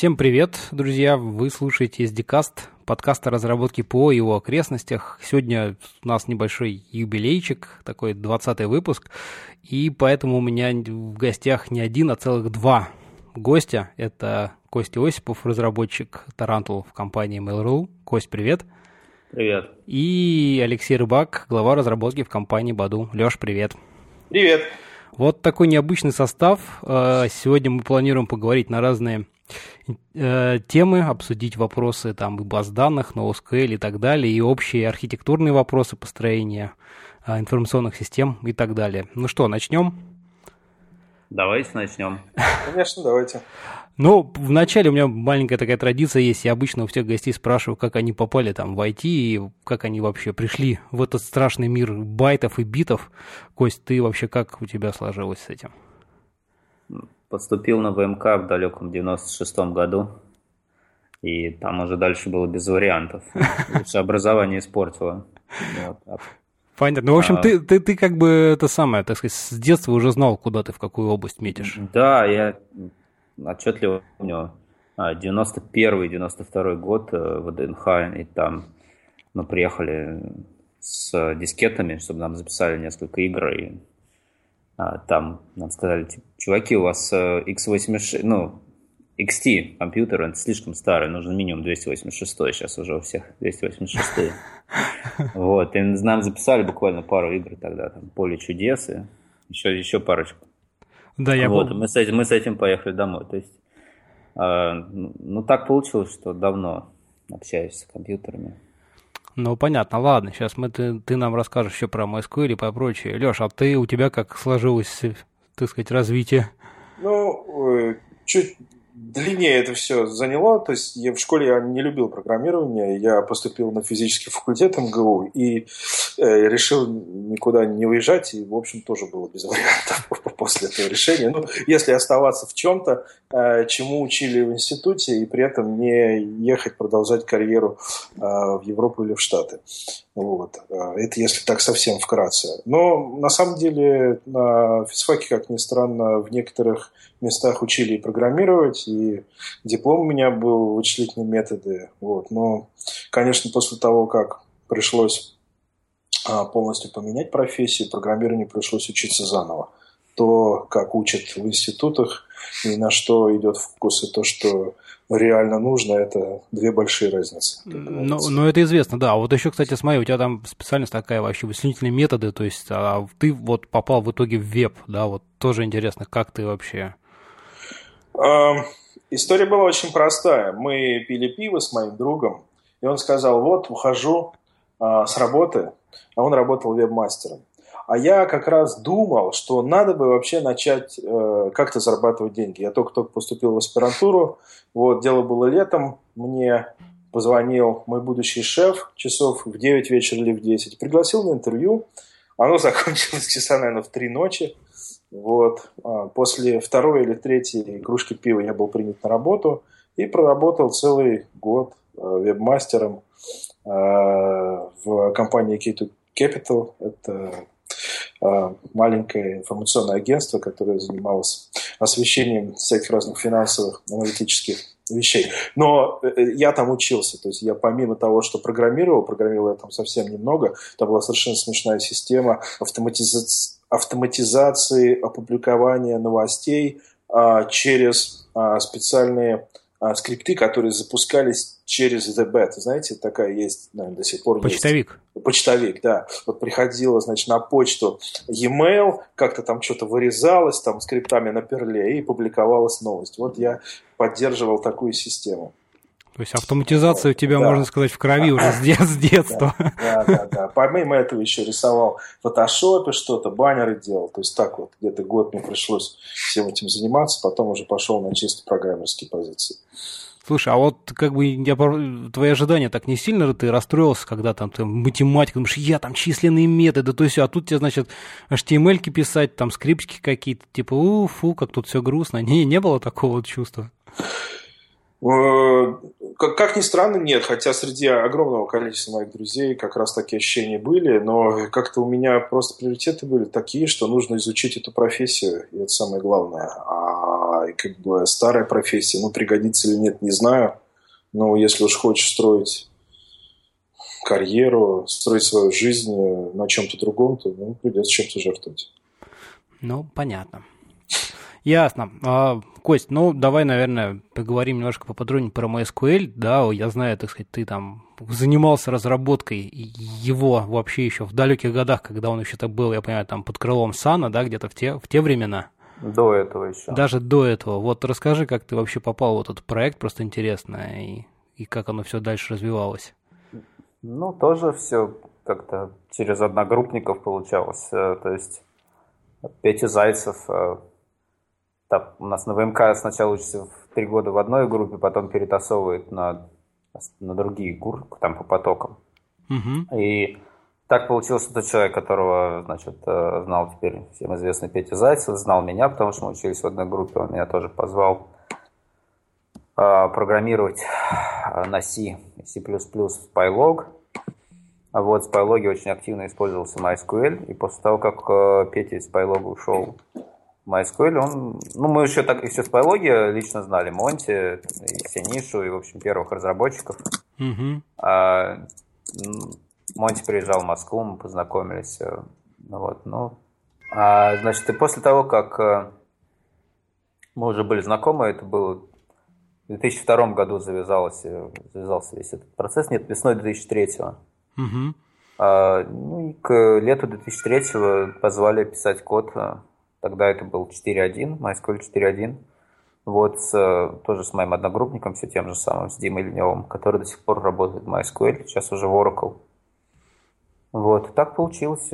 Всем привет, друзья! Вы слушаете SDCast, подкаст о разработке ПО и его окрестностях. Сегодня у нас небольшой юбилейчик, такой 20 выпуск, и поэтому у меня в гостях не один, а целых два гостя. Это Костя Осипов, разработчик Tarantool в компании Mail.ru. Кость, привет! Привет. И Алексей Рыбак, глава разработки в компании Badoo. Леш, привет. Привет. Вот такой необычный состав. Э, сегодня мы планируем поговорить на разные э, темы, обсудить вопросы там и баз данных, NoSQL и так далее, и общие архитектурные вопросы построения э, информационных систем и так далее. Ну что, начнем? Давайте начнем. Конечно, давайте. Ну, вначале у меня маленькая такая традиция есть. Я обычно у всех гостей спрашиваю, как они попали там в IT и как они вообще пришли в этот страшный мир байтов и битов. Кость, ты вообще как у тебя сложилось с этим? Поступил на ВМК в далеком 96-м году. И там уже дальше было без вариантов. Лучше образование испортило. А Понятно. Ну, в общем, а... ты, ты, ты как бы это самое, так сказать, с детства уже знал, куда ты в какую область метишь. Да, я отчетливо помню 91-92 а, год э, в ДНХ, и там мы приехали с дискетами, чтобы нам записали несколько игр, и а, там нам сказали, чуваки, у вас x86, э, ну, XT компьютер, он слишком старый, нужно минимум 286, сейчас уже у всех 286. Вот, и нам записали буквально пару игр тогда, там, Поле чудес и еще, еще парочку. Да, я вот, мы с этим, мы с этим поехали домой. То есть, э, ну, так получилось, что давно общаюсь с компьютерами. Ну, понятно, ладно, сейчас мы, ты, ты нам расскажешь еще про MySQL и по прочее. Леш, а ты, у тебя как сложилось, так сказать, развитие? Ну, чуть длиннее это все заняло. То есть я в школе я не любил программирование. Я поступил на физический факультет МГУ и э, решил никуда не уезжать. И, в общем, тоже было без вариантов после этого решения. Ну, если оставаться в чем-то, чему учили в институте, и при этом не ехать продолжать карьеру э, в Европу или в Штаты. Вот. Э, это если так совсем вкратце. Но на самом деле на физфаке, как ни странно, в некоторых местах учили и программировать, и диплом у меня был вычислительные методы. Вот. Но, конечно, после того, как пришлось полностью поменять профессию, программированию пришлось учиться заново. То, как учат в институтах, и на что идет фокус, и то, что реально нужно, это две большие разницы. Ну, ну, это известно, да. Вот еще, кстати, смотри, у тебя там специальность такая вообще, вычислительные методы, то есть а ты вот попал в итоге в веб, да, вот тоже интересно, как ты вообще История была очень простая. Мы пили пиво с моим другом, и он сказал, вот, ухожу а, с работы, а он работал веб-мастером. А я как раз думал, что надо бы вообще начать э, как-то зарабатывать деньги. Я только-только поступил в аспирантуру, вот, дело было летом, мне позвонил мой будущий шеф часов в 9 вечера или в 10, пригласил на интервью. Оно закончилось часа, наверное, в 3 ночи. Вот. А, после второй или третьей кружки пива я был принят на работу и проработал целый год э, веб-мастером э, в компании K2 Capital. Это маленькое информационное агентство, которое занималось освещением всяких разных финансовых аналитических вещей. Но я там учился, то есть я помимо того, что программировал, программировал я там совсем немного, там была совершенно смешная система автоматизации автоматизации опубликования новостей а, через а, специальные а, скрипты, которые запускались через TheBet. Знаете, такая есть, наверное, до сих пор Почтовик. Есть. Почтовик, да. Вот приходила, значит, на почту e-mail, как-то там что-то вырезалось, там скриптами на перле, и публиковалась новость. Вот я поддерживал такую систему. То есть автоматизация у тебя, да. можно сказать, в крови уже с, с детства. Да, да, да. Помимо этого еще рисовал в фотошопе что-то, баннеры делал. То есть так вот, где-то год мне пришлось всем этим заниматься, потом уже пошел на чисто программерские позиции. Слушай, а вот как бы я, твои ожидания так не сильно ты расстроился, когда там ты математика, думаешь, я там численные методы, то есть, а тут тебе, значит, HTML писать, там скриптики какие-то, типа, уфу, как тут все грустно. Не, не было такого чувства? Э, как, как ни странно, нет, хотя среди огромного количества моих друзей как раз такие ощущения были, но как-то у меня просто приоритеты были такие, что нужно изучить эту профессию, и это самое главное. А и как бы старая профессия, ну, пригодится или нет, не знаю. Но если уж хочешь строить карьеру, строить свою жизнь на чем-то другом, то ну, придется чем-то жертвовать. Ну, понятно. Ясно. А, Кость, ну давай, наверное, поговорим немножко поподробнее про MySQL. Да, я знаю, так сказать, ты там занимался разработкой его вообще еще в далеких годах, когда он еще-то был, я понимаю, там под крылом Сана, да, где-то в те, в те времена. До этого еще. Даже до этого. Вот расскажи, как ты вообще попал в этот проект, просто интересно, и, и как оно все дальше развивалось. Ну, тоже все как-то через одногруппников получалось. Э, то есть Петя Зайцев э, так, у нас на ВМК сначала учится в три года в одной группе, потом перетасовывает на, на другие курсы, там по потокам. Угу. И так получилось, что тот человек, которого, значит, э, знал теперь всем известный Петя Зайцев, знал меня, потому что мы учились в одной группе, он меня тоже позвал э, программировать э, на C, C++ в Pylog. А вот в Pylog очень активно использовался MySQL, и после того, как Петя из Pylog ушел MySQL, он, ну, мы еще так еще с биологии лично знали Монти, и Синишу, и, в общем, первых разработчиков. Угу. А, Монти приезжал в Москву, мы познакомились. Э, ну, вот, ну, а, значит, и после того, как э, мы уже были знакомы, это было в 2002 году завязалось, э, завязался весь этот процесс, нет, весной 2003. Угу. А, ну и к лету 2003 позвали писать код Тогда это был 4.1, MySQL 4.1. Вот с, тоже с моим одногруппником, все тем же самым, с Димой Леневым, который до сих пор работает в MySQL, сейчас уже в Oracle. Вот, так получилось.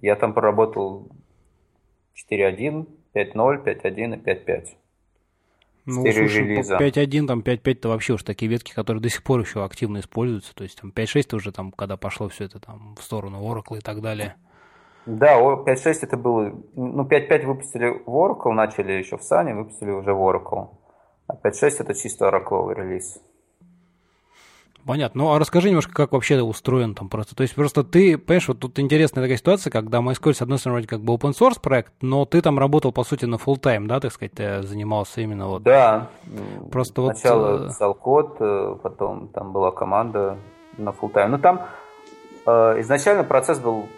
Я там проработал 4.1, 5.0, 5.1 и 5.5. Ну, слушай, релиза. 5.1, там 5.5 это вообще уж такие ветки, которые до сих пор еще активно используются. То есть там 5.6 уже там, когда пошло все это там в сторону Oracle и так далее. Да, 5.6 это было... Ну, 5.5 выпустили в Oracle, начали еще в Sun, выпустили уже в Oracle. А 5.6 это чисто Oracle релиз. Понятно. Ну, а расскажи немножко, как вообще устроен там просто. То есть просто ты, понимаешь, вот тут интересная такая ситуация, когда MySQL, с одной стороны, вроде как бы open source проект, но ты там работал, по сути, на full time, да, так сказать, ты занимался именно вот... Да. Просто Сначала вот... писал код, э, потом там была команда на full time. Ну, там э, изначально процесс был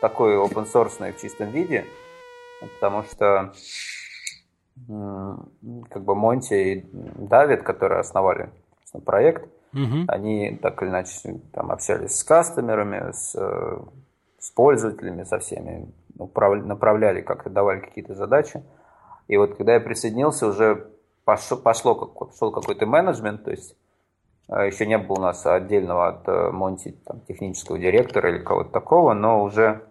такой open source в чистом виде, потому что как бы Монти и Давид, которые основали проект, угу. они так или иначе там общались с кастомерами, с, с пользователями, со всеми, направляли как-то, давали какие-то задачи. И вот когда я присоединился, уже пошло, пошло пошел какой-то менеджмент, то есть а, еще не было у нас отдельного от э, Монти там, технического директора или кого-то такого, но уже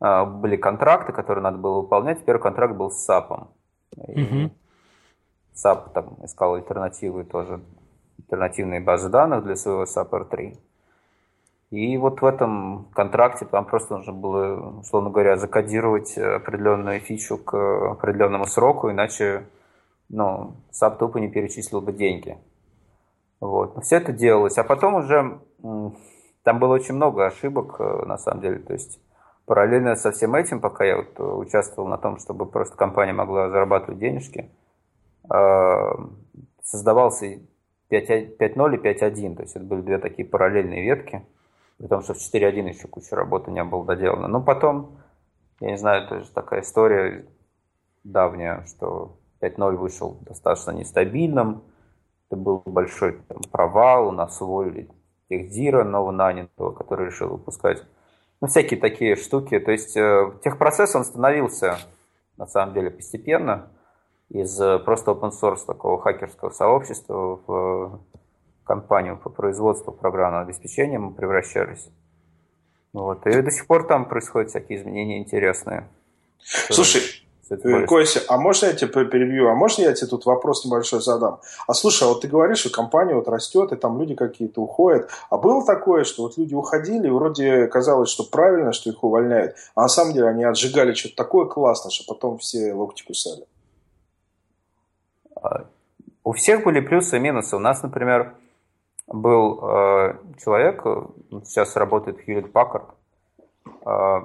были контракты, которые надо было выполнять. Первый контракт был с SAP ом. Угу. SAP там искал альтернативы тоже, альтернативные базы данных для своего SAP R3. И вот в этом контракте там просто нужно было, условно говоря, закодировать определенную фичу к определенному сроку, иначе ну, SAP тупо не перечислил бы деньги. Вот. Но все это делалось. А потом уже там было очень много ошибок, э, на самом деле. То есть Параллельно со всем этим, пока я вот участвовал на том, чтобы просто компания могла зарабатывать денежки, э, создавался 5.0 и 5.1, то есть это были две такие параллельные ветки, при том, что в 4.1 еще куча работы не было доделана. Но потом, я не знаю, это же такая история давняя, что 5.0 вышел достаточно нестабильным, это был большой там, провал, у нас уволили техдира новонанятого, который решил выпускать. Ну, всякие такие штуки. То есть э, техпроцесс, он становился, на самом деле, постепенно из э, просто open source такого хакерского сообщества в компанию по производству программного обеспечения мы превращались. Вот. И до сих пор там происходят всякие изменения интересные. Слушай, Э, Кося, а можно я тебя перебью? А можно я тебе тут вопрос небольшой задам? А слушай, а вот ты говоришь, что компания вот растет, и там люди какие-то уходят. А было такое, что вот люди уходили, и вроде казалось, что правильно, что их увольняют, а на самом деле они отжигали что-то такое классное, что потом все локти кусали? У всех были плюсы и минусы. У нас, например, был э, человек, сейчас работает Hewlett Packard, э,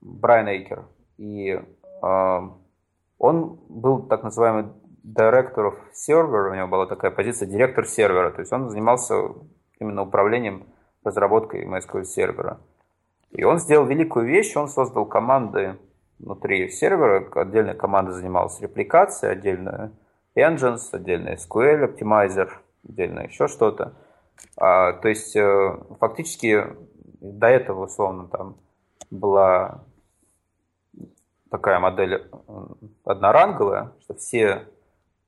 Брайан Эйкер. И э, он был так называемый of Server, у него была такая позиция, директор сервера, то есть он занимался именно управлением разработкой MySQL сервера. И он сделал великую вещь, он создал команды внутри сервера, отдельная команда занималась репликацией, отдельно Engines, отдельно SQL Optimizer, отдельно еще что-то. А, то есть э, фактически до этого, условно, там была такая модель одноранговая, что все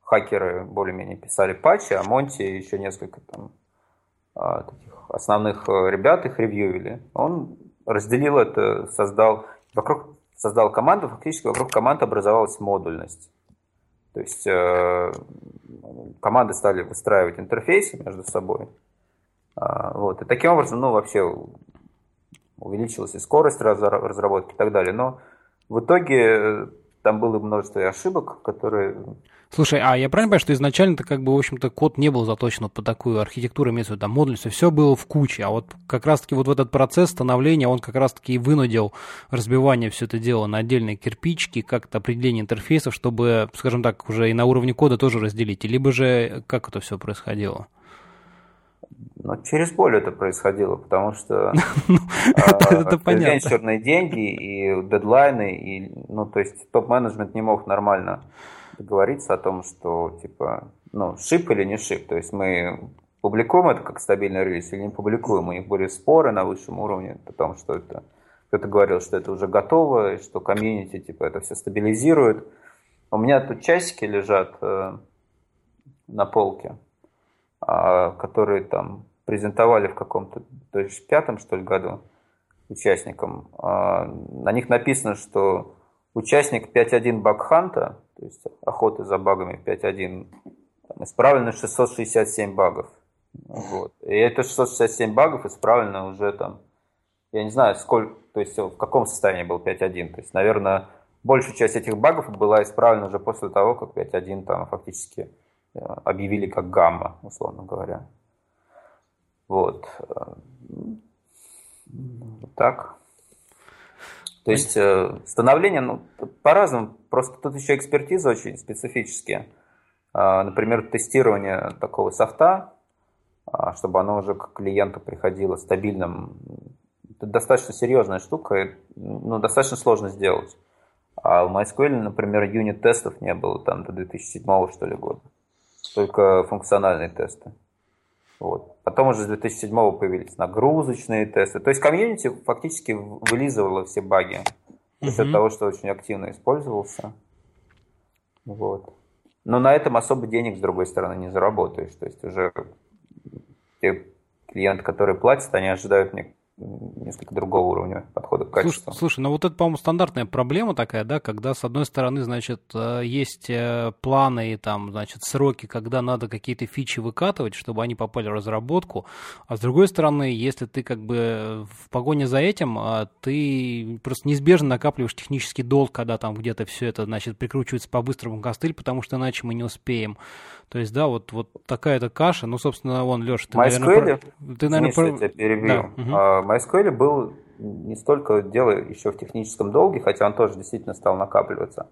хакеры более-менее писали патчи, а Монти еще несколько там а, таких основных э, ребят их ревьюили. Он разделил это, создал вокруг создал команду, фактически вокруг команды образовалась модульность. То есть э, команды стали выстраивать интерфейсы между собой. А, вот. И таким образом, ну, вообще увеличилась и скорость разработки и так далее. Но в итоге э, там было множество ошибок, которые Слушай, а я правильно понимаю, что изначально-то как бы, в общем-то, код не был заточен под такую архитектуру, имеется в виду, там, модульность, все было в куче, а вот как раз-таки вот в этот процесс становления, он как раз-таки и вынудил разбивание все это дело на отдельные кирпичики, как-то определение интерфейсов, чтобы, скажем так, уже и на уровне кода тоже разделить, либо же как это все происходило? Ну, через боль это происходило, потому что ну, это а, венчурные деньги и дедлайны, и, ну, то есть топ-менеджмент не мог нормально договориться о том, что, типа, ну, шип или не шип. То есть мы публикуем это как стабильный релиз или не публикуем. У них были споры на высшем уровне о том, что это... Кто-то говорил, что это уже готово, и что комьюнити, типа, это все стабилизирует. У меня тут часики лежат э, на полке, которые там презентовали в каком-то, то есть пятом, что ли, году участникам. Э, на них написано, что участник 5.1 Бакханта то есть охоты за багами 5.1, исправлено 667 багов. Вот. И это 667 багов исправлено уже там, я не знаю, сколько, то есть в каком состоянии был 5.1. То есть, наверное, большая часть этих багов была исправлена уже после того, как 5.1 там фактически объявили как гамма, условно говоря. Вот. Вот так. То есть э, становление, ну, по-разному, просто тут еще экспертиза очень специфические. Э, например, тестирование такого софта, э, чтобы оно уже к клиенту приходило стабильным, это достаточно серьезная штука, ну, достаточно сложно сделать. А в MySQL, например, юнит-тестов не было там до 2007 что ли года. Только функциональные тесты. Вот. Потом уже с 2007 появились нагрузочные тесты. То есть комьюнити фактически вылизывало все баги за счет того, что очень активно использовался. Вот. Но на этом особо денег, с другой стороны, не заработаешь. То есть уже те клиенты, которые платят, они ожидают мне несколько другого уровня подхода к качеству. Слушай, слушай, ну вот это, по-моему, стандартная проблема такая, да, когда с одной стороны, значит, э, есть э, планы и там, значит, сроки, когда надо какие-то фичи выкатывать, чтобы они попали в разработку, а с другой стороны, если ты как бы в погоне за этим, ты просто неизбежно накапливаешь технический долг, когда там где-то все это, значит, прикручивается по-быстрому костыль, потому что иначе мы не успеем. То есть, да, вот, вот такая-то каша. Ну, собственно, вон, Леша, ты, MySQL, наверное... Ты, наверное, про... я перебью. Да. Угу. MySQL был не столько дело еще в техническом долге, хотя он тоже действительно стал накапливаться,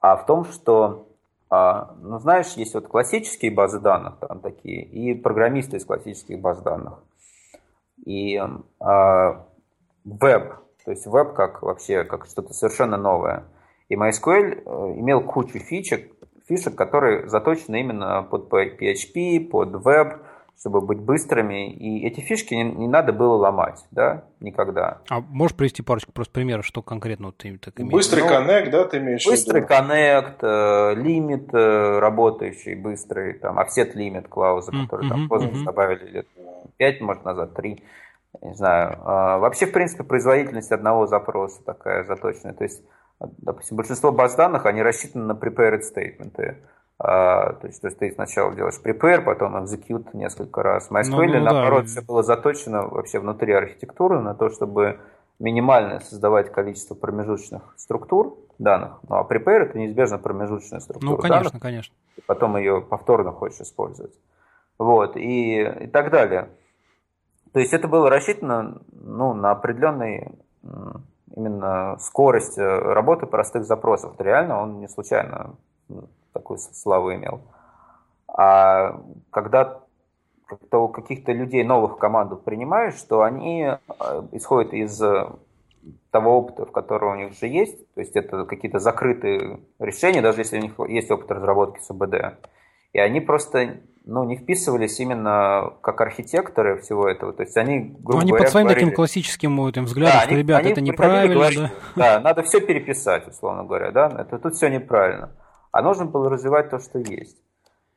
а в том, что, а, ну, знаешь, есть вот классические базы данных там такие, и программисты из классических баз данных. И а, веб, то есть веб как вообще, как что-то совершенно новое. И MySQL э, имел кучу фичек, фишек, которые заточены именно под PHP, под веб, чтобы быть быстрыми. И эти фишки не, не надо было ломать, да, никогда. А можешь привести парочку просто примеров, что конкретно ты так имеешь? Быстрый ну, коннект, да, ты имеешь Быстрый коннект, э, лимит э, работающий, быстрый, там, offset лимит клауза, mm-hmm, который там поздно mm-hmm. добавили лет 5, может, назад, 3. Не знаю. А, вообще, в принципе, производительность одного запроса такая заточенная. То есть допустим, большинство баз данных, они рассчитаны на prepared statement. А, то есть, то есть ты сначала делаешь prepare, потом execute несколько раз. MySQL, ну, ну, наоборот, да. все было заточено вообще внутри архитектуры на то, чтобы минимально создавать количество промежуточных структур данных. Ну, а prepare это неизбежно промежуточная структура Ну, конечно, данных, конечно. И потом ее повторно хочешь использовать. Вот, и, и так далее. То есть это было рассчитано ну, на определенный именно скорость э, работы простых запросов. Это реально он не случайно такую славу имел. А когда каких-то людей новых в команду принимаешь, что они э, исходят из э, того опыта, в котором у них уже есть, то есть это какие-то закрытые решения, даже если у них есть опыт разработки СУБД, и они просто ну, не вписывались именно как архитекторы всего этого. То есть они, грубо ну, они говоря, под своим говорили, таким классическим этим взглядом, да, что, они, ребят, они это неправильно. Говорить, да? да, надо все переписать, условно говоря, да, это тут все неправильно. А нужно было развивать то, что есть.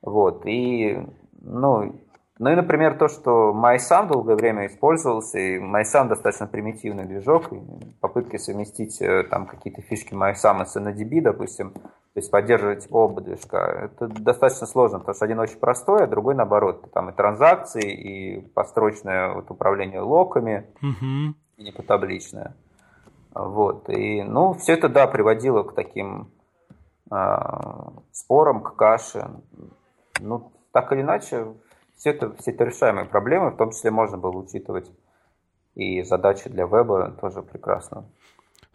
Вот, и, ну, ну и, например, то, что MySam долгое время использовался, и MySam достаточно примитивный движок, и попытки совместить э, там какие-то фишки MySam с NDB, допустим, то есть поддерживать оба движка, это достаточно сложно, потому что один очень простой, а другой наоборот. Там и транзакции, и построчное вот управление локами, uh-huh. и не потабличное. Вот. И, ну, все это, да, приводило к таким э, спорам, к каше. Ну, так или иначе, все это, все это решаемые проблемы, в том числе можно было учитывать и задачи для веба тоже прекрасно.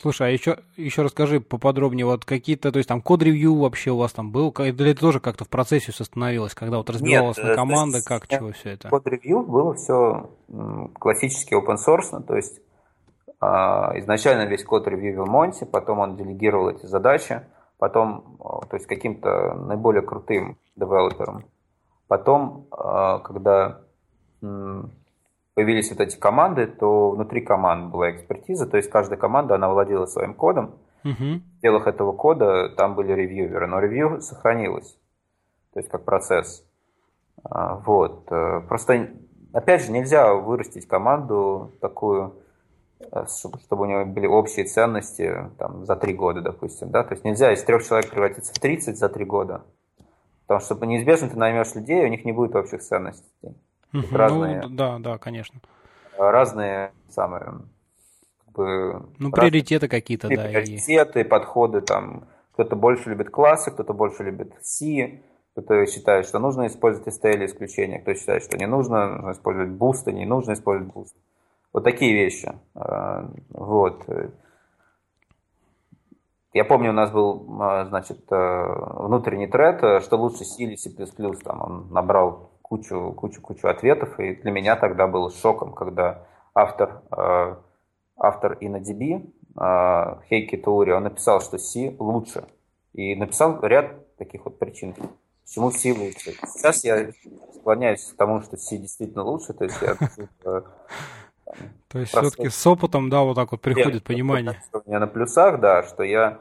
Слушай, а еще, еще расскажи поподробнее, вот какие-то, то есть там код-ревью вообще у вас там был, или это тоже как-то в процессе все становилось, когда вот разбивалось Нет, на команды, есть, как, чего все это? Код-ревью было все классически open source, то есть а, изначально весь код ревьювил Монти, потом он делегировал эти задачи, потом, то есть каким-то наиболее крутым девелоперам Потом, а, когда появились вот эти команды, то внутри команд была экспертиза, то есть каждая команда, она владела своим кодом. Uh-huh. В делах этого кода там были ревьюверы, но ревью сохранилось, то есть как процесс. А, вот. Э, просто, опять же, нельзя вырастить команду такую, э, чтобы у нее были общие ценности там, за три года, допустим. Да? То есть нельзя из трех человек превратиться в 30 за три года. Потому что неизбежно ты наймешь людей, у них не будет общих ценностей. Угу, разные, ну, да, да, конечно. Разные самые как бы, ну, приоритеты какие-то, да. Приоритеты, и... подходы там. Кто-то больше любит классы, кто-то больше любит C, кто-то считает, что нужно использовать STL исключения, кто считает, что не нужно, нужно использовать Boost, не нужно использовать Boost. Вот такие вещи. А, вот. Я помню, у нас был, а, значит, э, внутренний тред, что лучше C или C++. Там он набрал кучу, кучу, кучу ответов, и для меня тогда было шоком, когда автор, э, автор InnoDB, Хейки Тури, он написал, что C лучше. И написал ряд таких вот причин, почему C лучше. Сейчас я склоняюсь к тому, что C действительно лучше, то есть я то есть все-таки с опытом, да, вот так вот приходит понимание. У меня на плюсах, да, что я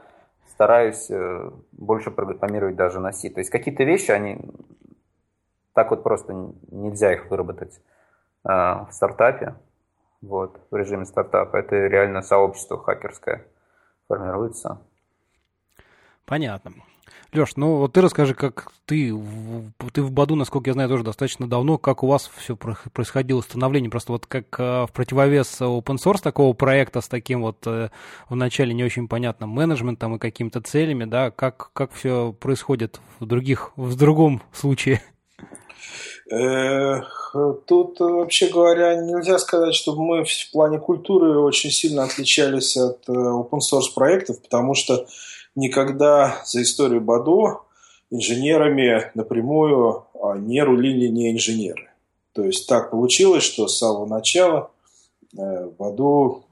стараюсь э, больше программировать даже на C. То есть какие-то вещи, они так вот просто нельзя их выработать э, в стартапе, вот, в режиме стартапа. Это реально сообщество хакерское формируется. Понятно. Леш, ну вот ты расскажи, как ты, ты в Баду, насколько я знаю, тоже достаточно давно, как у вас все происходило становление, просто вот как э, в противовес open source такого проекта с таким вот э, вначале не очень понятным менеджментом и какими-то целями, да, как, как все происходит в других, в другом случае? Тут, вообще говоря, нельзя сказать, чтобы мы в плане культуры очень сильно отличались от э, open source проектов, потому что никогда за историю Бадо инженерами напрямую а, не рулили не инженеры. То есть так получилось, что с самого начала э, в Баду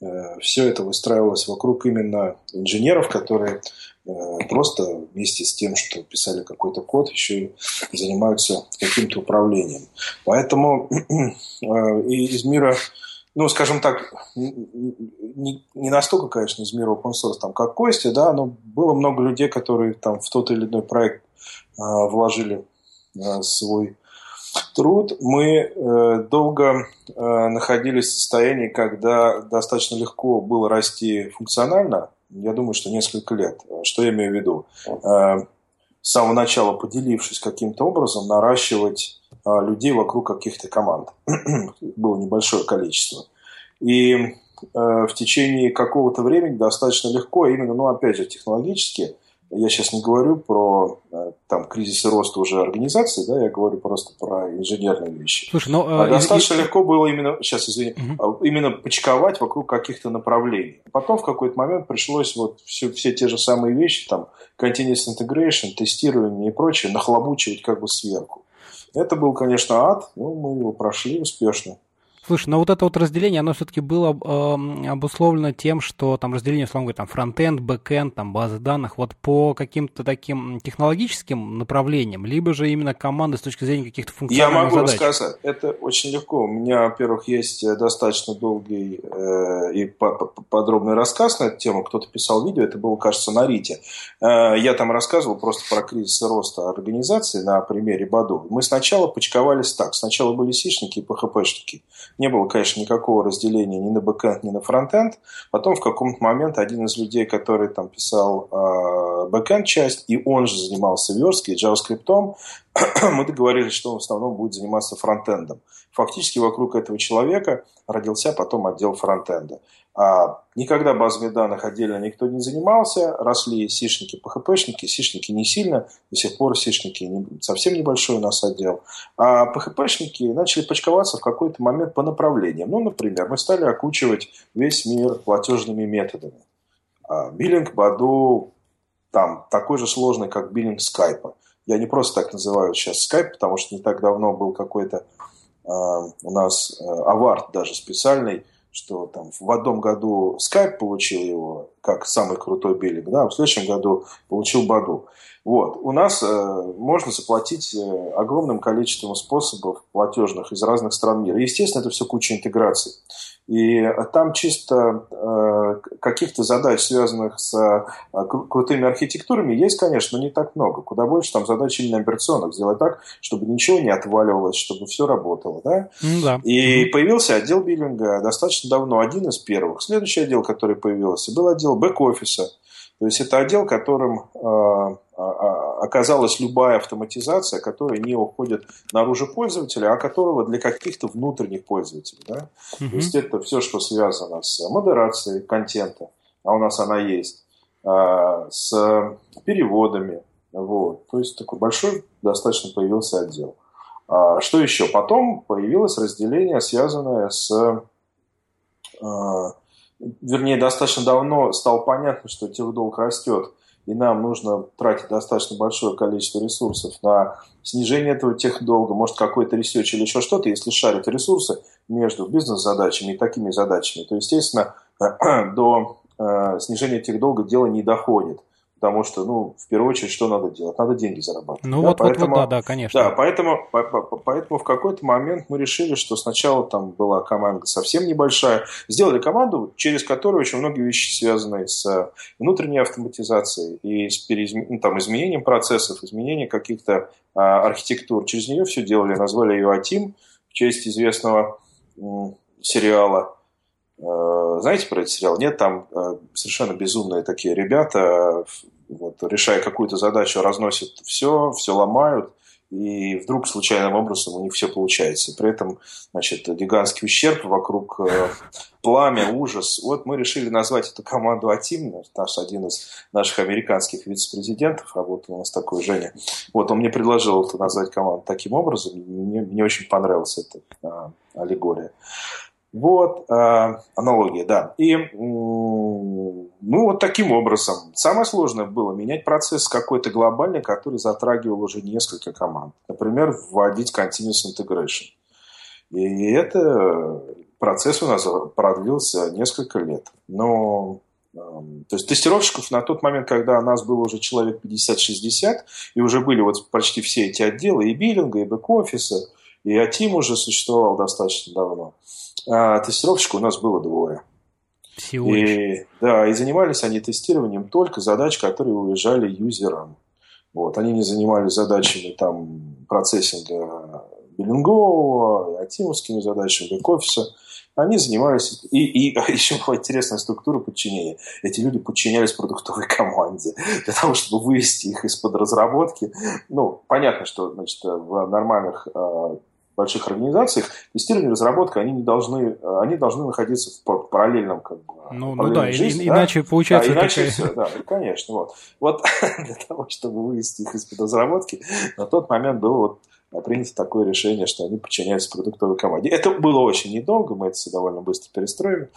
э, все это выстраивалось вокруг именно инженеров, которые э, просто вместе с тем, что писали какой-то код, еще и занимаются каким-то управлением. Поэтому из мира ну, скажем так, не, не настолько, конечно, из мира open source, там, как Костя, да, но было много людей, которые там в тот или иной проект э, вложили э, свой труд. Мы э, долго э, находились в состоянии, когда достаточно легко было расти функционально. Я думаю, что несколько лет. Что я имею в виду? Э, с самого начала поделившись каким-то образом, наращивать а, людей вокруг каких-то команд. Было небольшое количество. И э, в течение какого-то времени достаточно легко, именно, ну, опять же, технологически, я сейчас не говорю про э, там кризис и рост уже организации, да, я говорю просто про инженерные вещи. Слушай, ну, а достаточно и... легко было именно, сейчас извини, угу. именно почковать вокруг каких-то направлений. Потом в какой-то момент пришлось вот все, все те же самые вещи, там, continuous integration, тестирование и прочее, нахлобучивать как бы сверху. Это был, конечно, ад, но мы его прошли успешно. Слушай, но вот это вот разделение, оно все-таки было э, обусловлено тем, что там разделение, условно говоря, там фронтенд, бэкенд, там базы данных, вот по каким-то таким технологическим направлениям, либо же именно команды с точки зрения каких-то функциональных Я могу задач? рассказать. Это очень легко. У меня, во-первых, есть э, достаточно долгий э, и подробный рассказ на эту тему. Кто-то писал видео, это было, кажется, на РИТе. Э, я там рассказывал просто про кризис роста организации на примере Badoo. Мы сначала почковались так. Сначала были сишники и PHP шники не было, конечно, никакого разделения ни на бэкэнд, ни на фронтенд. Потом в каком-то момент один из людей, который там писал э, бэкэнд часть, и он же занимался версткой, JavaScript, мы договорились, что он в основном будет заниматься фронтендом. Фактически вокруг этого человека родился потом отдел фронтенда. А никогда базами данных отдельно никто не занимался, росли сишники, PHP-шники, сишники не сильно, до сих пор сишники не, совсем небольшой у нас отдел. А PHP-шники начали почковаться в какой-то момент по направлениям. Ну, например, мы стали окучивать весь мир платежными методами. А биллинг Баду там такой же сложный, как биллинг скайпа. Я не просто так называю сейчас скайп, потому что не так давно был какой-то у нас э, аварт даже специальный, что там в одном году Skype получил его как самый крутой биллинг, да, в следующем году получил Баду. Вот. У нас э, можно заплатить э, огромным количеством способов платежных из разных стран мира. Естественно, это все куча интеграций. И там чисто э, каких-то задач, связанных с э, крутыми архитектурами, есть, конечно, но не так много. Куда больше там задач именно операционных. Сделать так, чтобы ничего не отваливалось, чтобы все работало. Да? Mm, да. И появился отдел биллинга достаточно давно, один из первых. Следующий отдел, который появился, был отдел бэк-офиса. То есть это отдел, которым э, оказалась любая автоматизация, которая не уходит наружу пользователя, а которого для каких-то внутренних пользователей. Да? Mm-hmm. То есть это все, что связано с модерацией контента, а у нас она есть, а, с переводами. Вот. То есть такой большой достаточно появился отдел. А, что еще? Потом появилось разделение, связанное с... Вернее, достаточно давно стало понятно, что техдолг растет и нам нужно тратить достаточно большое количество ресурсов на снижение этого техдолга, может какой-то research или еще что-то, если шарят ресурсы между бизнес-задачами и такими задачами, то, естественно, до э, снижения техдолга дело не доходит. Потому что, ну, в первую очередь, что надо делать? Надо деньги зарабатывать. Ну, да? вот, поэтому, вот, вот, да, да, конечно. Да, поэтому, поэтому в какой-то момент мы решили, что сначала там была команда совсем небольшая. Сделали команду, через которую очень многие вещи связаны с э, внутренней автоматизацией и с переизм... ну, там, изменением процессов, изменением каких-то а, архитектур. Через нее все делали, назвали ее Атим в честь известного м, сериала знаете про этот сериал? Нет, там э, совершенно безумные такие ребята, вот, решая какую-то задачу, разносят все, все ломают, и вдруг случайным образом у них все получается. При этом, значит, гигантский ущерб вокруг э, пламя, ужас. Вот мы решили назвать эту команду Атим. Наш один из наших американских вице-президентов работал у нас такой Женя. Вот он мне предложил это назвать команду таким образом. Мне, мне очень понравилась эта а, аллегория. Вот, э, аналогия, да. И, ну, вот таким образом. Самое сложное было менять процесс какой-то глобальный, который затрагивал уже несколько команд. Например, вводить continuous integration. И это процесс у нас продлился несколько лет. Но то есть тестировщиков на тот момент, когда у нас было уже человек 50-60, и уже были вот почти все эти отделы, и биллинга, и бэк-офиса, и АТИМ уже существовал достаточно давно а тестировщиков у нас было двое. Всего и, да, и занимались они тестированием только задач, которые уезжали юзерам. Вот, они не занимались задачами там, процессинга биллингового, атимовскими задачами, бэк-офиса. Они занимались... И, и еще была интересная структура подчинения. Эти люди подчинялись продуктовой команде для того, чтобы вывести их из-под разработки. Ну, понятно, что значит, в нормальных а, больших организациях тестирование и разработка, они не должны, они должны находиться в параллельном как бы, ну, ну да, жизни, да, иначе получается да, иначе такая... все, да, конечно, вот. Вот для того, чтобы вывести их из-под разработки, на тот момент было вот принято такое решение, что они подчиняются продуктовой команде. Это было очень недолго, мы это все довольно быстро перестроили.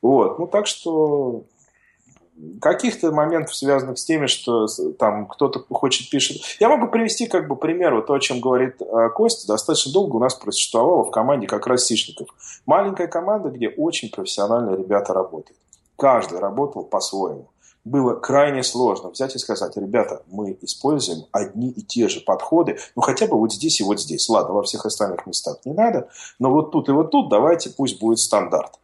Вот, ну так что каких-то моментов, связанных с теми, что там кто-то хочет пишет. Я могу привести как бы пример, вот то, о чем говорит э, Костя, достаточно долго у нас просуществовало в команде как раз Сишников. Маленькая команда, где очень профессиональные ребята работают. Каждый работал по-своему. Было крайне сложно взять и сказать, ребята, мы используем одни и те же подходы, ну хотя бы вот здесь и вот здесь. Ладно, во всех остальных местах не надо, но вот тут и вот тут давайте пусть будет стандарт.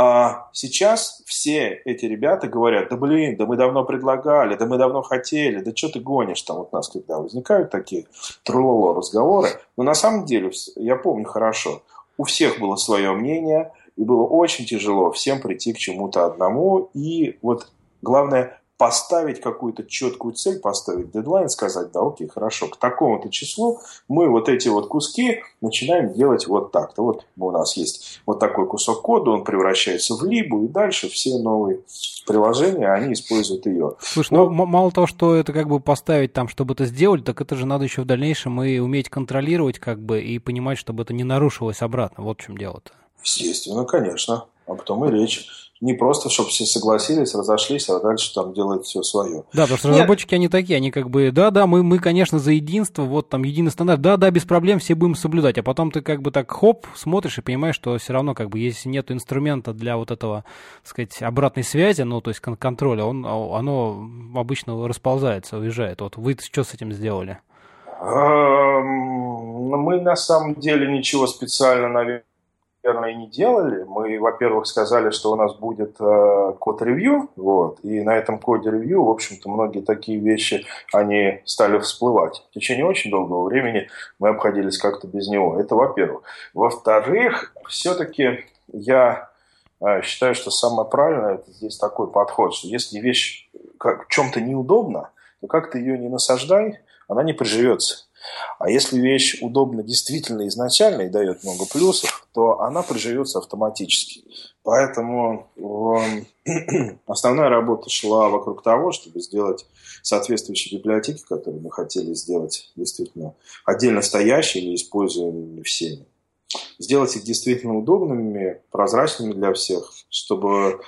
А сейчас все эти ребята говорят, да блин, да мы давно предлагали, да мы давно хотели, да что ты гонишь там вот нас, когда возникают такие трулоло разговоры. Но на самом деле, я помню хорошо, у всех было свое мнение, и было очень тяжело всем прийти к чему-то одному. И вот главное поставить какую-то четкую цель, поставить дедлайн, сказать, да, окей, хорошо, к такому-то числу мы вот эти вот куски начинаем делать вот так-то. Вот у нас есть вот такой кусок кода, он превращается в либу, и дальше все новые приложения, они используют ее. Слушай, ну, ну мало того, что это как бы поставить там, чтобы это сделать, так это же надо еще в дальнейшем и уметь контролировать как бы и понимать, чтобы это не нарушилось обратно. Вот в чем дело-то. Естественно, конечно. А потом и речь не просто, чтобы все согласились, разошлись, а дальше там делают все свое. Да, потому что Нет. разработчики, они такие, они как бы, да-да, мы, мы, конечно, за единство, вот там единый стандарт, да-да, без проблем все будем соблюдать, а потом ты как бы так хоп, смотришь и понимаешь, что все равно как бы, если нет инструмента для вот этого, так сказать, обратной связи, ну, то есть контроля, он, оно обычно расползается, уезжает. Вот вы что с этим сделали? Мы на самом деле ничего специально, наверное, наверное, и не делали. Мы, во-первых, сказали, что у нас будет э, код-ревью, вот, и на этом коде-ревью, в общем-то, многие такие вещи, они стали всплывать. В течение очень долгого времени мы обходились как-то без него. Это во-первых. Во-вторых, все-таки я э, считаю, что самое правильное это здесь такой подход, что если вещь как, в чем-то неудобна, то как ты ее не насаждай, она не приживется. А если вещь удобна действительно изначально и дает много плюсов, то она приживется автоматически. Поэтому э, основная работа шла вокруг того, чтобы сделать соответствующие библиотеки, которые мы хотели сделать действительно отдельно стоящими и используемыми всеми. Сделать их действительно удобными, прозрачными для всех, чтобы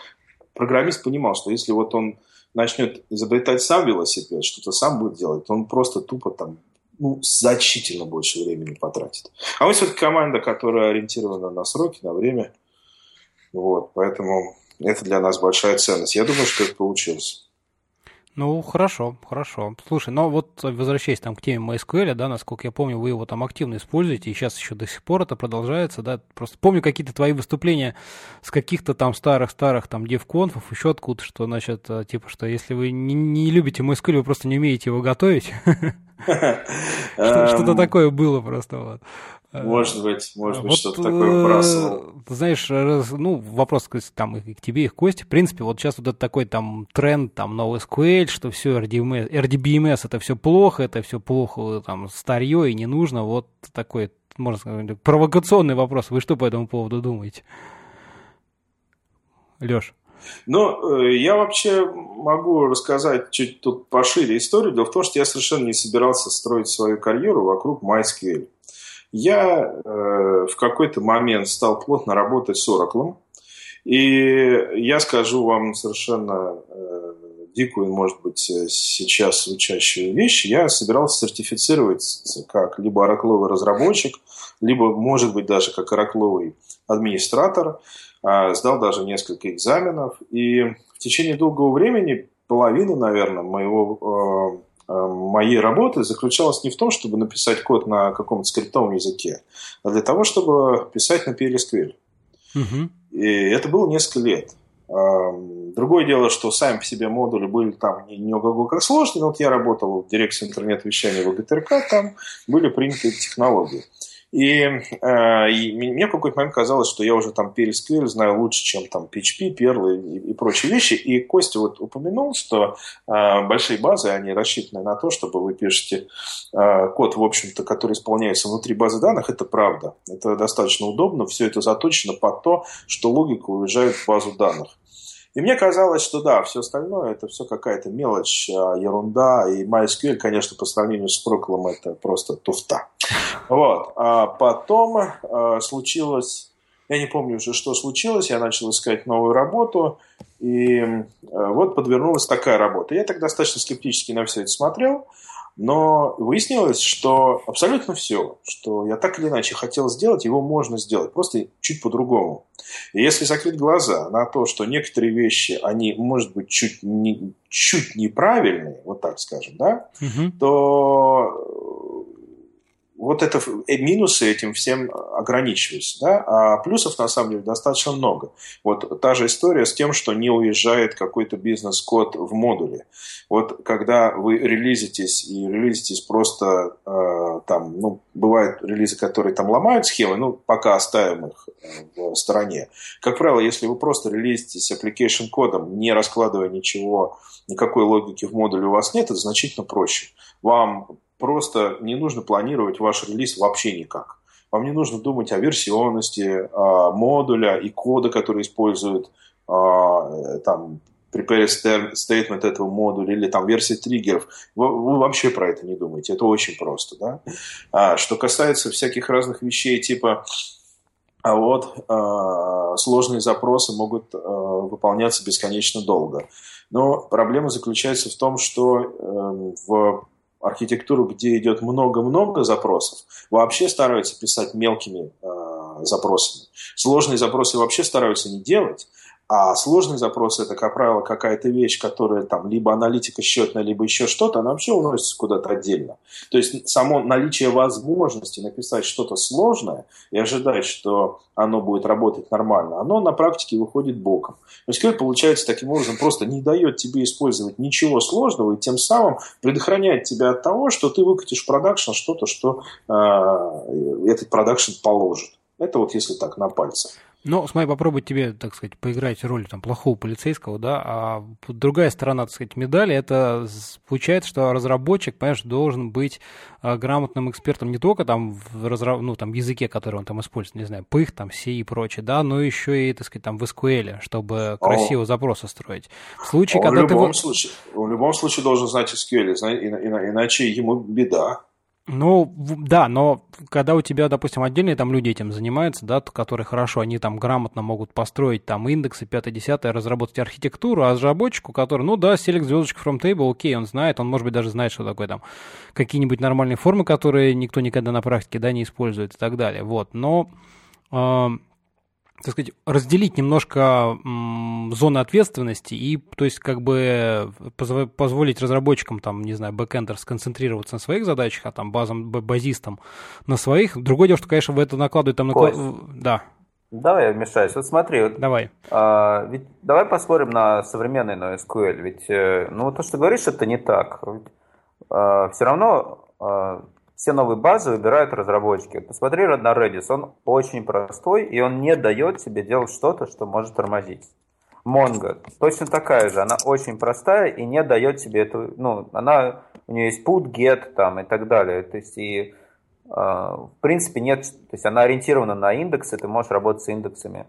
программист понимал, что если вот он начнет изобретать сам велосипед, что-то сам будет делать, то он просто тупо там ну, значительно больше времени потратит. А мы все-таки команда, которая ориентирована на сроки, на время. Вот, поэтому это для нас большая ценность. Я думаю, что это получилось. Ну, хорошо, хорошо. Слушай, ну вот возвращаясь там к теме MySQL, да, насколько я помню, вы его там активно используете, и сейчас еще до сих пор это продолжается, да, просто помню какие-то твои выступления с каких-то там старых-старых там девконфов, еще откуда, что, значит, э, типа, что если вы не, не любите MySQL, вы просто не умеете его готовить. Что-то такое было просто вот. Может быть, может быть, вот, что-то такое вбрасывал. Э, знаешь, ну, вопрос там и к тебе, и к Косте. В принципе, вот сейчас вот это такой там тренд, там, NoSQL, что все RDBMS, RDBMS это все плохо, это все плохо, там, старье и не нужно. Вот такой, можно сказать, провокационный вопрос. Вы что по этому поводу думаете? Леш? Ну, э, я вообще могу рассказать чуть тут пошире историю. Дело в том, что я совершенно не собирался строить свою карьеру вокруг MySQL. Я э, в какой-то момент стал плотно работать с Oracle. И я скажу вам совершенно э, дикую, может быть, сейчас звучащую вещь. Я собирался сертифицироваться как либо оракловый разработчик, либо, может быть, даже как оракловый администратор. А, сдал даже несколько экзаменов. И в течение долгого времени половина, наверное, моего Э, моей работы заключалась не в том, чтобы написать код на каком-то скриптовом языке, а для того, чтобы писать на PLSQL. Угу. И это было несколько лет. Другое дело, что сами по себе модули были там не, не как сложные, но вот я работал в дирекции интернет-вещания в ГТРК, там были приняты технологии. И, э, и мне в какой-то момент казалось, что я уже там PSQL знаю лучше, чем там PHP, Perl и, и прочие вещи. И Костя вот упомянул, что э, большие базы, они рассчитаны на то, чтобы вы пишете э, код, в общем-то, который исполняется внутри базы данных. Это правда. Это достаточно удобно. Все это заточено под то, что логика уезжает в базу данных. И мне казалось, что да, все остальное это все какая-то мелочь, а, ерунда. И MySQL, конечно, по сравнению с Проклом это просто туфта. Вот. А потом а, случилось, я не помню уже, что случилось, я начал искать новую работу, и а, вот подвернулась такая работа. Я так достаточно скептически на все это смотрел, но выяснилось, что абсолютно все, что я так или иначе хотел сделать, его можно сделать, просто чуть по-другому. И если закрыть глаза на то, что некоторые вещи, они, может быть, чуть, не, чуть неправильные, вот так скажем, да, угу. то вот это э, минусы этим всем ограничиваются. Да? А плюсов, на самом деле, достаточно много. Вот та же история с тем, что не уезжает какой-то бизнес-код в модуле. Вот когда вы релизитесь и релизитесь просто э, там, ну, бывают релизы, которые там ломают схемы, ну, пока оставим их э, в стороне. Как правило, если вы просто релизитесь application кодом, не раскладывая ничего, никакой логики в модуле у вас нет, это значительно проще. Вам просто не нужно планировать ваш релиз вообще никак. Вам не нужно думать о версионности о модуля и кода, который использует а, там, prepare statement этого модуля или там версии триггеров. Вы, вы вообще про это не думаете. Это очень просто. Да? А, что касается всяких разных вещей типа а вот э, сложные запросы могут э, выполняться бесконечно долго. Но проблема заключается в том, что э, в архитектуру, где идет много-много запросов, вообще стараются писать мелкими э, запросами. Сложные запросы вообще стараются не делать, а сложный запрос это, как правило, какая-то вещь, которая там либо аналитика счетная, либо еще что-то, она вообще уносится куда-то отдельно. То есть само наличие возможности написать что-то сложное и ожидать, что оно будет работать нормально, оно на практике выходит боком. То есть получается таким образом просто не дает тебе использовать ничего сложного и тем самым предохраняет тебя от того, что ты выкатишь в продакшн что-то, что э, этот продакшн положит. Это вот если так, на пальцах. Ну, смотри, попробуй тебе, так сказать, поиграть роль там плохого полицейского, да, а другая сторона, так сказать, медали, это получается, что разработчик, понимаешь, должен быть а, грамотным экспертом не только там в разра... ну, там, языке, который он там использует, не знаю, пых, там, C и прочее, да, но еще и, так сказать, там в SQL, чтобы красиво запросы строить. В случае, он когда в любом ты... случае, в любом случае должен знать SQL, иначе ему беда. Ну, да, но когда у тебя, допустим, отдельные там люди этим занимаются, да, которые хорошо, они там грамотно могут построить там индексы 5-10, разработать архитектуру, а разработчику, который, ну да, select звездочку from table, окей, он знает, он, может быть, даже знает, что такое там какие-нибудь нормальные формы, которые никто никогда на практике, да, не использует и так далее, вот, но... Э, так сказать, разделить немножко зоны ответственности и, то есть, как бы позволить разработчикам, там, не знаю, бэкэндер сконцентрироваться на своих задачах, а там базам, базистам на своих. Другое дело, что, конечно, в это накладывают там... Наклад... Да. Давай я вмешаюсь. Вот смотри, вот, давай. А, ведь давай посмотрим на современный NoSQL. Ведь, э, ну, то, что ты говоришь, это не так. А, все равно а, все новые базы выбирают разработчики. Посмотри на Redis, он очень простой, и он не дает тебе делать что-то, что может тормозить. Mongo точно такая же, она очень простая и не дает тебе эту, ну, она, у нее есть put, get там и так далее, то есть и э, в принципе нет, то есть она ориентирована на индексы, ты можешь работать с индексами,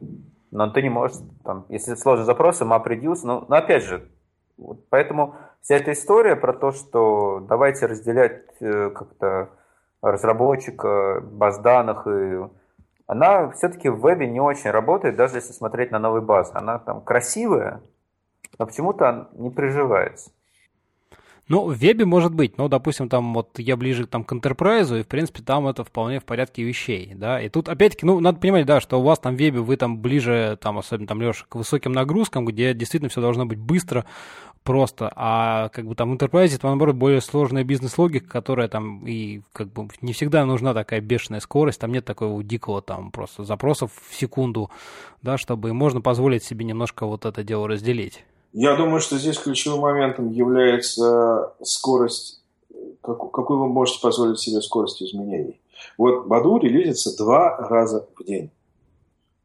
но ты не можешь, там, если сложные запросы, MapReduce, но, но опять же, вот, поэтому вся эта история про то, что давайте разделять э, как-то разработчика баз данных, и она все-таки в вебе не очень работает, даже если смотреть на новые базы. Она там красивая, но почему-то не приживается. Ну, в вебе может быть, но, допустим, там вот я ближе там, к enterprise, и, в принципе, там это вполне в порядке вещей, да, и тут, опять-таки, ну, надо понимать, да, что у вас там в вебе, вы там ближе, там, особенно там, Леша, к высоким нагрузкам, где действительно все должно быть быстро, просто, а как бы там Enterprise это, наоборот, более сложная бизнес-логика, которая там и как бы не всегда нужна такая бешеная скорость, там нет такого дикого там просто запросов в секунду, да, чтобы можно позволить себе немножко вот это дело разделить. Я думаю, что здесь ключевым моментом является скорость, какую вы можете позволить себе скорость изменений. Вот Баду релизится два раза в день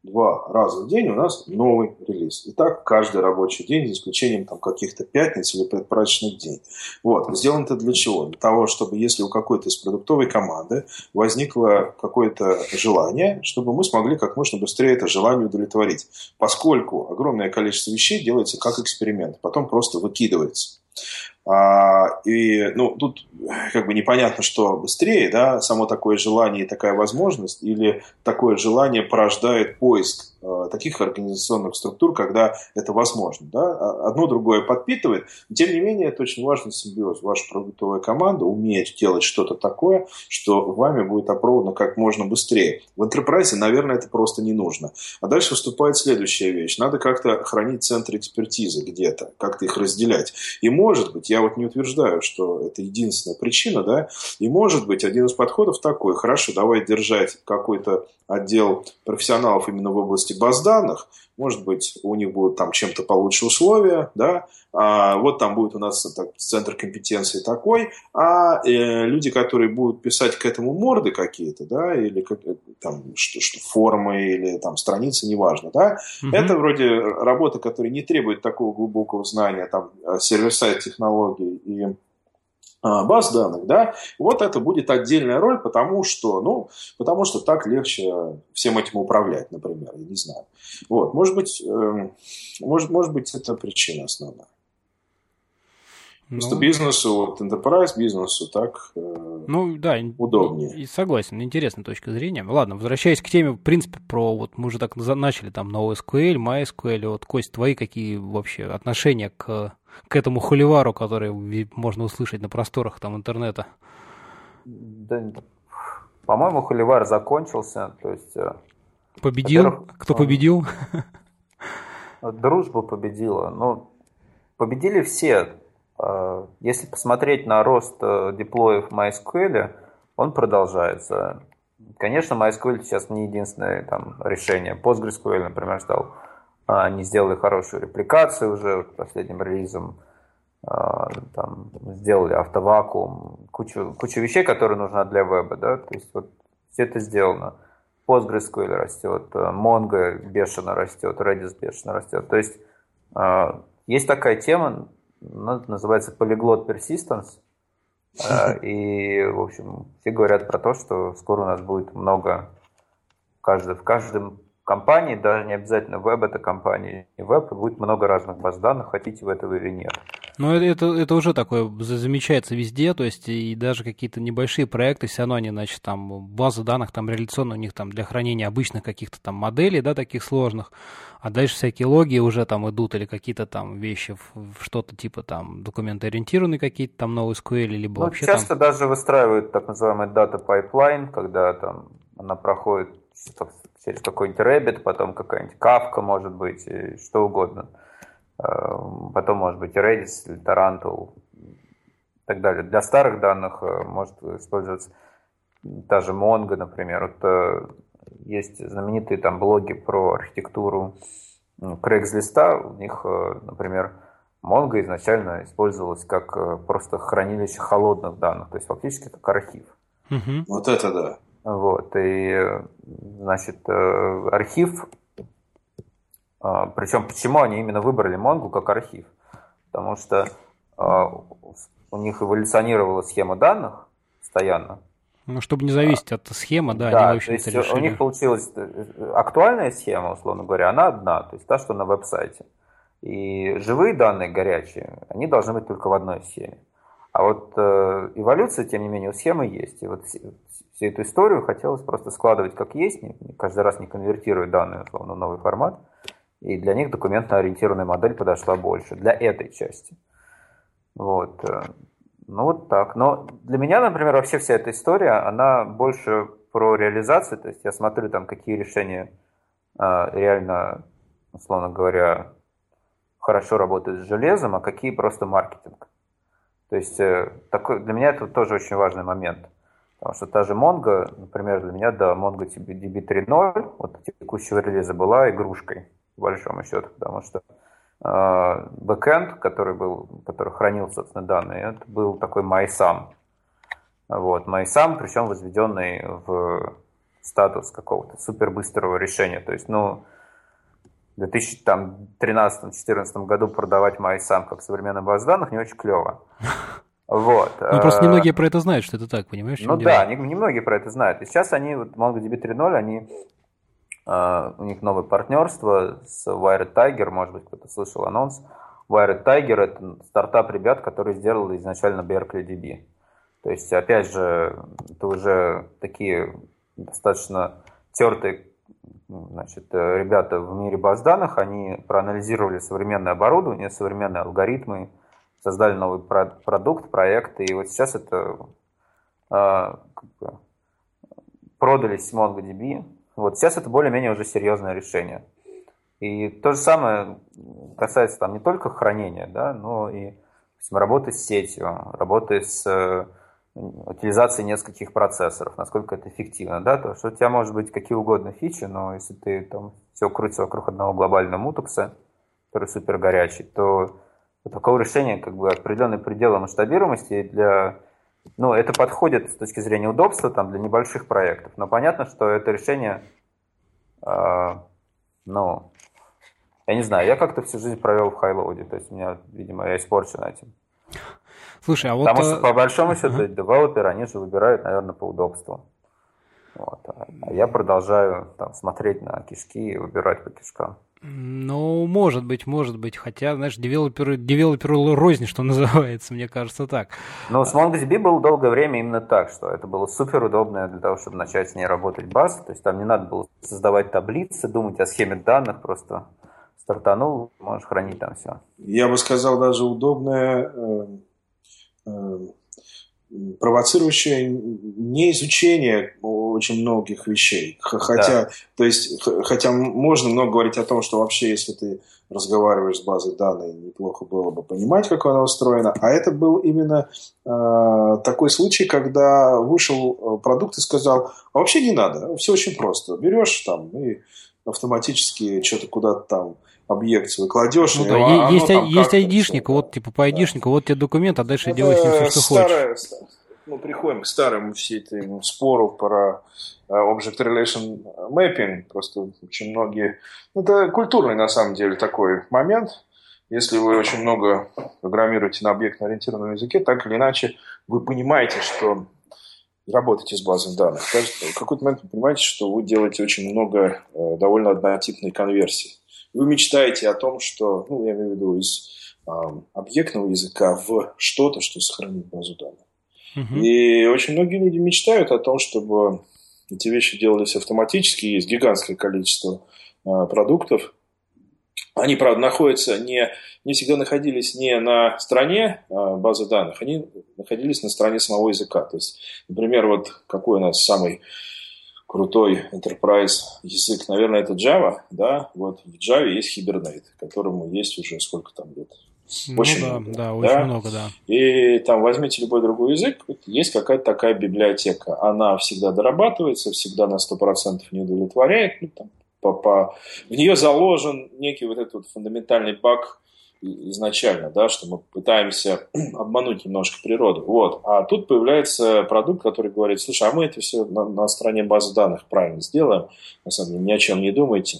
два раза в день у нас новый релиз. И так каждый рабочий день, за исключением там, каких-то пятниц или предпраздничных дней. Вот. Сделано это для чего? Для того, чтобы если у какой-то из продуктовой команды возникло какое-то желание, чтобы мы смогли как можно быстрее это желание удовлетворить. Поскольку огромное количество вещей делается как эксперимент, потом просто выкидывается. А, и ну, тут как бы непонятно, что быстрее, да, само такое желание и такая возможность, или такое желание порождает поиск Э, таких организационных структур, когда это возможно. Да? А одно другое подпитывает. тем не менее, это очень важный симбиоз. Ваша продуктовая команда умеет делать что-то такое, что вами будет опробовано как можно быстрее. В enterprise, наверное, это просто не нужно. А дальше выступает следующая вещь. Надо как-то хранить центры экспертизы где-то, как-то их разделять. И может быть, я вот не утверждаю, что это единственная причина, да, и может быть, один из подходов такой, хорошо, давай держать какой-то отдел профессионалов именно в области баз данных, может быть, у них будут там чем-то получше условия, да, а вот там будет у нас так, центр компетенции такой, а э, люди, которые будут писать к этому морды какие-то, да, или как, э, там что, что формы или там страницы, неважно, да, угу. это вроде работа, которая не требует такого глубокого знания там сервер-сайт технологий и баз данных, да, вот это будет отдельная роль, потому что, ну, потому что так легче всем этим управлять, например, я не знаю. Вот, может быть, э, может, может быть, это причина основная. Ну, Просто бизнесу, вот enterprise бизнесу так э, ну, да, удобнее. И, согласен, интересная точка зрения. Ладно, возвращаясь к теме, в принципе, про вот мы уже так начали там NoSQL, MySQL, вот, Кость, твои какие вообще отношения к к этому холивару, который можно услышать на просторах там интернета? Да, по-моему, холивар закончился. То есть, э, победил? Кто победил? Дружба победила. Ну, победили все. Э, если посмотреть на рост э, деплоев MySQL, он продолжается. Конечно, MySQL сейчас не единственное там, решение. PostgreSQL, например, стал а, они сделали хорошую репликацию уже последним релизом. А, там, сделали автовакуум, кучу, кучу вещей, которые нужны для веба. Да? То есть вот все это сделано. PostgreSQL растет, Mongo бешено растет, Redis бешено растет. То есть а, есть такая тема, называется Polyglot Persistence. И, в общем, все говорят про то, что скоро у нас будет много каждый, в каждом компании, даже не обязательно веб это компания, и веб будет много разных баз данных, хотите вы этого или нет. Но это, это, уже такое замечается везде, то есть и даже какие-то небольшие проекты, все равно они, значит, там база данных там реляционная у них там для хранения обычных каких-то там моделей, да, таких сложных, а дальше всякие логи уже там идут или какие-то там вещи в, в что-то типа там документоориентированные какие-то там новые SQL, либо ну, вообще часто там... даже выстраивают так называемый data pipeline, когда там она проходит через какой-нибудь Rabbit, потом какая-нибудь Kafka, может быть, и что угодно. Э, потом, может быть, Redis или Tarantul и так далее. Для старых данных э, может использоваться та же Mongo, например. Вот э, есть знаменитые там блоги про архитектуру Craigslist. У них, например, Mongo изначально использовалась как просто хранилище холодных данных, то есть фактически как архив. Угу. Вот это да. Вот, и, значит, э, архив, причем почему они именно выбрали Mongo как архив? Потому что а, у них эволюционировала схема данных постоянно. Ну, чтобы не зависеть от схемы, да, да они, в то есть решили. у них получилась э, актуальная схема, условно говоря, она одна, то есть та, что на веб-сайте. И живые данные горячие, они должны быть только в одной схеме. А вот э, эволюция, тем не менее, у схемы есть. И вот всю эту историю хотелось просто складывать как есть, каждый раз не конвертируя данные условно, в новый формат. И для них документно-ориентированная модель подошла больше, для этой части. Вот. Э, ну вот так. Но для меня, например, вообще вся эта история, она больше про реализацию. То есть я смотрю там, какие решения э, реально, условно говоря, хорошо работают с железом, а какие просто маркетинг. То есть э, такой, для меня это тоже очень важный момент. Потому что та же Mongo, например, для меня, да, MongoDB 3.0 вот текущего релиза была игрушкой, по большому счету, потому что э, бэкэнд, который был, который хранил, собственно, данные, это был такой MySam. Вот, MySam, причем возведенный в статус какого-то супербыстрого решения. То есть, ну, в 2013-2014 году продавать MySam как современный баз данных не очень клево. Вот. Ну, просто э, немногие про это знают, что это так, понимаешь? Ну да, немногие про это знают. И сейчас они, вот MongoDB 3.0, они, у них новое партнерство с Wired Tiger, может быть, кто-то слышал анонс. Wired Tiger – это стартап ребят, которые сделали изначально Berkeley DB. То есть, опять же, это уже такие достаточно тертые значит, э, ребята в мире баз данных, они проанализировали современное оборудование, современные алгоритмы, создали новый продукт, проект, и вот сейчас это а, как бы, продались MongoDB. Вот сейчас это более-менее уже серьезное решение. И то же самое касается там не только хранения, да, но и допустим, работы с сетью, работы с э, утилизацией нескольких процессоров, насколько это эффективно, да, то что у тебя может быть какие угодно фичи, но если ты там все крутится вокруг одного глобального мутукса, который супер горячий, то у такого решения как бы определенный предел масштабируемости для ну, это подходит с точки зрения удобства там, для небольших проектов. Но понятно, что это решение, э, ну, я не знаю, я как-то всю жизнь провел в хайлоуде, то есть у меня, видимо, я испорчен этим. Слушай, а вот... Потому что, по большому счету, uh-huh. девелоперы, они же выбирают, наверное, по удобству. Вот. А я продолжаю там, смотреть на кишки и выбирать по кишкам. Ну, может быть, может быть. Хотя, знаешь, девелоперы, девелоперы рознь, что называется, мне кажется так. Ну, с MongoDB было долгое время именно так, что это было супер удобно для того, чтобы начать с ней работать база. То есть там не надо было создавать таблицы, думать о схеме данных, просто стартанул, можешь хранить там все. Я бы сказал, даже удобное э, э, провоцирующее не изучение очень многих вещей. Хотя, да. то есть, хотя можно много говорить о том, что вообще, если ты разговариваешь с базой данных, неплохо было бы понимать, как она устроена. А это был именно э, такой случай, когда вышел э, продукт и сказал, а вообще не надо, все очень просто. Берешь там и автоматически что-то куда-то там объект свой кладешь. Ну, да, оно, есть, оно есть айдишник, вот типа по айдишнику, да. вот тебе документ, а дальше Это делай с ним все, что старая, хочешь. Мы приходим к старому все этому спору про э, Object Relation Mapping. Просто очень многие... Это культурный, на самом деле, такой момент. Если вы очень много программируете на объектно-ориентированном языке, так или иначе вы понимаете, что работаете с базой данных. В какой-то момент вы понимаете, что вы делаете очень много э, довольно однотипной конверсии вы мечтаете о том, что, ну, я имею в виду из э, объектного языка в что-то, что сохранит базу данных. Угу. И очень многие люди мечтают о том, чтобы эти вещи делались автоматически. Есть гигантское количество э, продуктов. Они, правда, находятся не, не всегда находились не на стороне э, базы данных, они находились на стороне самого языка. То есть, например, вот какой у нас самый крутой enterprise язык, наверное, это Java, да, вот в Java есть Hibernate, которому есть уже сколько там лет, ну, очень да, много. Да, очень да? много, да. И там возьмите любой другой язык, есть какая-то такая библиотека. Она всегда дорабатывается, всегда на 100% не удовлетворяет. Ну, там, по, по... В нее заложен некий вот этот вот фундаментальный баг изначально, да, что мы пытаемся обмануть немножко природу. Вот. А тут появляется продукт, который говорит, слушай, а мы это все на, на стороне базы данных правильно сделаем, на самом деле ни о чем не думайте.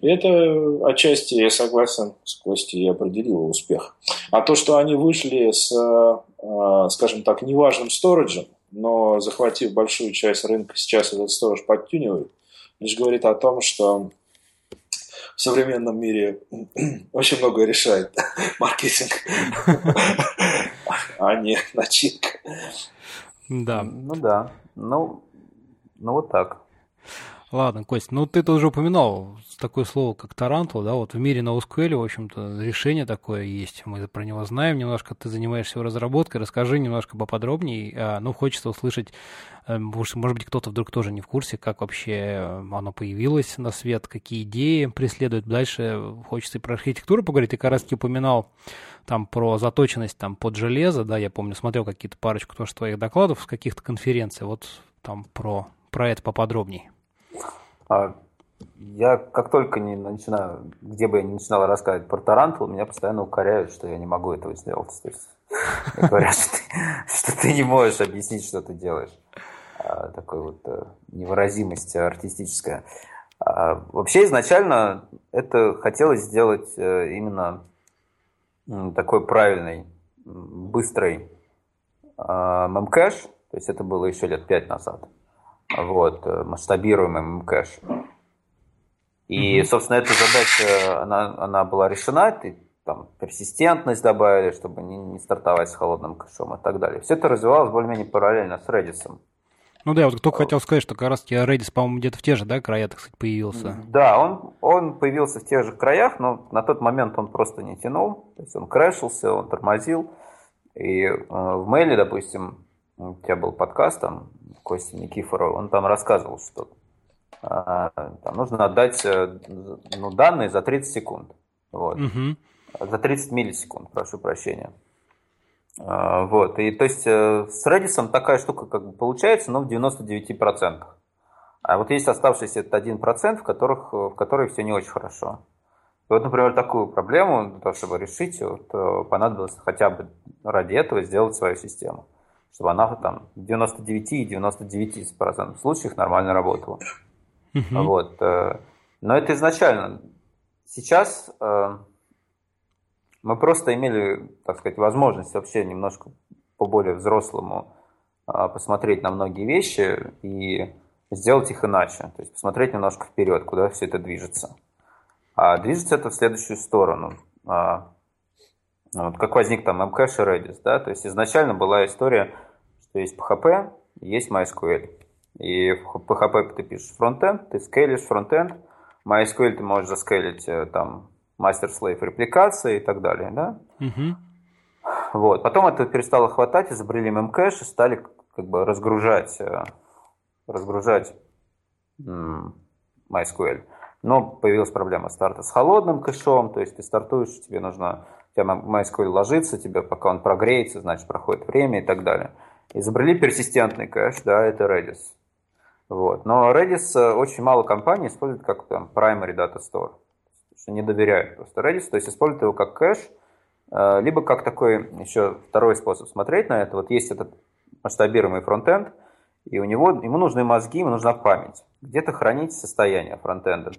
И это отчасти, я согласен с Костей, и определило успех. А то, что они вышли с, э, скажем так, неважным сториджем, но захватив большую часть рынка, сейчас этот сторож подтюнивают, лишь говорит о том, что в современном мире очень много решает маркетинг, а не начинка. Да. Ну да. Ну, ну вот так. Ладно, Кость, ну ты тоже упоминал такое слово, как Tarantool, да, вот в мире NoSQL, в общем-то, решение такое есть, мы про него знаем немножко, ты занимаешься его разработкой, расскажи немножко поподробнее, а, ну, хочется услышать, э, может быть, кто-то вдруг тоже не в курсе, как вообще э, оно появилось на свет, какие идеи преследует, дальше хочется и про архитектуру поговорить, ты как раз таки упоминал там про заточенность там под железо, да, я помню, смотрел какие-то парочку тоже твоих докладов с каких-то конференций, вот там про, про это поподробнее. А, я как только не начинаю, где бы я ни начинал рассказывать про Tarantool, меня постоянно укоряют, что я не могу этого сделать. То есть, Говорят, что ты, что ты не можешь объяснить, что ты делаешь. А, такой вот э, невыразимость артистическая. А, вообще изначально это хотелось сделать э, именно такой правильный, быстрый мемкэш, то есть это было еще лет пять назад. Вот, э, масштабируемый мемкэш. И, собственно, эта задача, она, она была решена, ты, там, персистентность добавили, чтобы не, не стартовать с холодным кэшом и так далее. Все это развивалось более-менее параллельно с Redis. Ну да, я вот только хотел сказать, что как раз Redis, по-моему, где-то в те же да, края, так сказать, появился. Да, он, он появился в тех же краях, но на тот момент он просто не тянул. То есть он крэшился, он тормозил. И э, в мейле, допустим, у тебя был подкаст там, Костя Никифоров, он там рассказывал, что э, там нужно отдать э, ну, данные за 30 секунд. Вот. Угу. За 30 миллисекунд, прошу прощения. А, вот, и то есть э, с Redis такая штука как бы получается, но в 99%. А вот есть оставшийся этот 1%, в, которых, в которой все не очень хорошо. И вот, например, такую проблему, для того, чтобы решить, вот, э, понадобилось хотя бы ради этого сделать свою систему. Чтобы она там в 99 и 99% случаев нормально работала. Uh-huh. Вот. Э, но это изначально. Сейчас мы просто имели, так сказать, возможность вообще немножко по более взрослому а, посмотреть на многие вещи и сделать их иначе. То есть посмотреть немножко вперед, куда все это движется. А движется это в следующую сторону. А, вот как возник там Mcache и Redis, да, то есть изначально была история, что есть PHP, есть MySQL. И в PHP ты пишешь фронтенд, ты скейлишь фронтенд, MySQL ты можешь заскейлить э, там мастер-слейв репликации и так далее, да? Угу. Вот. Потом это перестало хватать, изобрели мемкэш и стали как бы разгружать, э, разгружать MySQL. Но появилась проблема старта с холодным кэшом, то есть ты стартуешь, тебе нужно, у тебя MySQL ложится, тебе пока он прогреется, значит проходит время и так далее. Изобрели персистентный кэш, да, это Redis. Вот. Но Redis э, очень мало компаний используют как там primary data store что не доверяют просто Redis, то есть используют его как кэш, э, либо как такой еще второй способ смотреть на это. Вот есть этот масштабируемый фронтенд, и у него, ему нужны мозги, ему нужна память. Где-то хранить состояние фронтенда.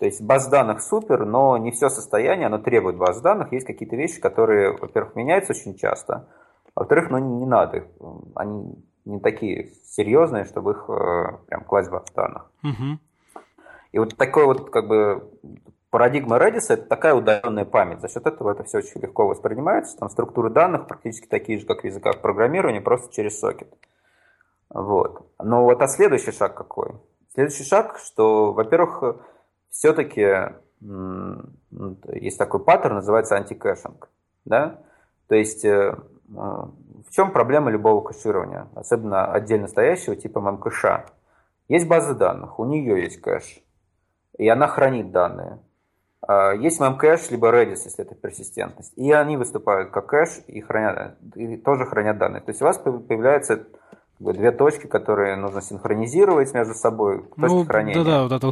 То есть баз данных супер, но не все состояние, оно требует баз данных. Есть какие-то вещи, которые, во-первых, меняются очень часто, а во-вторых, ну не надо их. Они не такие серьезные, чтобы их э, прям класть в баз данных. Угу. И вот такой вот как бы Парадигма Redis – это такая удаленная память. За счет этого это все очень легко воспринимается. Там структуры данных практически такие же, как в языках программирования, просто через сокет. Вот. Но вот а следующий шаг какой? Следующий шаг, что, во-первых, все-таки есть такой паттерн, называется anti-caching. Да? То есть э, в чем проблема любого кэширования, особенно отдельно стоящего типа memcache а? Есть база данных, у нее есть кэш, и она хранит данные. А, есть memcache, либо Redis, если это персистентность. И они выступают как кэш и, хранят, и тоже хранят данные. То есть у вас две точки, которые нужно синхронизировать между собой, точки ну, хранения. Да-да, вот это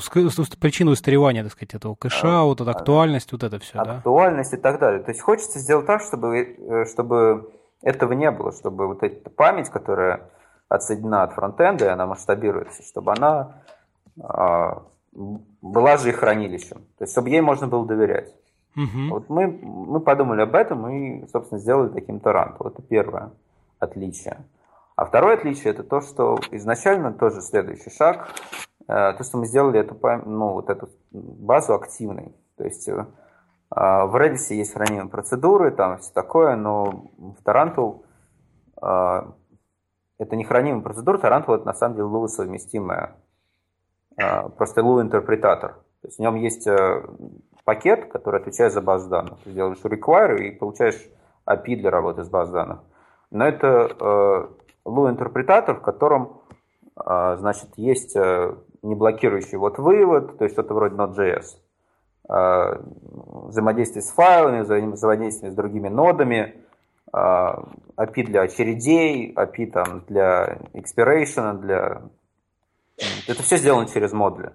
причина устаревания, так сказать, этого кэша, а, вот эта актуальность, вот это все, Актуальность да? и так далее. То есть хочется сделать так, чтобы, э, чтобы этого не было, чтобы вот эта память, которая отсоединена от фронтенда, и она масштабируется, чтобы она а, была же и хранилищем. То есть, чтобы ей можно было доверять. Угу. Вот мы, мы подумали об этом и, собственно, сделали таким торрантом. Это первое отличие. А второе отличие это то, что изначально тоже следующий шаг, э, то, что мы сделали эту, ну, вот эту базу активной. То есть э, в Redis есть хранимые процедуры, там все такое, но в Tarantul э, это не хранимые процедуры, Tarantul это на самом деле лово совместимая просто LU-интерпретатор. То есть в нем есть э, пакет, который отвечает за базу данных. Ты делаешь require и получаешь API для работы с базой данных. Но это LU-интерпретатор, э, в котором э, значит, есть не блокирующий вот вывод, то есть что-то вроде Node.js, взаимодействие с файлами, взаимодействие с другими нодами, API для очередей, API там, для expiration, для это все сделано через модули.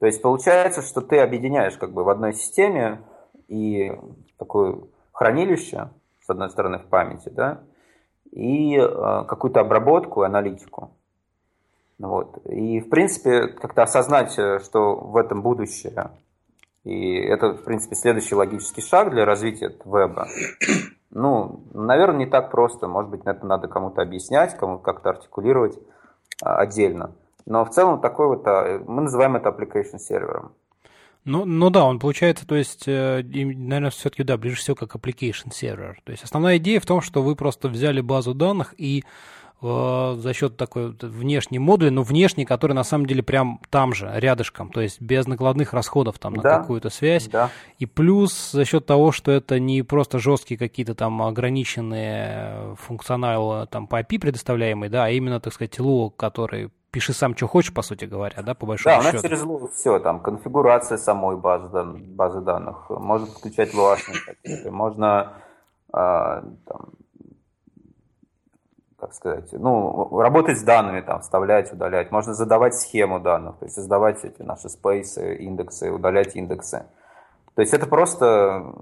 То есть получается, что ты объединяешь как бы в одной системе и такое хранилище, с одной стороны, в памяти, да, и э, какую-то обработку, аналитику. Вот. И, в принципе, как-то осознать, э, что в этом будущее, и это, в принципе, следующий логический шаг для развития веба, ну, наверное, не так просто. Может быть, это надо кому-то объяснять, кому-то как-то артикулировать а, отдельно. Но в целом такой вот, а, мы называем это application сервером. Ну, ну да, он получается, то есть, э, наверное, все-таки, да, ближе всего как application сервер. То есть основная идея в том, что вы просто взяли базу данных и э, за счет такой вот внешней модули, но внешний, который на самом деле прям там же, рядышком, то есть без накладных расходов там на да, какую-то связь. Да. И плюс за счет того, что это не просто жесткие какие-то там ограниченные функционалы там по API предоставляемые, да, а именно, так сказать, LUO, который пиши сам, что хочешь, по сути говоря, да, по большому да, счету. Да, у нас через LUO все, там, конфигурация самой базы, базы данных, включать луашные пакеты, можно а, там, как сказать, ну, работать с данными, там, вставлять, удалять. Можно задавать схему данных, то есть создавать эти наши спейсы, индексы, удалять индексы. То есть это просто...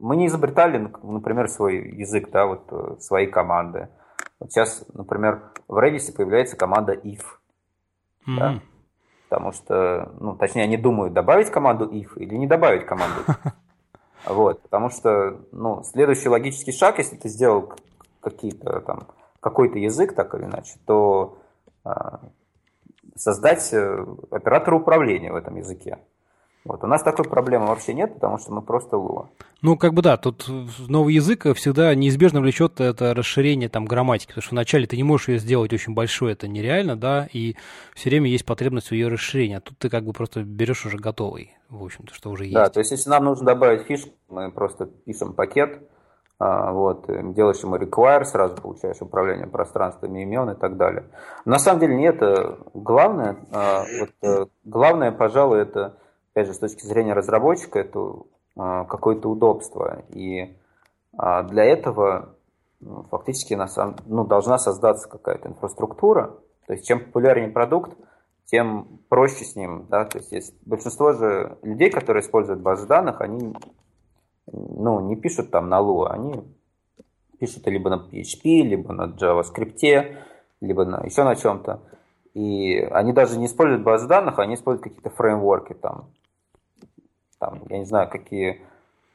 Мы не изобретали, например, свой язык, да, вот свои команды. Вот сейчас, например, в Redis появляется команда if. Mm-hmm. Да? Потому что, ну, точнее, они думают, добавить команду if или не добавить команду. Вот, потому что, ну, следующий логический шаг, если ты сделал какие-то там какой-то язык, так или иначе, то а, создать э, оператора управления в этом языке. Вот. У нас такой проблемы вообще нет, потому что мы просто Lua. Ну, как бы да, тут новый язык всегда неизбежно влечет это расширение там грамматики, потому что вначале ты не можешь ее сделать очень большой, это нереально, да, и все время есть потребность в ее расширении, а тут ты как бы просто берешь уже готовый, в общем-то, что уже есть. Да, то есть если нам нужно добавить фишку, мы просто пишем пакет, а, вот, э, делаешь ему require, сразу получаешь управление пространствами имен и так далее. На самом деле не это главное. А, вот, э, главное, пожалуй, это, опять же, с точки зрения разработчика, это а, какое-то удобство. И для этого фактически на самом, ну, должна создаться какая-то инфраструктура. То есть чем популярнее продукт, тем проще с ним. Да? То есть, есть большинство же людей, которые используют базы данных, они ну, не пишут там на Lua, они пишут либо на PHP, либо на JavaScript, либо на еще на чем-то. И они даже не используют базы данных, они используют какие-то фреймворки там. Там, я не знаю, какие...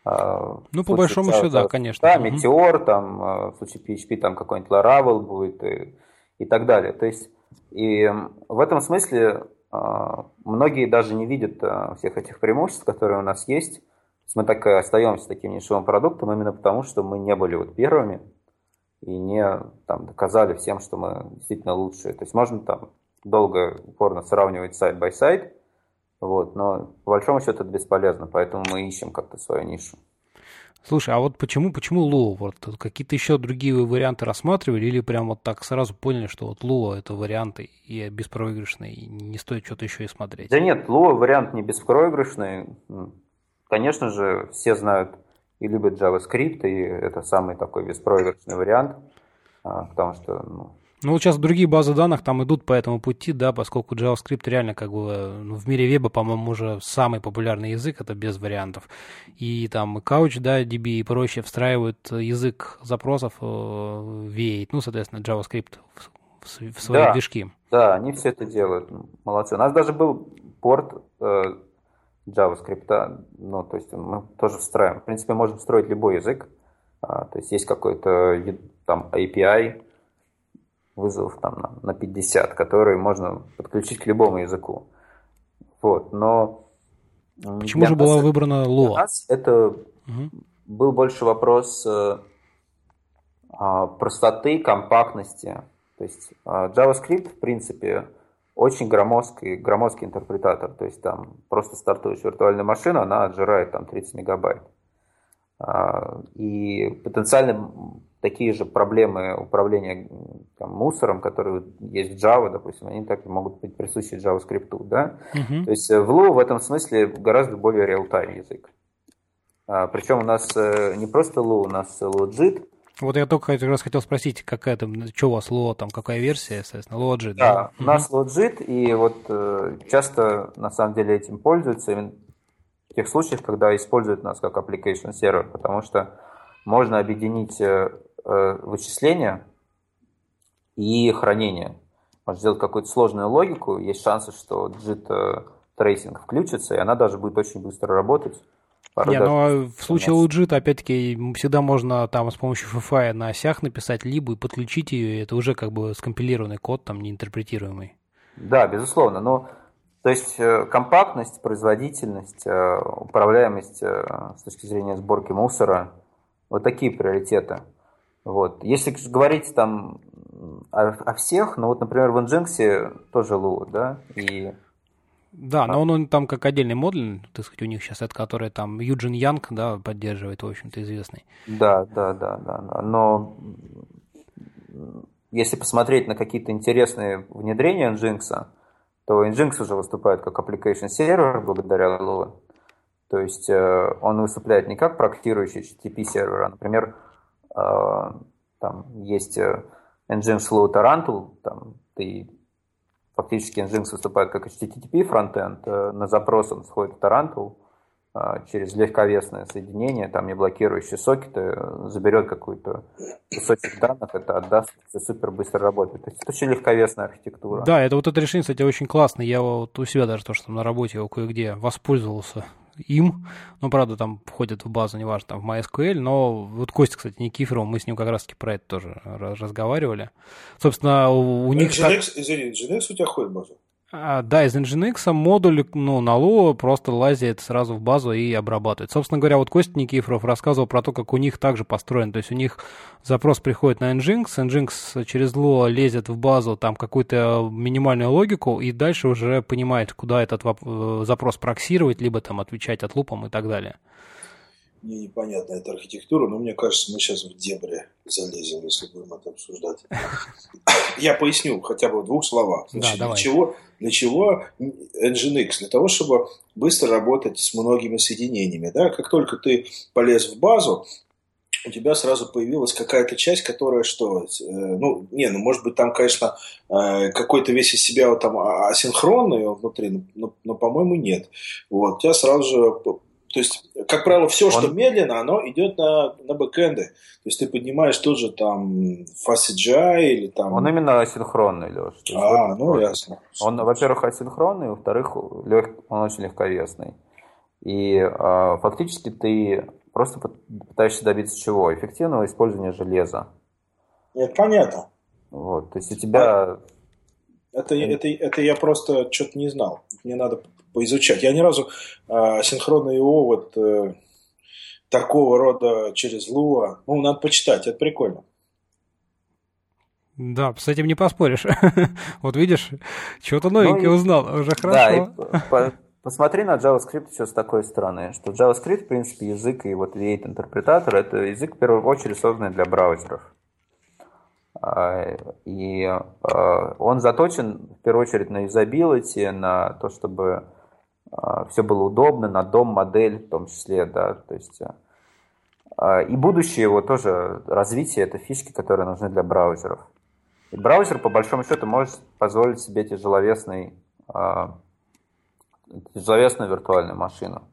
А, ну, по большому счету, да, конечно. Да, Meteor, там, а, в случае PHP, там какой-нибудь Laravel будет и, и так далее. То есть, и в этом смысле а, многие даже не видят всех этих преимуществ, которые у нас есть, мы так и остаемся таким нишевым продуктом именно потому, что мы не были вот первыми и не там, доказали всем, что мы действительно лучшие. То есть можно там долго, упорно сравнивать side-by-side, вот, но по большому счету это бесполезно, поэтому мы ищем как-то свою нишу. Слушай, а вот почему, почему Lua? Вот какие-то еще другие варианты рассматривали или прям вот так сразу поняли, что вот Lua это варианты и беспроигрышный, и не стоит что-то еще и смотреть? Да нет, Lua вариант не беспроигрышный. Конечно же, все знают и любят JavaScript, и это самый такой беспроигрышный вариант, а, потому что... Ну, ну, вот сейчас другие базы данных там идут по этому пути, да, поскольку JavaScript реально как бы ну, в мире веба, по-моему, уже самый популярный язык, это без вариантов. И там Couch, да, DB и прочее встраивают язык запросов э, V8, ну, соответственно, JavaScript в, в свои да, движки. Да, они все это делают, молодцы. У нас даже был порт э, JavaScript, ну, то есть мы тоже встраиваем. В принципе, можем строить любой язык. А, то есть есть какой-то там API, вызов там на, на 50, который можно подключить к любому языку. Вот, но... Почему же нас, была выбрана Lua? Для нас это угу. был больше вопрос э, а, простоты, компактности. То есть а, JavaScript, в принципе, очень громоздкий, громоздкий интерпретатор. То есть там просто стартуешь виртуальную машину, она отжирает там 30 мегабайт. А, и потенциально такие же проблемы управления там, мусором, которые есть в Java, допустим, они так могут быть присущи JavaScript. Да? Uh-huh. То есть в Lua в этом смысле гораздо более real-time язык. А, причем у нас э, не просто Lua, у нас Logit, вот я только как раз хотел спросить, какая там, что у вас Ло, там какая версия, естественно, Logit, да? Да, у нас Logit, и вот э, часто на самом деле этим пользуются в тех случаях, когда используют нас как application сервер, потому что можно объединить э, э, вычисления и хранение. Можно сделать какую-то сложную логику, есть шансы, что JIT трейсинг включится, и она даже будет очень быстро работать. Не, но в случае LuaJIT, опять-таки, всегда можно там с помощью FFI на сях написать либо и подключить ее, и это уже как бы скомпилированный код, там, неинтерпретируемый. Да, безусловно, но то есть э, компактность, производительность, э, управляемость э, с точки зрения сборки мусора, вот такие приоритеты. Вот. Если говорить там о, о всех, ну вот, например, в Nginx тоже Lua, да, и да, но он, он там как отдельный модуль, так сказать, у них сейчас, это который там Юджин Янг, да, поддерживает, в общем-то, известный. Да, да, да, да, да. Но если посмотреть на какие-то интересные внедрения Nginx, то Nginx уже выступает как application сервер благодаря Lua. То есть э, он выступает не как практикующий HTTP сервер, а, например, э, там есть э, Nginx Lua Tarantul, там ты фактически Nginx выступает как HTTP фронтенд, на запрос он сходит в Tarantul, через легковесное соединение, там не блокирующие сокеты, заберет какой-то кусочек данных, это отдаст, все супер быстро работает. То есть это очень легковесная архитектура. Да, это вот это решение, кстати, очень классно. Я вот у себя даже то, что там на работе его кое-где воспользовался им, ну, правда, там входит в базу, неважно, там в MySQL, но вот Костя, кстати, Никифоров, мы с ним как раз-таки про это тоже разговаривали. Собственно, у, у них... Nginx, так... Извини, Nginx у тебя ходит в базу? А, да, из Nginx модуль ну, на Lua просто лазит сразу в базу и обрабатывает. Собственно говоря, вот Костя Никифоров рассказывал про то, как у них также построен. То есть у них запрос приходит на Nginx, Nginx через Lua лезет в базу, там какую-то минимальную логику, и дальше уже понимает, куда этот э, запрос проксировать, либо там отвечать от лупом и так далее мне непонятна эта архитектура, но мне кажется, мы сейчас в дебри залезем, если будем это обсуждать. Я поясню хотя бы в двух словах. Значит, да, для, чего, для чего Nginx? Для того, чтобы быстро работать с многими соединениями. Да? Как только ты полез в базу, у тебя сразу появилась какая-то часть, которая что, э, ну, не, ну, может быть, там, конечно, э, какой-то весь из себя вот, там а, асинхронный внутри, но, но по-моему, нет. Вот, у тебя сразу же то есть, как правило, все, что Он... медленно, оно идет на, на бэкэнды. То есть ты поднимаешь тот же там FastCGI или там... Он именно асинхронный, Леш. А, вот, ну вот. ясно. Он, во-первых, асинхронный, во-вторых, лег... он очень легковесный. И э, фактически ты просто пытаешься добиться чего? Эффективного использования железа. Нет, понятно. Вот, то есть у тебя... Это, это, это я просто что-то не знал. Мне надо поизучать. Я ни разу э, синхронный ИО вот э, такого рода через Луа, ну, надо почитать, это прикольно. Да, с этим не поспоришь. вот видишь, что-то новенькое ну, узнал, уже хорошо. Да, посмотри на JavaScript еще с такой стороны, что JavaScript, в принципе, язык и вот V8 интерпретатор, это язык, в первую очередь, созданный для браузеров. А, и а, он заточен, в первую очередь, на юзабилити, на то, чтобы а, все было удобно, на дом, модель в том числе, да, то есть а, и будущее его тоже развитие это фишки, которые нужны для браузеров. И браузер, по большому счету, может позволить себе тяжеловесный, а, тяжеловесную виртуальную машину.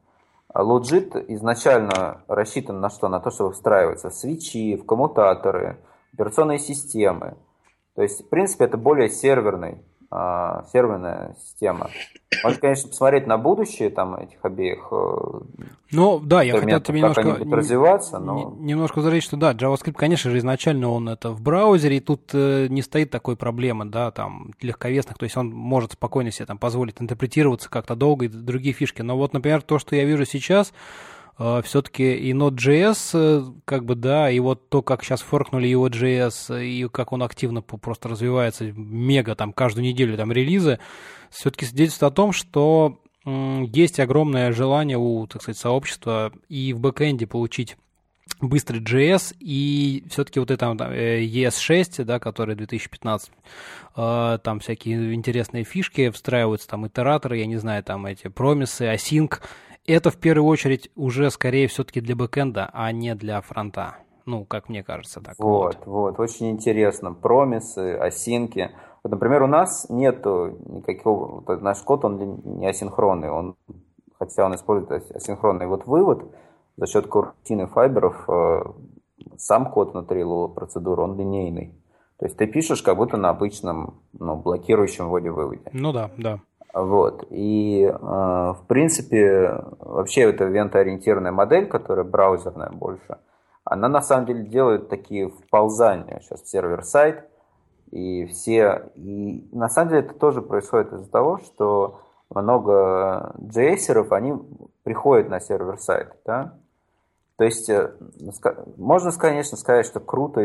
Logit изначально рассчитан на что? На то, чтобы встраиваться в свечи, в коммутаторы, операционные системы. То есть, в принципе, это более серверный а, серверная система. Можно, конечно, посмотреть на будущее там этих обеих. Э, ну, да, я хотел тебе немножко развиваться, но... немножко возразить, что да, JavaScript, конечно же, изначально он это в браузере, и тут э, не стоит такой проблемы, да, там легковесных, то есть он может спокойно себе там позволить интерпретироваться как-то долго и другие фишки. Но вот, например, то, что я вижу сейчас, все-таки и Node.js, э, как бы, да, и вот то, как сейчас форкнули его JS, и как он активно просто развивается, мега, там, каждую неделю там релизы, все-таки свидетельствует о том, что есть огромное желание у, так сказать, сообщества и в бэкэнде получить быстрый JS и все-таки вот это ES6, да, который 2015, а, там всякие интересные фишки встраиваются, там итераторы, я не знаю, там эти промисы, async, это в первую очередь уже скорее все-таки для бэкэнда, а не для фронта. Ну, как мне кажется, так. Вот, вот, вот очень интересно. Промисы, осинки. Вот, например, у нас нет никакого, вот наш код, он не асинхронный, он, хотя он использует асинхронный вот вывод, за счет куртины файберов э, сам код внутри процедуры, он линейный. То есть ты пишешь как будто на обычном, ну, блокирующем вводе-выводе. Ну да, да. Вот. И, э, в принципе, вообще эта вент-ориентированная модель, которая браузерная больше, она на самом деле делает такие вползания сейчас в сервер-сайт, и все... И на самом деле это тоже происходит из-за того, что много JS-еров, они приходят на сервер-сайт, да? То есть э, можно, конечно, сказать, что круто,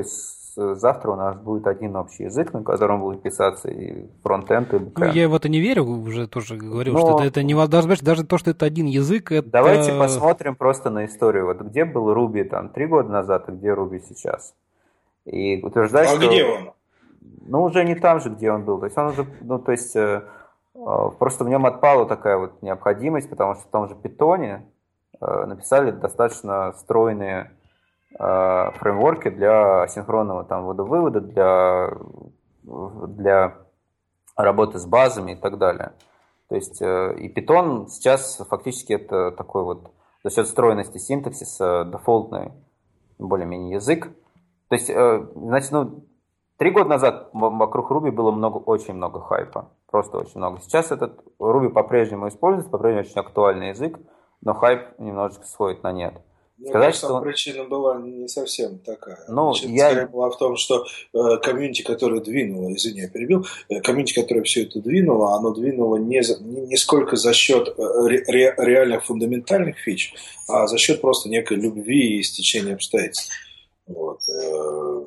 завтра у нас будет один общий язык, на котором будет писаться и фронтенд, и бэкэнд. Ну, я в это не верю, уже тоже говорил, Но... что это, это не даже, даже то, что это один язык, это... Давайте посмотрим просто на историю. Вот где был Руби там три года назад, а где Руби сейчас? И утверждать, а что... где он? Ну, уже не там же, где он был. То есть он уже, ну, то есть э, э, просто в нем отпала такая вот необходимость, потому что в том же питоне э, написали достаточно стройные фреймворки для синхронного там водовывода, для, для работы с базами и так далее. То есть и Python сейчас фактически это такой вот за счет стройности синтаксиса дефолтный более-менее язык. То есть, значит, ну, Три года назад вокруг Руби было много, очень много хайпа. Просто очень много. Сейчас этот Руби по-прежнему используется, по-прежнему очень актуальный язык, но хайп немножечко сходит на нет. Мне Сказать, кажется, что... причина была не совсем такая. Ну, Причина я... была в том, что э, комьюнити, которое двинуло, извини, я перебил, э, комьюнити, которое все это двинуло, оно двинуло не, за, не, не сколько за счет э, ре, реальных фундаментальных фич, а за счет просто некой любви и стечения обстоятельств. Вот. Э,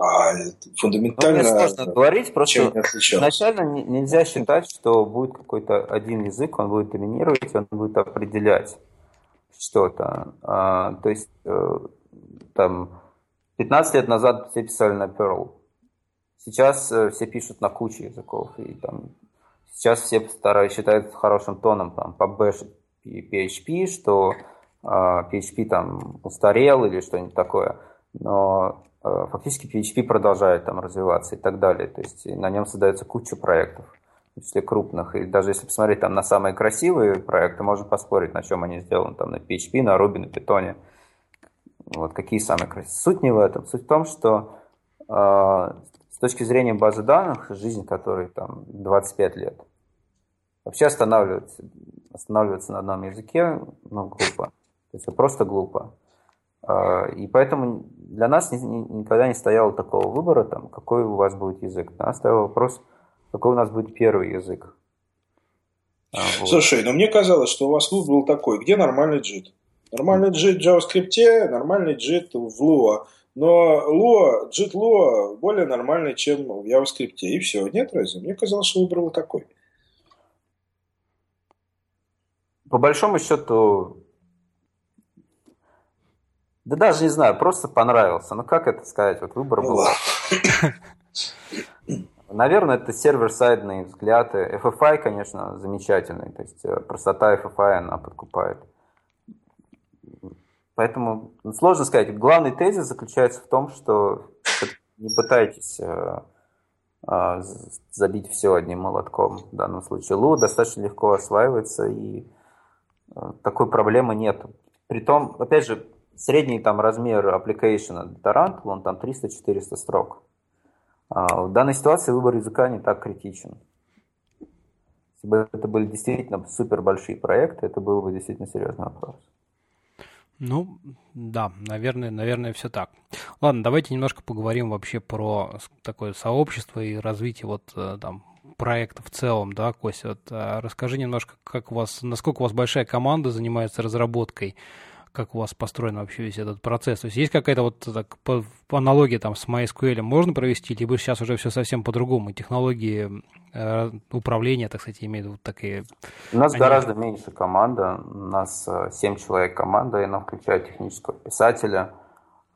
а фундаментально... Ну, мне сложно говорить, просто изначально нельзя считать, что будет какой-то один язык, он будет доминировать, он будет определять что-то. А, то есть э, там 15 лет назад все писали на Perl. Сейчас э, все пишут на куче языков. И там сейчас все стараются считают хорошим тоном там, побэшить PHP, что э, PHP там устарел или что-нибудь такое. Но Э, фактически PHP продолжает там развиваться и так далее. То есть на нем создается куча проектов, числе крупных. И даже если посмотреть там на самые красивые проекты, можно поспорить, на чем они сделаны. Там на PHP, на Ruby, на Python. Вот какие самые красивые. Суть не в этом. Суть в том, что э, с точки зрения базы данных, жизнь которой там 25 лет, вообще останавливаться, останавливаться на одном языке, ну, глупо. То есть просто глупо. А, и поэтому для нас никогда не стояло такого выбора, там, какой у вас будет язык. Для нас стоял вопрос, какой у нас будет первый язык. А, вот. Слушай, но мне казалось, что у вас выбор был такой, где нормальный JIT? Нормальный JIT в JavaScript, нормальный JIT в Lua. Но Lua, JIT Lua более нормальный, чем в JavaScript. И все. Нет разве? Мне казалось, что выбор был такой. По большому счету, да даже не знаю, просто понравился. Ну как это сказать? Вот выбор был. Наверное, это сервер-сайдные взгляды. FFI, конечно, замечательный. То есть э, простота FFI, она подкупает. Поэтому сложно сказать. Главный тезис заключается в том, что не пытайтесь э, э, забить все одним молотком. В данном случае Лу достаточно легко осваивается, и такой проблемы нет. Притом, опять же, средний там размер application Tarantul, он там 300-400 строк. А в данной ситуации выбор языка не так критичен. Если бы это были действительно супер большие проекты, это был бы действительно серьезный вопрос. Ну, да, наверное, наверное, все так. Ладно, давайте немножко поговорим вообще про такое сообщество и развитие вот э, там проекта в целом, да, Костя, вот, а расскажи немножко, как у вас, насколько у вас большая команда занимается разработкой как у вас построен вообще весь этот процесс? То есть есть какая-то вот так, по, по аналогии там с MySQL можно провести, либо сейчас уже все совсем по-другому, технологии э, управления, так сказать, имеют вот такие... У нас они... гораздо меньше команда, у нас 7 э, человек команда, и она включает технического писателя,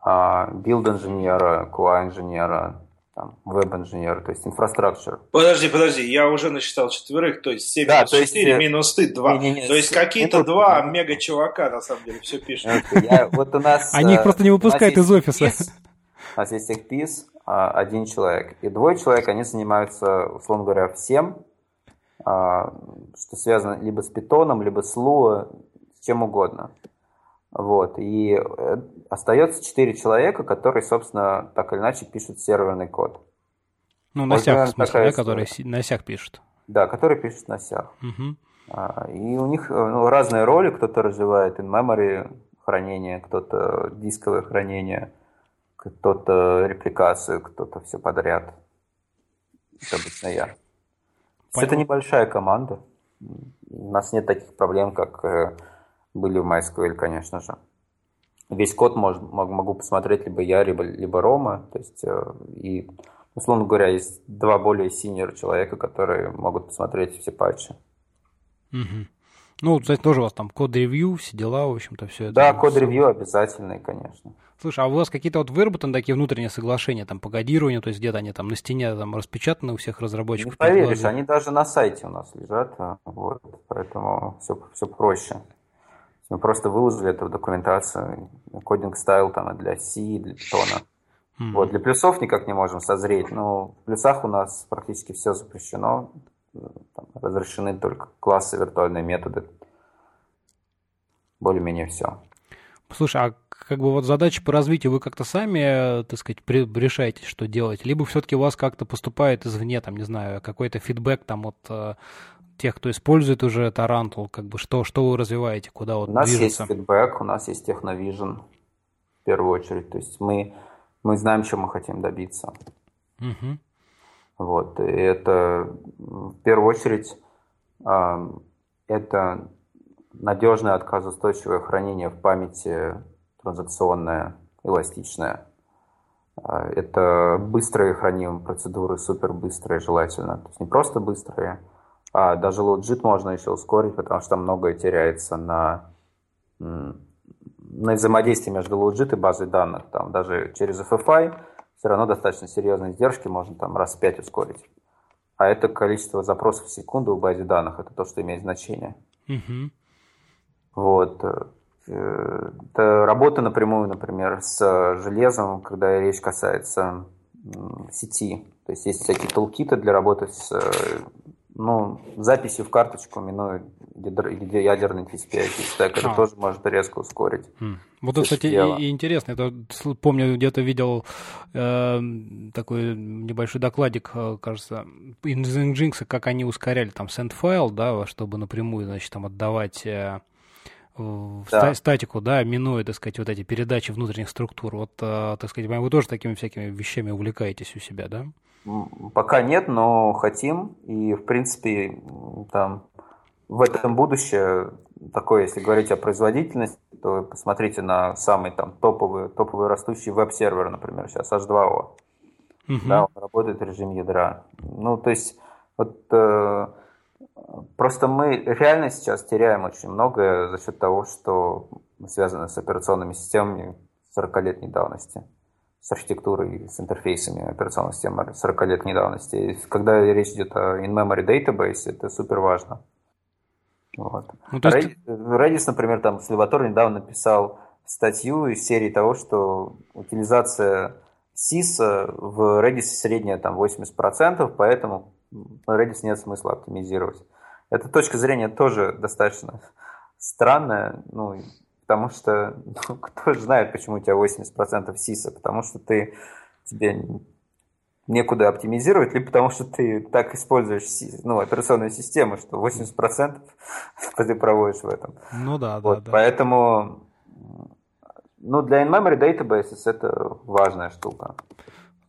а, билд-инженера, QA-инженера, там, веб-инженер, то есть инфраструктура. Подожди, подожди, я уже насчитал четверых, то есть 7 да, минус то есть, 4 минус ты 2. Не, не, не, то есть какие-то два мега-чувака, на самом деле, все пишут. Я, вот у нас, Они их просто не выпускают из офиса. У нас есть техпис, а, один человек. И двое человек, они занимаются, условно говоря, всем, а, что связано либо с питоном, либо с Lua, с чем угодно. Вот. И э, остается четыре человека, которые, собственно, так или иначе пишут серверный код. Ну, на сях, в смысле, да, которые на сях пишут. Да, которые пишут на сях. Угу. И у них ну, разные роли. Кто-то развивает in-memory хранение, кто-то дисковое хранение, кто-то репликацию, кто-то все подряд. Это обычно я. Понятно. Это небольшая команда. У нас нет таких проблем, как э, были в MySQL, конечно же. Весь код мож, могу посмотреть либо я, либо, либо Рома. То есть, э, и, условно говоря, есть два более senior человека, которые могут посмотреть все патчи. Угу. Ну, кстати, тоже у вас там code review, все дела, в общем-то, все это. Да, code review обязательный, конечно. Слушай, а у вас какие-то вот выработаны такие внутренние соглашения там по кодированию, то есть где-то они там на стене там распечатаны у всех разработчиков? Не поверишь, они даже на сайте у нас лежат, а, вот, поэтому все, все проще. Мы просто выложили это в документацию, кодинг стайл там для C, для Python. Mm-hmm. Вот, для плюсов никак не можем созреть, но в плюсах у нас практически все запрещено, там, разрешены только классы, виртуальные методы. Более-менее все. Слушай, а как бы вот задачи по развитию вы как-то сами, так сказать, решаете, что делать? Либо все-таки у вас как-то поступает извне, там, не знаю, какой-то фидбэк там от э, тех, кто использует уже Тарантул, как бы что, что вы развиваете, куда вот У нас движется? есть feedback, у нас есть techno vision в первую очередь. То есть мы, мы знаем, чем мы хотим добиться. Угу. Вот, и это в первую очередь это надежное отказоустойчивое хранение в памяти транзакционное, эластичное. А, это быстрые хранимые процедуры, супер быстрые желательно. То есть не просто быстрые, а даже лоджит можно еще ускорить, потому что многое теряется на, на взаимодействии между лоджит и базой данных. Там даже через FFI все равно достаточно серьезные издержки можно там раз в пять ускорить. А это количество запросов в секунду в базе данных, это то, что имеет значение. Угу. Вот. Э, это работа напрямую, например, с железом, когда речь касается сети. То есть есть всякие тулкиты для работы с ну, записи в карточку, минуя ядерный TCP/IP стек, это а. тоже может резко ускорить. Mm. Вот это, кстати, и, и интересно. Это, помню, где-то видел э, такой небольшой докладик, э, кажется, из Nginx, как они ускоряли там send файл, да, чтобы напрямую, значит, там отдавать э, в да. статику, да, минуя, так сказать, вот эти передачи внутренних структур. Вот, э, так сказать, вы тоже такими всякими вещами увлекаетесь у себя, да? Пока нет, но хотим. И, в принципе, там в этом будущее такое, если говорить о производительности, то посмотрите на самый там топовый, топовый растущий веб-сервер, например, сейчас H2O. Угу. Да, он работает в режиме ядра. Ну, то есть, вот э, просто мы реально сейчас теряем очень многое за счет того, что связано с операционными системами 40-летней давности с архитектурой, с интерфейсами операционной системы 40 лет недавности. И когда речь идет о in-memory database, это супер важно. Вот. Ну, есть... Redis, например, там Сальватор недавно написал статью из серии того, что утилизация SIS в Redis средняя там 80%, поэтому Redis нет смысла оптимизировать. Эта точка зрения тоже достаточно странная. Ну, потому что ну, кто же знает, почему у тебя 80% сиса, потому что ты тебе некуда оптимизировать, либо потому что ты так используешь ну, операционную систему, что 80% ты проводишь в этом. Ну да, вот, да, да. Поэтому ну, для in-memory databases это важная штука.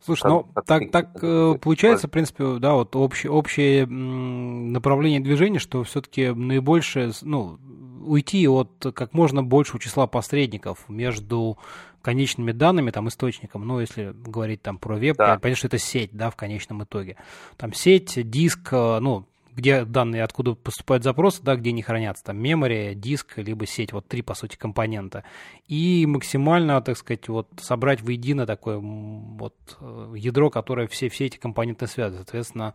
Слушай, ну так, так э, получается, в принципе, да, вот общее, общее направление движения, что все-таки наибольшее, ну, уйти от как можно большего числа посредников между конечными данными, там, источником, ну, если говорить там про веб, да. понятно, что это сеть, да, в конечном итоге. Там сеть, диск, э, ну, где данные, откуда поступают запросы, да, где они хранятся, там, мемори, диск, либо сеть, вот три, по сути, компонента. И максимально, так сказать, вот собрать воедино такое вот э, ядро, которое все, все эти компоненты связывает. Соответственно,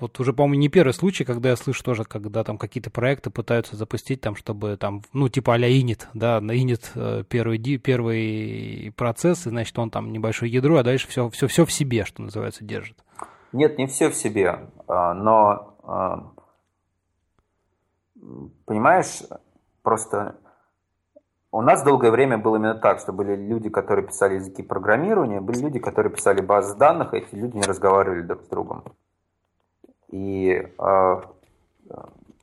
вот уже, по-моему, не первый случай, когда я слышу тоже, когда там какие-то проекты пытаются запустить там, чтобы там, ну, типа а-ля init, да, init э, первый, первый процесс, и, значит, он там небольшое ядро, а дальше все, все, все в себе, что называется, держит. Нет, не все в себе, а, но а, понимаешь, просто у нас долгое время было именно так, что были люди, которые писали языки программирования, были люди, которые писали базы данных, и эти люди не разговаривали друг с другом. И э,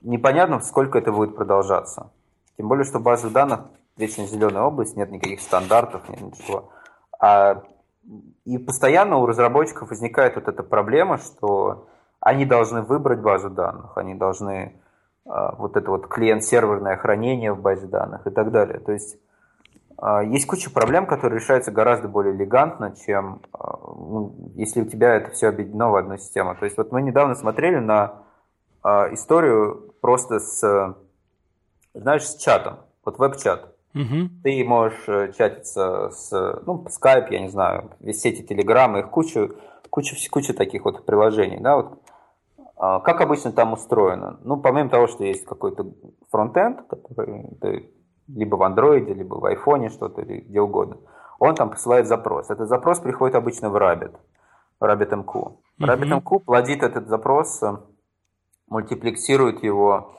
непонятно, сколько это будет продолжаться. Тем более, что базы данных вечно зеленая область, нет никаких стандартов, нет ничего. А, и постоянно у разработчиков возникает вот эта проблема, что они должны выбрать базу данных, они должны а, вот это вот клиент-серверное хранение в базе данных и так далее. То есть есть куча проблем, которые решаются гораздо более элегантно, чем а, ну, если у тебя это все объединено в одну систему. То есть вот мы недавно смотрели на историю просто с, знаешь, с чатом, вот веб-чат. Угу. Ты можешь э, чатиться с, ну, Skype, я не знаю, весь сети Telegram, их куча, куча, куча таких вот приложений, да, вот а, как обычно там устроено? Ну, помимо того, что есть какой-то фронтенд, который ты либо в андроиде, либо в айфоне что-то, или где угодно, он там посылает запрос. Этот запрос приходит обычно в Rabbit, в RabbitMQ. Mm-hmm. RabbitMQ плодит этот запрос, э, мультиплексирует его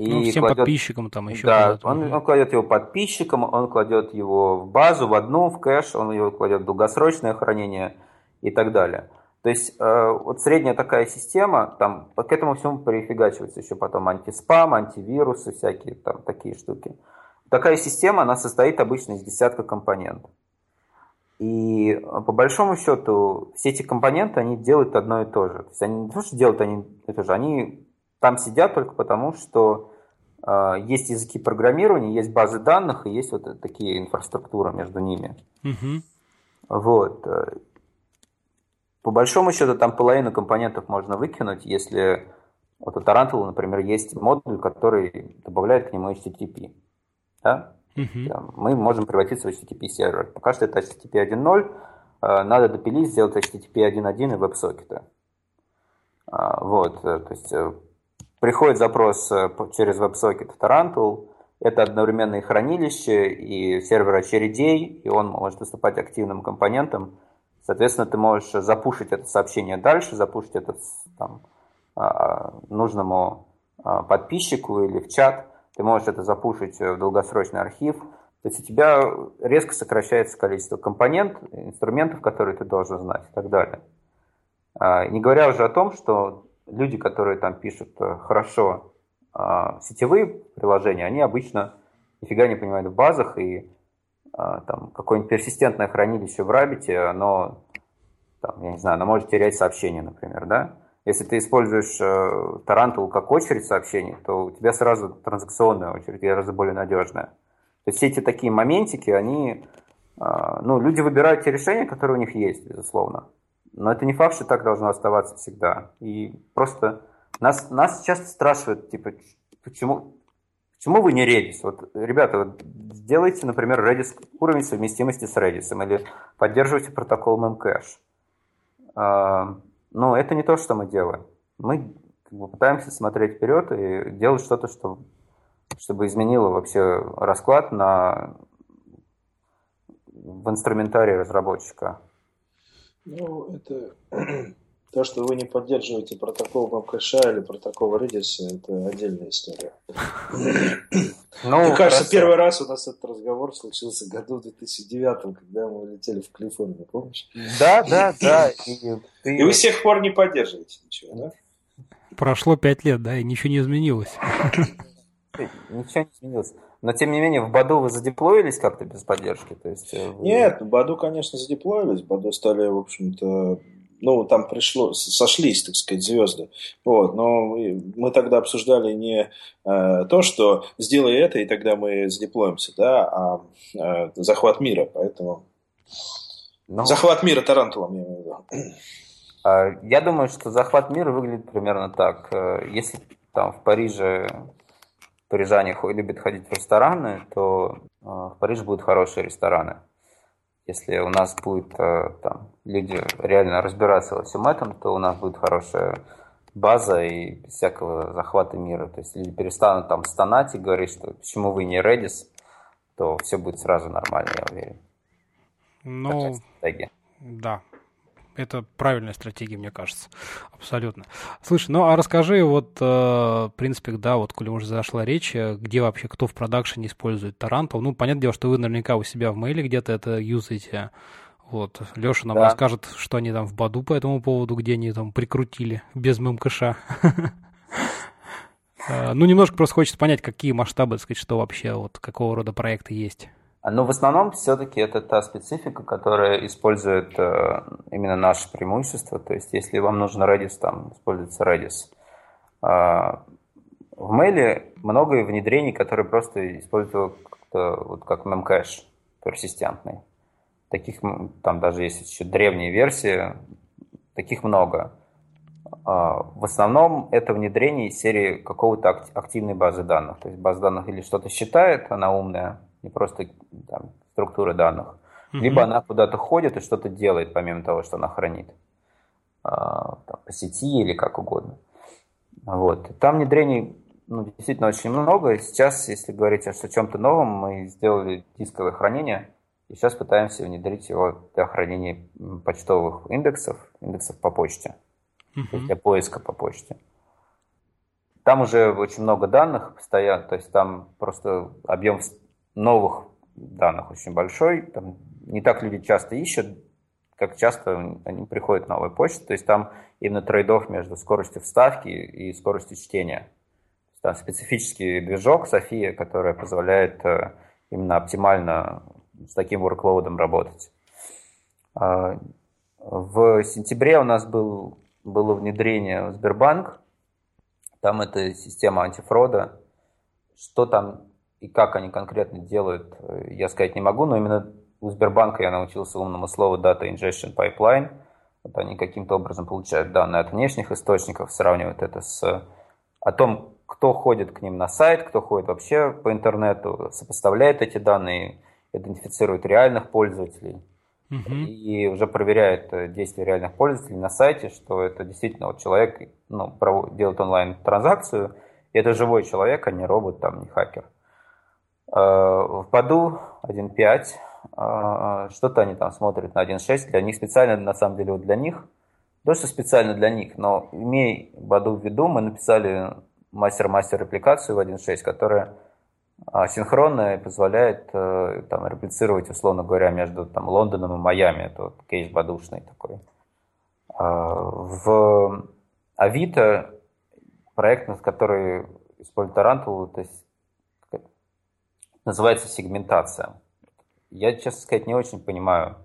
и ну, всем кладет... подписчикам там еще. Да, он, он кладет его подписчикам, он кладет его в базу, в одну, в кэш, он его кладет в долгосрочное хранение и так далее. То есть э, вот средняя такая система, там к этому всему прифигачивается еще потом антиспам, антивирусы, всякие там такие штуки. Такая система, она состоит обычно из десятка компонентов. И по большому счету все эти компоненты, они делают одно и то же. То есть они не то, что делают они это же, они там сидят только потому, что э, есть языки программирования, есть базы данных и есть вот такие инфраструктуры между ними. Угу. Вот. По большому счету там половину компонентов можно выкинуть, если вот у Tarantul, например, есть модуль, который добавляет к нему HTTP. Да? Uh-huh. Мы можем превратиться в HTTP сервер. Пока что это HTTP 1.0. Э, надо допилить, сделать HTTP 1.1 и веб-сокеты. А, вот, э, то есть э, приходит запрос через веб-сокет в Tarantul, это одновременно и хранилище, и сервер очередей, и он может выступать активным компонентом Соответственно, ты можешь запушить это сообщение дальше, запушить это там, а, нужному а, подписчику или в чат. Ты можешь это запушить в долгосрочный архив. То есть у тебя резко сокращается количество компонент, инструментов, которые ты должен знать и так далее. А, не говоря уже о том, что люди, которые там пишут э, хорошо сетевые приложения, они обычно нифига не понимают в базах и а, там, какое-нибудь персистентное хранилище в Rabbit, оно, там, я не знаю, оно может терять сообщения, например, да? Если ты используешь э, Tarantul как очередь сообщений, то у тебя сразу транзакционная очередь гораздо более надежная. То есть все эти такие моментики, они, э, ну, люди выбирают те решения, которые у них есть, безусловно. Но это не факт, что так должно оставаться всегда. И просто нас, нас часто спрашивают, типа, почему, Почему вы не Redis? Вот, ребята, вот сделайте, например, Redis, уровень совместимости с Redis или поддерживайте протокол Memcache. Но это не то, что мы делаем. Мы пытаемся смотреть вперед и делать что-то, что, чтобы изменило вообще расклад на, в инструментарии разработчика. Ну, это то, что вы не поддерживаете протокол WebCache или протокол Redis, это отдельная история. Ну, Мне кажется, хорошо. первый раз у нас этот разговор случился году в 2009, когда мы летели в Калифорнию, помнишь? Да, да, да. И, ты... и вы с тех пор не поддерживаете ничего, да? Прошло пять лет, да, и ничего не изменилось. Ничего не изменилось. Но, тем не менее, в Баду вы задеплоились как-то без поддержки? То есть, э, вы... Нет, в Баду, конечно, задеплоились. В Баду стали, в общем-то, ну, там пришло, сошлись, так сказать, звезды. Вот, но мы тогда обсуждали не э, то, что сделай это, и тогда мы задеплоимся, да, а э, захват мира, поэтому... Ну. Захват мира Тарантулом, я имею в виду. А, я думаю, что захват мира выглядит примерно так. Э, если там в Париже парижане любят ходить в рестораны, то э, в Париже будут хорошие рестораны. Если у нас будет э, там, люди реально разбираться во всем этом, то у нас будет хорошая база и без всякого захвата мира. То есть люди перестанут там стонать и говорить, что почему вы не Redis, то все будет сразу нормально, я уверен. Ну, да. Это правильная стратегия, мне кажется. Абсолютно. Слушай, ну а расскажи, вот, э, в принципе, да, вот, коли уже зашла речь, э, где вообще кто в production'е использует Тарантул? Ну, понятное дело, что вы наверняка у себя в мейле где-то это юзаете. Вот, Леша нам да. расскажет, что они там в Badoo по этому поводу, где они там прикрутили без ММКШ. Э, ну, немножко просто хочется понять, какие масштабы, так сказать, что вообще, вот, какого рода проекты есть. Но в основном все-таки это та специфика, которая использует э, именно наше преимущество. То есть, если вам нужен Redis, там используется Redis. Э, в мейле много внедрений, которые просто используют вот как memcache персистентный. Таких там даже есть еще древние версии, таких много. А, в основном это внедрение из серии какого-то активной базы данных. То есть база данных или что-то считает, она умная, не просто там, структуры данных, mm-hmm. либо она куда-то ходит и что-то делает, помимо того, что она хранит. А, там, по сети или как угодно. Вот. Там внедрений ну, действительно очень много. Сейчас, если говорить о чем-то новом, мы сделали дисковое хранение, и сейчас пытаемся внедрить его для хранения почтовых индексов, индексов по почте uh-huh. для поиска по почте. Там уже очень много данных постоянно, то есть там просто объем новых данных очень большой. Там не так люди часто ищут, как часто они приходят в новую почту. То есть там именно трейдов между скоростью вставки и скоростью чтения. Там специфический движок София, который позволяет э, именно оптимально с таким workload работать. А, в сентябре у нас был было внедрение в Сбербанк. Там это система антифрода. Что там и как они конкретно делают, я сказать не могу, но именно у Сбербанка я научился умному слову Data Ingestion Pipeline. Вот они каким-то образом получают данные от внешних источников, сравнивают это с о том, кто ходит к ним на сайт, кто ходит вообще по интернету, сопоставляет эти данные, идентифицирует реальных пользователей угу. и уже проверяет э, действия реальных пользователей на сайте, что это действительно вот человек ну, делает онлайн-транзакцию, и это живой человек, а не робот, там, не хакер. Э, в Баду 1.5, э, что-то они там смотрят на 1.6, для них специально, на самом деле, вот для них, то, что специально для них, но имея Баду в виду, мы написали мастер-мастер репликацию в 1.6, которая а синхронно позволяет э, там, реплицировать, условно говоря, между там, Лондоном и Майами. Это вот кейс бодушный такой. В Авито проект, который использует Тарантулу, то есть называется сегментация. Я, честно сказать, не очень понимаю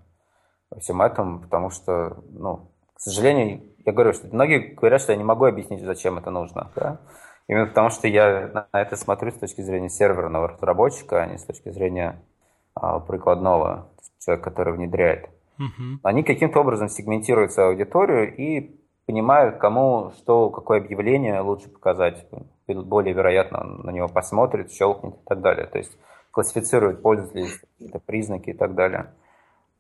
во всем этом, потому что, ну, к сожалению, я говорю, что многие говорят, что я не могу объяснить, зачем это нужно. Да? Именно потому, что я на это смотрю с точки зрения серверного разработчика, а не с точки зрения а, прикладного человека, который внедряет. Uh-huh. Они каким-то образом сегментируют свою аудиторию и понимают, кому что, какое объявление лучше показать. Более вероятно, на него посмотрит, щелкнет и так далее. То есть классифицируют пользователей, какие-то признаки и так далее.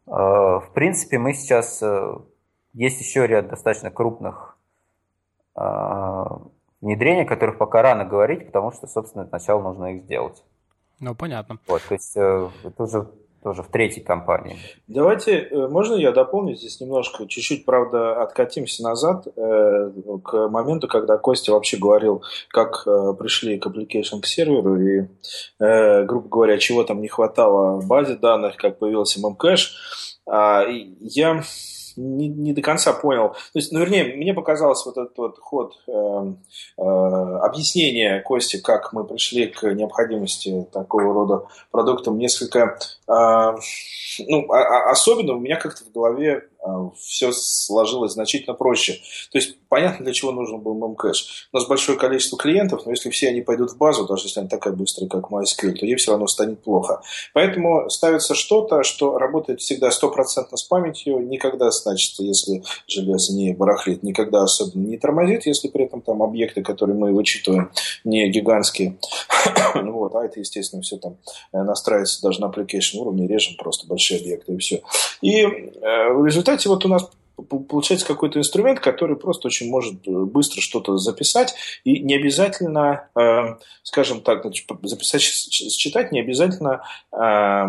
А, в принципе, мы сейчас... Э, есть еще ряд достаточно крупных а, внедрения, которых пока рано говорить, потому что, собственно, сначала нужно их сделать. Ну, понятно. Вот, то есть э, это уже тоже в третьей компании. Давайте, э, можно я дополню здесь немножко, чуть-чуть, правда, откатимся назад э, к моменту, когда Костя вообще говорил, как э, пришли к application к серверу и, э, грубо говоря, чего там не хватало в базе данных, как появился memcache. А, я не, не до конца понял. То есть, ну, вернее, мне показалось вот этот вот ход э, э, объяснения Кости, как мы пришли к необходимости такого рода продуктам, несколько э, ну, а, а особенно у меня как-то в голове все сложилось значительно проще. То есть понятно, для чего нужен был memcache. У нас большое количество клиентов, но если все они пойдут в базу, даже если она такая быстрая, как MySQL, то ей все равно станет плохо. Поэтому ставится что-то, что работает всегда стопроцентно с памятью, никогда, значит, если железо не барахлит, никогда особенно не тормозит, если при этом там объекты, которые мы вычитываем, не гигантские. вот, а это, естественно, все там э, настраивается даже на application уровне, режем просто большие объекты и все. И э, в результате вот у нас получается какой-то инструмент, который просто очень может э, быстро что-то записать, и не обязательно, э, скажем так, записать, считать не обязательно э,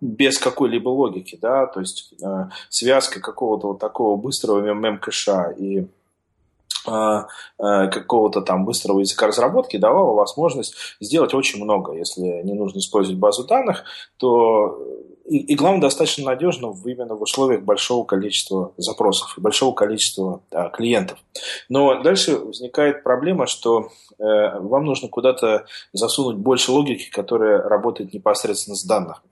без какой-либо логики, да, то есть э, связка какого-то вот такого быстрого мемкэша и какого-то там быстрого языка разработки давала возможность сделать очень много. Если не нужно использовать базу данных, то и, и главное, достаточно надежно именно в условиях большого количества запросов и большого количества а, клиентов. Но дальше возникает проблема, что э, вам нужно куда-то засунуть больше логики, которая работает непосредственно с данных.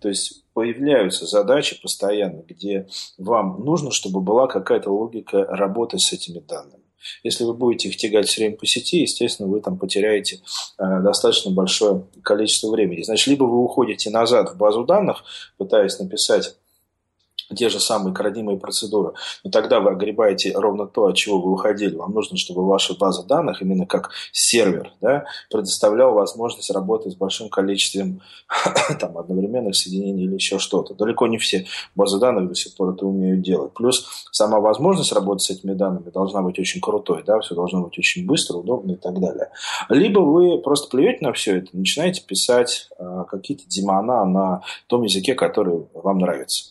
То есть появляются задачи постоянно, где вам нужно, чтобы была какая-то логика работы с этими данными. Если вы будете их тягать все время по сети, естественно, вы там потеряете э, достаточно большое количество времени. Значит, либо вы уходите назад в базу данных, пытаясь написать те же самые родимые процедуры, но тогда вы огребаете ровно то, от чего вы уходили. Вам нужно, чтобы ваша база данных, именно как сервер, да, предоставляла возможность работать с большим количеством там, одновременных соединений или еще что-то. Далеко не все базы данных до сих пор это умеют делать. Плюс сама возможность работать с этими данными должна быть очень крутой, да, все должно быть очень быстро, удобно и так далее. Либо вы просто плюете на все это, начинаете писать э, какие-то демона на том языке, который вам нравится.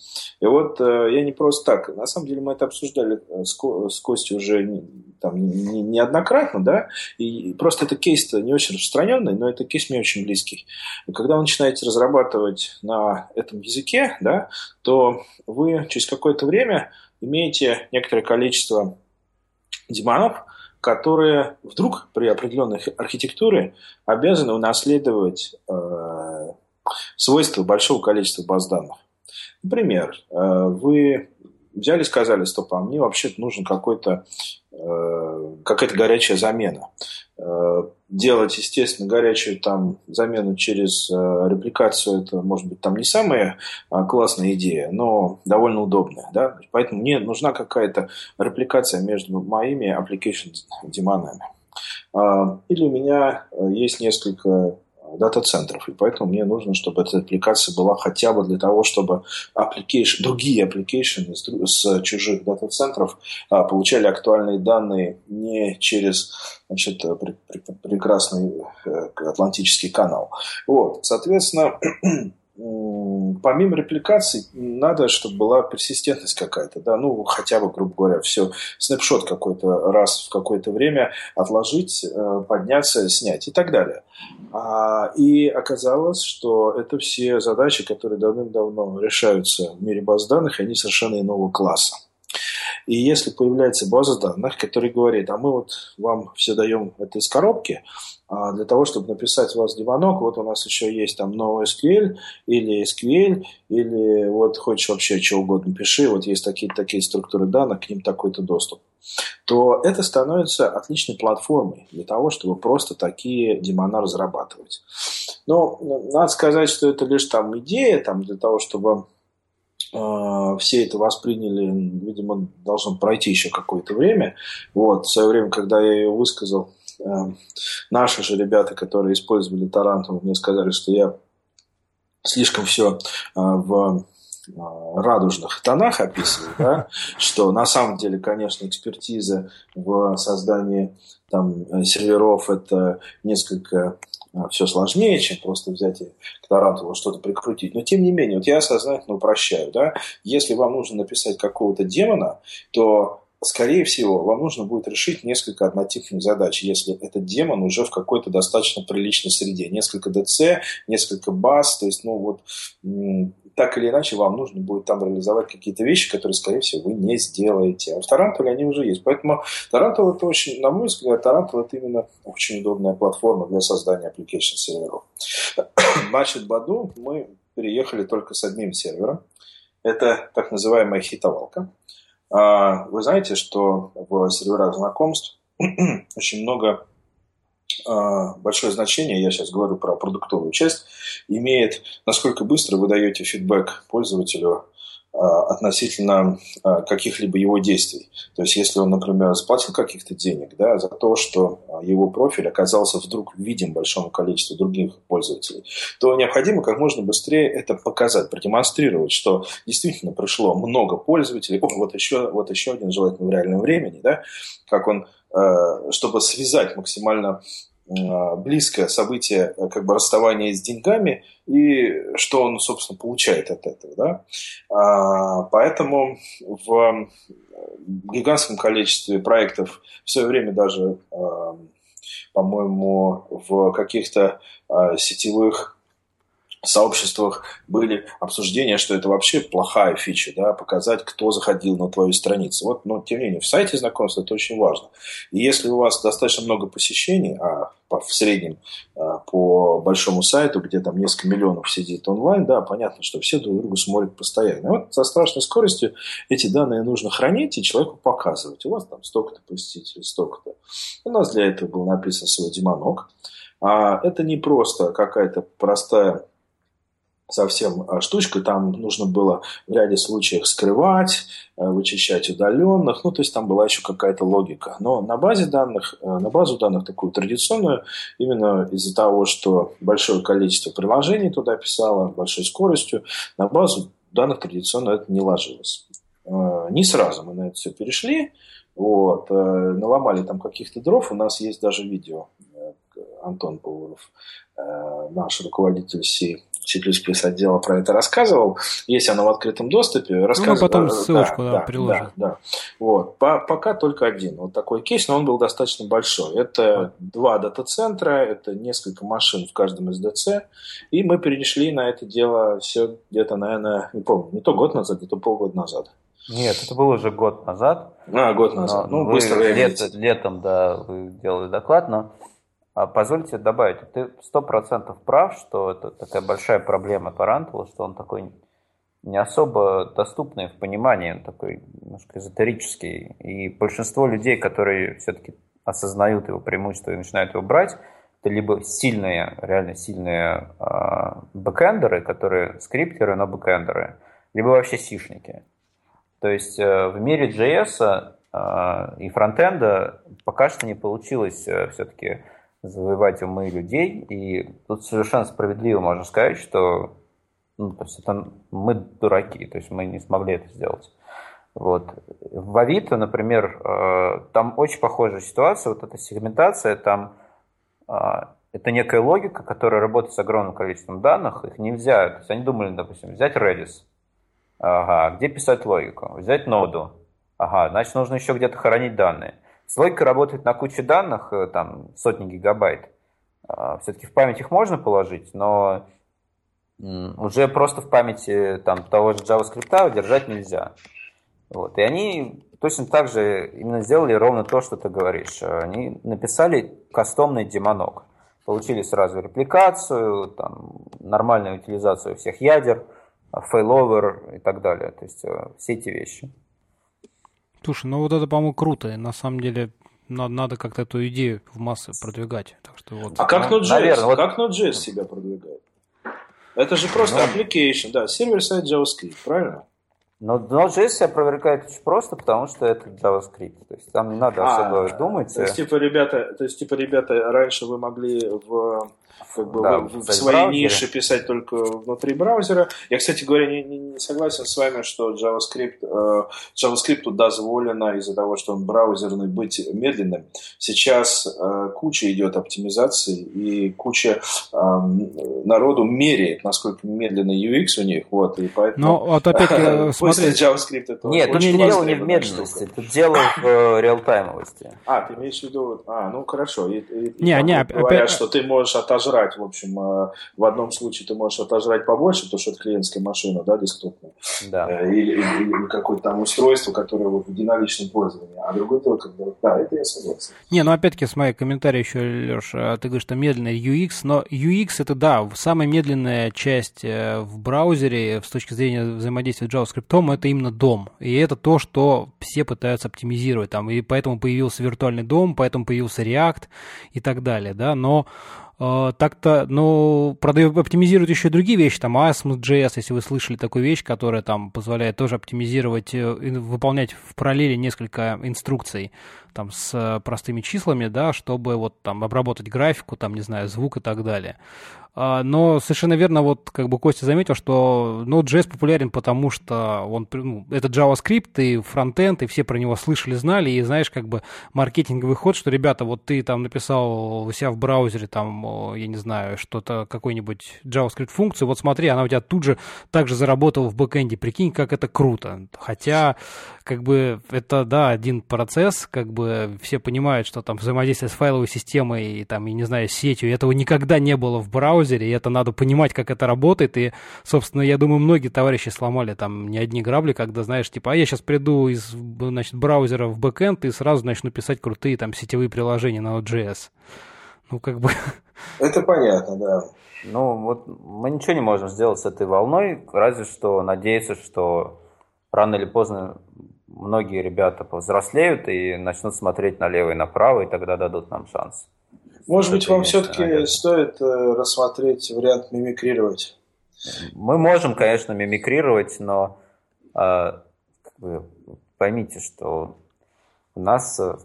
И вот э, я не просто так. На самом деле мы это обсуждали э, с, Костей уже там, не, неоднократно, да, и просто это кейс не очень распространенный, но это кейс мне очень близкий. И когда вы начинаете разрабатывать на этом языке, да, то вы через какое-то время имеете некоторое количество демонов, которые вдруг при определенной архитектуре обязаны унаследовать э, свойства большого количества баз данных. Например, э, вы взяли и сказали, стоп, а мне вообще нужен какой-то э, какая-то горячая замена. Э, делать, естественно, горячую там замену через репликацию, это, может быть, там не самая классная идея, но довольно удобная. Да? Поэтому мне нужна какая-то репликация между моими application демонами. Или у меня есть несколько дата-центров. И поэтому мне нужно, чтобы эта аппликация была хотя бы для того, чтобы другие application с чужих дата-центров а, получали актуальные данные не через значит, прекрасный э, Атлантический канал. Вот, соответственно, помимо репликаций, надо, чтобы была персистентность какая-то, да, ну, хотя бы, грубо говоря, все, снапшот какой-то раз в какое-то время отложить, э, подняться, снять и так далее. А, и оказалось, что это все задачи, которые давным-давно решаются в мире баз данных, они совершенно иного класса. И если появляется база данных, которая говорит, а мы вот вам все даем это из коробки, для того, чтобы написать у вас диванок, вот у нас еще есть там NoSQL или SQL, или вот хочешь вообще что угодно пиши, вот есть такие такие структуры данных, к ним такой-то доступ, то это становится отличной платформой для того, чтобы просто такие демона разрабатывать. Но ну, надо сказать, что это лишь там идея там, для того, чтобы э, все это восприняли, видимо, должно пройти еще какое-то время. Вот, в свое время, когда я ее высказал, наши же ребята, которые использовали Таранту, мне сказали, что я слишком все э, в э, радужных тонах описываю, да, что на самом деле, конечно, экспертиза в создании там, э, серверов это несколько все сложнее, чем просто взять и к Тарантулу что-то прикрутить. Но тем не менее, вот я сознательно упрощаю. Да? Если вам нужно написать какого-то демона, то скорее всего, вам нужно будет решить несколько однотипных задач, если этот демон уже в какой-то достаточно приличной среде. Несколько DC, несколько баз, то есть, ну вот, так или иначе, вам нужно будет там реализовать какие-то вещи, которые, скорее всего, вы не сделаете. А в Тарантуле они уже есть. Поэтому Тарантул это очень, на мой взгляд, Тарантул это именно очень удобная платформа для создания application серверов. Значит, Баду мы переехали только с одним сервером. Это так называемая хитовалка. А, вы знаете, что в серверах знакомств очень много а, большое значение, я сейчас говорю про продуктовую часть, имеет, насколько быстро вы даете фидбэк пользователю относительно а, каких-либо его действий. То есть, если он, например, заплатил каких-то денег да, за то, что а, его профиль оказался вдруг видим большому количеству других пользователей, то необходимо как можно быстрее это показать, продемонстрировать, что действительно пришло много пользователей. О, вот еще, вот еще один, желательно в реальном времени, да, как он, чтобы связать максимально близкое событие как бы расставания с деньгами и что он, собственно, получает от этого. Да? А, поэтому в гигантском количестве проектов в свое время даже, по-моему, в каких-то сетевых сообществах были обсуждения, что это вообще плохая фича, да, показать, кто заходил на твою страницу. Вот, но тем не менее, в сайте знакомства это очень важно. И если у вас достаточно много посещений, а в среднем а, по большому сайту, где там несколько миллионов сидит онлайн, да, понятно, что все друг другу смотрят постоянно. И вот со страшной скоростью эти данные нужно хранить и человеку показывать. У вас там столько-то посетителей, столько-то. У нас для этого был написан свой демонок. А это не просто какая-то простая совсем а, штучка. Там нужно было в ряде случаев скрывать, э, вычищать удаленных. Ну, то есть там была еще какая-то логика. Но на базе данных, э, на базу данных такую традиционную, именно из-за того, что большое количество приложений туда писало, большой скоростью, на базу данных традиционно это не ложилось. Э, не сразу мы на это все перешли. Вот, наломали там каких-то дров. У нас есть даже видео. Антон Павлов, наш руководитель СИ C++ отдела про это рассказывал. Есть оно в открытом доступе. Рассказывал... Ну, потом ссылочку да, да, приложим. Да, да. Вот. По пока только один. Вот такой кейс, но он был достаточно большой. Это два дата-центра, это несколько машин в каждом из ДЦ. И мы перешли на это дело все где-то, наверное, не помню, не то год назад, не то полгода назад. Нет, это был уже год назад. А, год назад. Но ну, быстро лет, Летом, да, вы делали доклад, но позвольте добавить, ты сто процентов прав, что это такая большая проблема Тарантула, что он такой не особо доступный в понимании, он такой немножко эзотерический. И большинство людей, которые все-таки осознают его преимущество и начинают его брать, это либо сильные, реально сильные э, бэкэндеры, которые скриптеры, но бэкэндеры, либо вообще сишники. То есть э, в мире JS э, и фронтенда пока что не получилось э, все-таки завоевать умы людей. И тут совершенно справедливо можно сказать, что ну, то есть это мы дураки, то есть мы не смогли это сделать. Вот. В Авито, например, э, там очень похожая ситуация, вот эта сегментация, там э, это некая логика, которая работает с огромным количеством данных, их нельзя, то есть они думали, допустим, взять Redis, ага, где писать логику, взять ноду, ага, значит, нужно еще где-то хранить данные. Слойка работает на куче данных, э, там сотни гигабайт. А, Все-таки в память их можно положить, но уже просто в памяти там, того же JavaScript держать нельзя. Вот. И они точно так же именно сделали ровно то, что ты говоришь. Они написали кастомный демонок. Получили сразу репликацию, там, нормальную утилизацию всех ядер, failover и так далее. То есть э, все эти вещи. Слушай, ну вот это, по-моему, круто. На самом деле, надо, надо как-то эту идею в массы продвигать. Так что вот. А как Node.js? Наверное, вот... Как Node.js себя продвигает? Это же просто ну... application, да, server-side JavaScript, правильно? Но Node.js себя продвигает очень просто, потому что это JavaScript. То есть там не надо а, особо думать. То есть, типа, ребята, то есть, типа, ребята, раньше вы могли в как бы да, в, в своей нише писать только внутри браузера. Я, кстати говоря, не, не, не согласен с вами, что JavaScript, э, JavaScript дозволено из-за того, что он браузерный, быть медленным. Сейчас э, куча идет оптимизации и куча э, народу меряет, насколько медленный UX у них. Вот, и поэтому... Но вот опять э, смотри... JavaScript это Нет, тут дело не в медленности, тут дело в э, реалтаймовости. А, ты имеешь в виду... А, ну хорошо. И, и, не, не, говорят, опять... что ты можешь отожрать отожрать, в общем, э, в одном случае ты можешь отожрать побольше, потому что это клиентская машина, да, десктопная, да. Э, или, или, или какое-то там устройство, которое вот в динамичном пользовании, а другой дело, когда, да, это я согласен. Не, ну опять-таки, с моей комментарий еще, Леш, э, ты говоришь, что медленный UX, но UX это, да, самая медленная часть в браузере с точки зрения взаимодействия с JavaScript, это именно дом, и это то, что все пытаются оптимизировать, там, и поэтому появился виртуальный дом, поэтому появился React и так далее, да, но так-то, ну, правда, оптимизируют еще другие вещи, там ASM.js, если вы слышали такую вещь, которая там позволяет тоже оптимизировать, э, выполнять в параллели несколько инструкций там с простыми числами, да, чтобы вот там обработать графику, там, не знаю, звук и так далее. А, но совершенно верно, вот как бы Костя заметил, что Node.js популярен, потому что он, ну, это JavaScript и фронтенд, и все про него слышали, знали, и знаешь, как бы маркетинговый ход, что, ребята, вот ты там написал у себя в браузере, там, я не знаю, что-то, какой-нибудь JavaScript функцию, вот смотри, она у тебя тут же также заработала в бэкэнде, прикинь, как это круто. Хотя, как бы, это, да, один процесс, как бы все понимают, что там взаимодействие с файловой системой, и там, я не знаю, с сетью, этого никогда не было в браузере, браузере, и это надо понимать, как это работает, и, собственно, я думаю, многие товарищи сломали там не одни грабли, когда, знаешь, типа, а я сейчас приду из, значит, браузера в бэкэнд и сразу начну писать крутые там сетевые приложения на Node.js. Ну, как бы... Это понятно, да. Ну, вот мы ничего не можем сделать с этой волной, разве что надеяться, что рано или поздно многие ребята повзрослеют и начнут смотреть налево и направо, и тогда дадут нам шанс. Может быть, вам все-таки стоит э, рассмотреть вариант мимикрировать? Мы можем, конечно, мимикрировать, но э, поймите, что у нас э,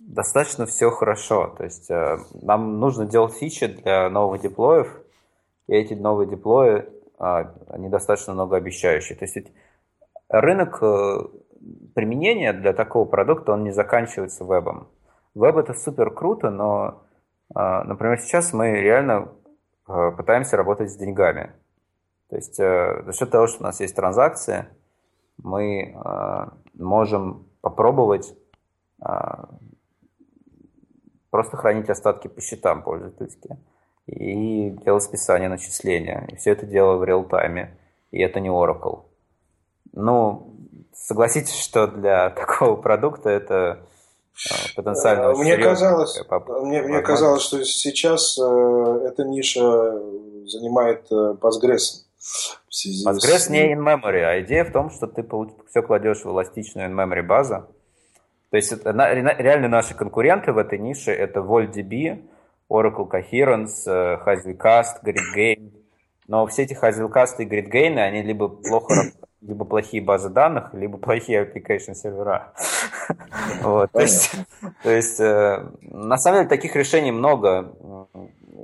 достаточно все хорошо. То есть э, нам нужно делать фичи для новых деплоев, и эти новые деплои, э, они достаточно многообещающие. То есть рынок э, применения для такого продукта, он не заканчивается вебом. Веб это супер круто, но а, например, сейчас мы реально а, пытаемся работать с деньгами. То есть э, за счет того, что у нас есть транзакции, мы можем попробовать просто хранить остатки по счетам пользовательски и делать списание начисления. И все это дело в реал-тайме. И это не Oracle. Ну, согласитесь, что для такого продукта это а, потенциально э, мне казалось, мне, мне казалось, что сейчас э, эта ниша занимает э, Postgres. Postgres с... не in-memory, а идея в том, что ты все кладешь в эластичную in-memory базу. То есть это, реально наши конкуренты в этой нише это VoltDB, Oracle Coherence, Hazelcast, GridGain. Но все эти Hazelcast и GridGain, они либо плохо либо плохие базы данных, либо плохие application сервера. вот, то есть, то есть э, на самом деле таких решений много.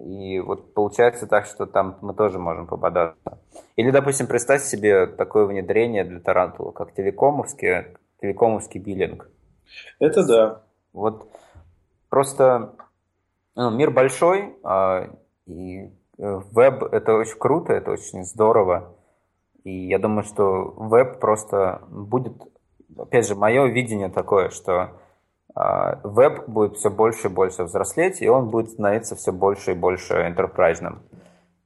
И вот получается так, что там мы тоже можем попадаться. Или, допустим, представьте себе такое внедрение для Тарантула, как телекомовский, телекомовский биллинг. Это да. Вот просто ну, мир большой, а, и э, веб это очень круто, это очень здорово. И я думаю, что веб просто будет, опять же, мое видение такое, что а, веб будет все больше и больше взрослеть, и он будет становиться все больше и больше enterprise.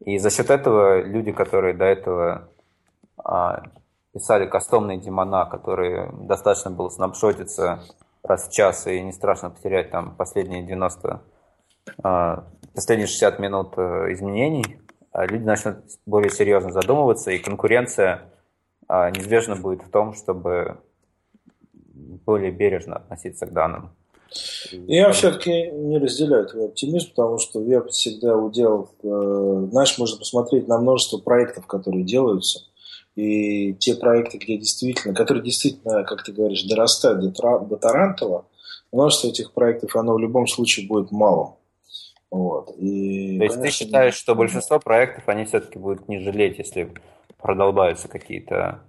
И за счет этого люди, которые до этого а, писали кастомные демона, которые достаточно было снапшотиться раз в час, и не страшно потерять там последние 90, а, последние 60 минут э, изменений, люди начнут более серьезно задумываться, и конкуренция а, неизбежно будет в том, чтобы более бережно относиться к данным. Я все-таки не разделяю твой оптимизм, потому что веб всегда удел, э, знаешь, можно посмотреть на множество проектов, которые делаются, и те проекты, где действительно, которые действительно, как ты говоришь, дорастают до, до Тарантова, множество этих проектов, оно в любом случае будет мало. Вот. И, То есть конечно, ты считаешь, что большинство проектов, они все-таки будут не жалеть, если продолбаются какие-то...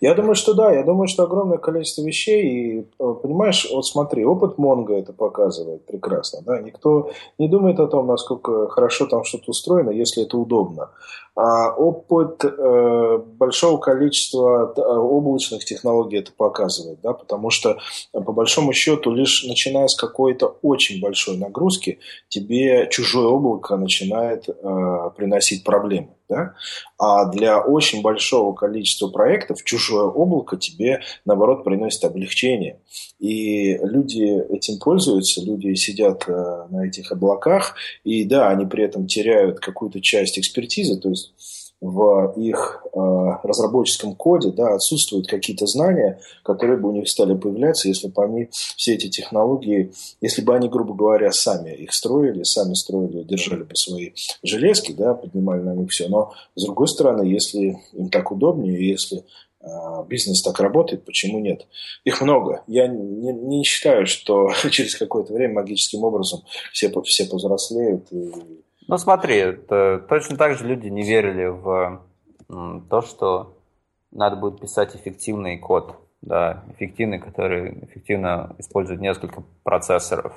Я думаю, что да. Я думаю, что огромное количество вещей. И, э, понимаешь, вот смотри, опыт Монго это показывает прекрасно. Да? Никто не думает о том, насколько хорошо там что-то устроено, если это удобно. А опыт э, большого количества э, облачных технологий это показывает. Да? Потому что, э, по большому счету, лишь начиная с какой-то очень большой нагрузки, тебе чужое облако начинает э, приносить проблемы. Да? А для очень большого количества проектов чужое облако тебе, наоборот, приносит облегчение. И люди этим пользуются, люди сидят э, на этих облаках, и да, они при этом теряют какую-то часть экспертизы, то есть в их э, разработческом коде да, отсутствуют какие-то знания, которые бы у них стали появляться, если бы они все эти технологии, если бы они, грубо говоря, сами их строили, сами строили, держали бы свои железки, да, поднимали на них все. Но, с другой стороны, если им так удобнее, если э, бизнес так работает, почему нет? Их много. Я не, не считаю, что через какое-то время магическим образом все, все повзрослеют и ну смотри, это, точно так же люди не верили в то, что надо будет писать эффективный код, да, эффективный, который эффективно использует несколько процессоров.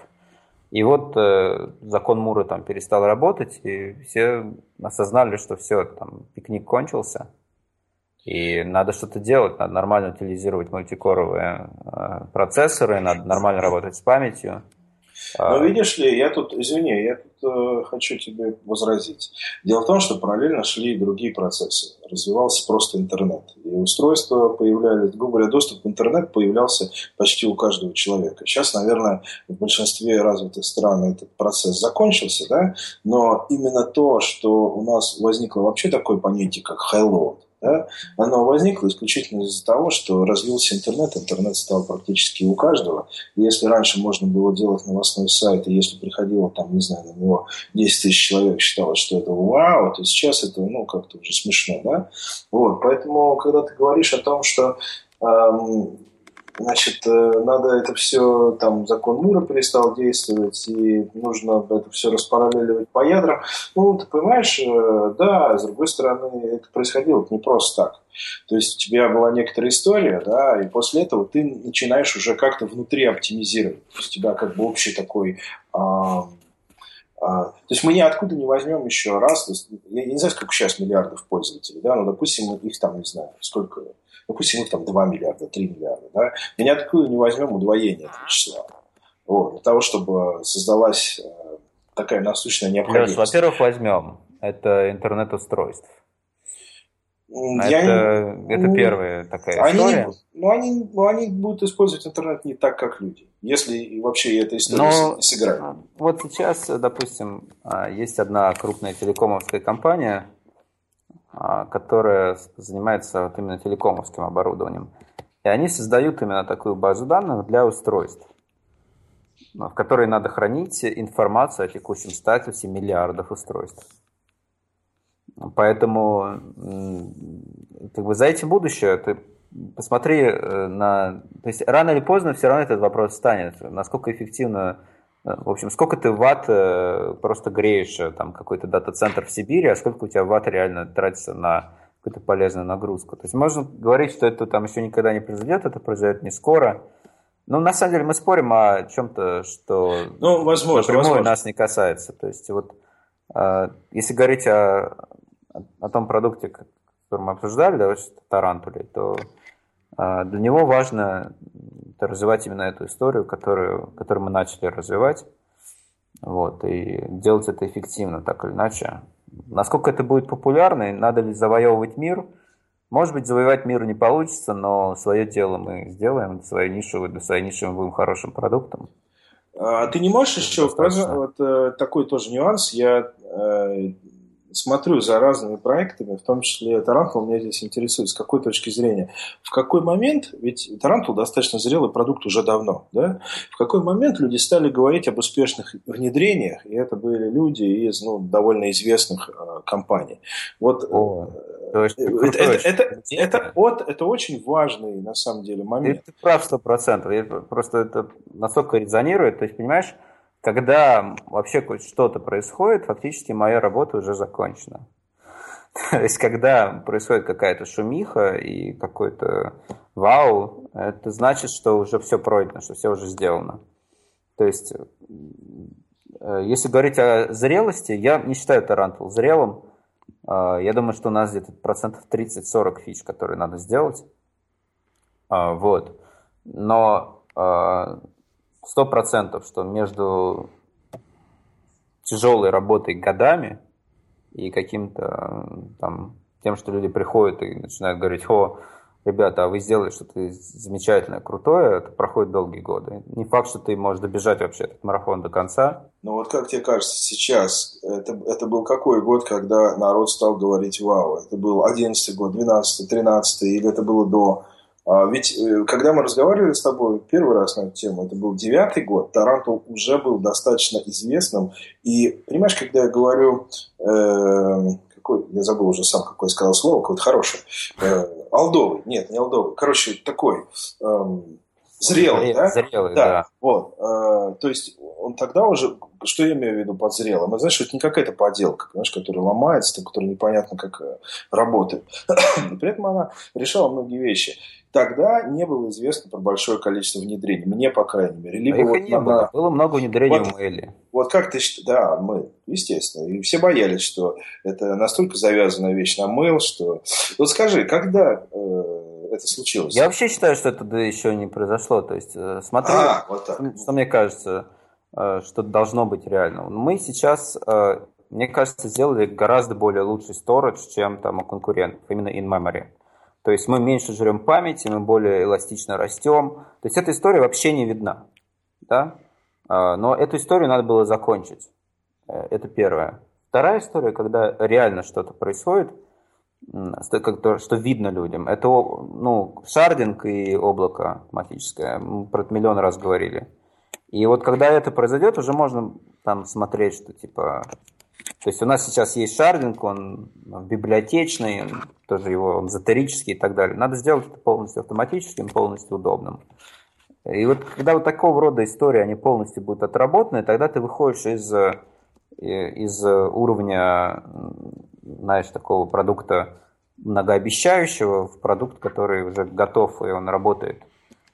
И вот э, закон Мура там перестал работать, и все осознали, что все, там пикник кончился, и надо что-то делать, надо нормально утилизировать мультикоровые э, процессоры, надо нормально работать с памятью. Но видишь ли, я тут, извини, я тут э, хочу тебе возразить. Дело в том, что параллельно шли и другие процессы. Развивался просто интернет. И устройства появлялись, грубо говоря, доступ в интернет появлялся почти у каждого человека. Сейчас, наверное, в большинстве развитых стран этот процесс закончился, да? но именно то, что у нас возникло вообще такое понятие, как high-load, да, оно возникло исключительно из-за того, что развился интернет, интернет стал практически у каждого. Если раньше можно было делать новостной сайт, и если приходило там, не знаю, на него 10 тысяч человек, считалось, что это вау, то сейчас это, ну, как-то уже смешно, да. Вот, поэтому, когда ты говоришь о том, что эм, Значит, э, надо это все, там, закон Мура перестал действовать, и нужно это все распараллеливать по ядрам. Ну, ты понимаешь, э, да, с другой стороны, это происходило не просто так. То есть у тебя была некоторая история, да, и после этого ты начинаешь уже как-то внутри оптимизировать. То есть у тебя как бы общий такой... А, а, то есть мы ниоткуда не возьмем еще раз, то есть, я не знаю, сколько сейчас миллиардов пользователей, да, но, допустим, их там, не знаю, сколько, допустим, их там 2 миллиарда, 3 миллиарда, да, мы ниоткуда не возьмем удвоение этого числа. Вот, для того, чтобы создалась э, такая насущная необходимость. Леш, во-первых, возьмем. Это интернет-устройств. Я это, не, это первая такая они история. Не, ну, они, ну, они будут использовать интернет не так, как люди. Если вообще эта история Но, сыграет. Вот сейчас, допустим, а, есть одна крупная телекомовская компания, а, которая занимается вот именно телекомовским оборудованием. И они создают именно такую базу данных для устройств, в которой надо хранить информацию о текущем статусе миллиардов устройств. Поэтому как бы за этим будущее. Ты посмотри э, на... То есть рано или поздно все равно этот вопрос станет. Насколько эффективно в общем, сколько ты ватт э, просто греешь э, там какой-то дата-центр в Сибири, а сколько у тебя ватт реально тратится на какую-то полезную нагрузку. То есть можно говорить, что это там еще никогда не произойдет, это произойдет не скоро. Но на самом деле мы спорим о чем-то, что ну, возможно, напрямую возможно. нас не касается. То есть вот э, если говорить о, о том продукте, который мы обсуждали, да, вот тарантуле, то для него важно развивать именно эту историю, которую, которую мы начали развивать. Вот, и делать это эффективно, так или иначе. Насколько это будет популярно, надо ли завоевывать мир? Может быть, завоевать мир не получится, но свое дело мы сделаем, свою нишу, для своей ниши мы будем хорошим продуктом. А ты не можешь еще, вот э, такой тоже нюанс, я э, смотрю за разными проектами, в том числе Тарантул меня здесь интересует, с какой точки зрения. В какой момент, ведь Тарантул достаточно зрелый продукт уже давно, да? В какой момент люди стали говорить об успешных внедрениях, и это были люди из ну, довольно известных э, компаний. Вот О, э, это, это, это, это, вот, это очень важный на самом деле момент. Ты прав сто процентов. Просто это настолько резонирует. То есть, понимаешь, когда вообще хоть что-то происходит, фактически моя работа уже закончена. То есть, когда происходит какая-то шумиха и какой-то вау, это значит, что уже все пройдено, что все уже сделано. То есть, э, если говорить о зрелости, я не считаю Тарантул зрелым. Э, я думаю, что у нас где-то процентов 30-40 фич, которые надо сделать. А, вот. Но э, сто процентов, что между тяжелой работой годами и каким-то там тем, что люди приходят и начинают говорить, о, ребята, а вы сделали что-то замечательное, крутое, это проходит долгие годы. Не факт, что ты можешь добежать вообще этот марафон до конца. Ну вот как тебе кажется сейчас, это, это был какой год, когда народ стал говорить «Вау»? Это был 11 год, 12 13 или это было до... А ведь э, когда мы разговаривали с тобой первый раз на эту тему, это был девятый год, Таранто уже был достаточно известным. И, понимаешь, когда я говорю, э, какой, я забыл уже сам, какое сказал слово, какое-то хорошее, э, алдовый, нет, не алдовый, короче, такой, э, зрелый, да? Зрелый, да. да. Вот, э, то есть он тогда уже что я имею в виду под зрелым? Это, знаешь, это не какая-то поделка, понимаешь, которая ломается, которая непонятно как э, работает. При этом она решала многие вещи. Тогда не было известно про большое количество внедрений. Мне, по крайней мере. Либо а вот не на... было. Было много внедрений вот, в Мэйли. Вот как ты считаешь? Да, мы, естественно. И все боялись, что это настолько завязанная вещь на мейл, что... Вот скажи, когда э, это случилось? Я вообще считаю, что это еще не произошло. То есть, э, смотри, а, вот что мне кажется Э, что должно быть реально. Мы сейчас, э, мне кажется, сделали гораздо более лучший сторож, чем там у конкурентов, именно in-memory. То есть мы меньше жрем памяти, мы более эластично растем. То есть эта история вообще не видна. Да? Но эту историю надо было закончить. Это первое. Вторая история, когда реально что-то происходит, что видно людям, это ну, шардинг и облако автоматическое. Мы про это миллион раз говорили. И вот когда это произойдет, уже можно там смотреть, что типа... То есть у нас сейчас есть шардинг, он библиотечный, он, тоже его он эзотерический и так далее. Надо сделать это полностью автоматическим, полностью удобным. И вот когда вот такого рода истории, они полностью будут отработаны, тогда ты выходишь из, э, из уровня, знаешь, такого продукта многообещающего в продукт, который уже готов, и он работает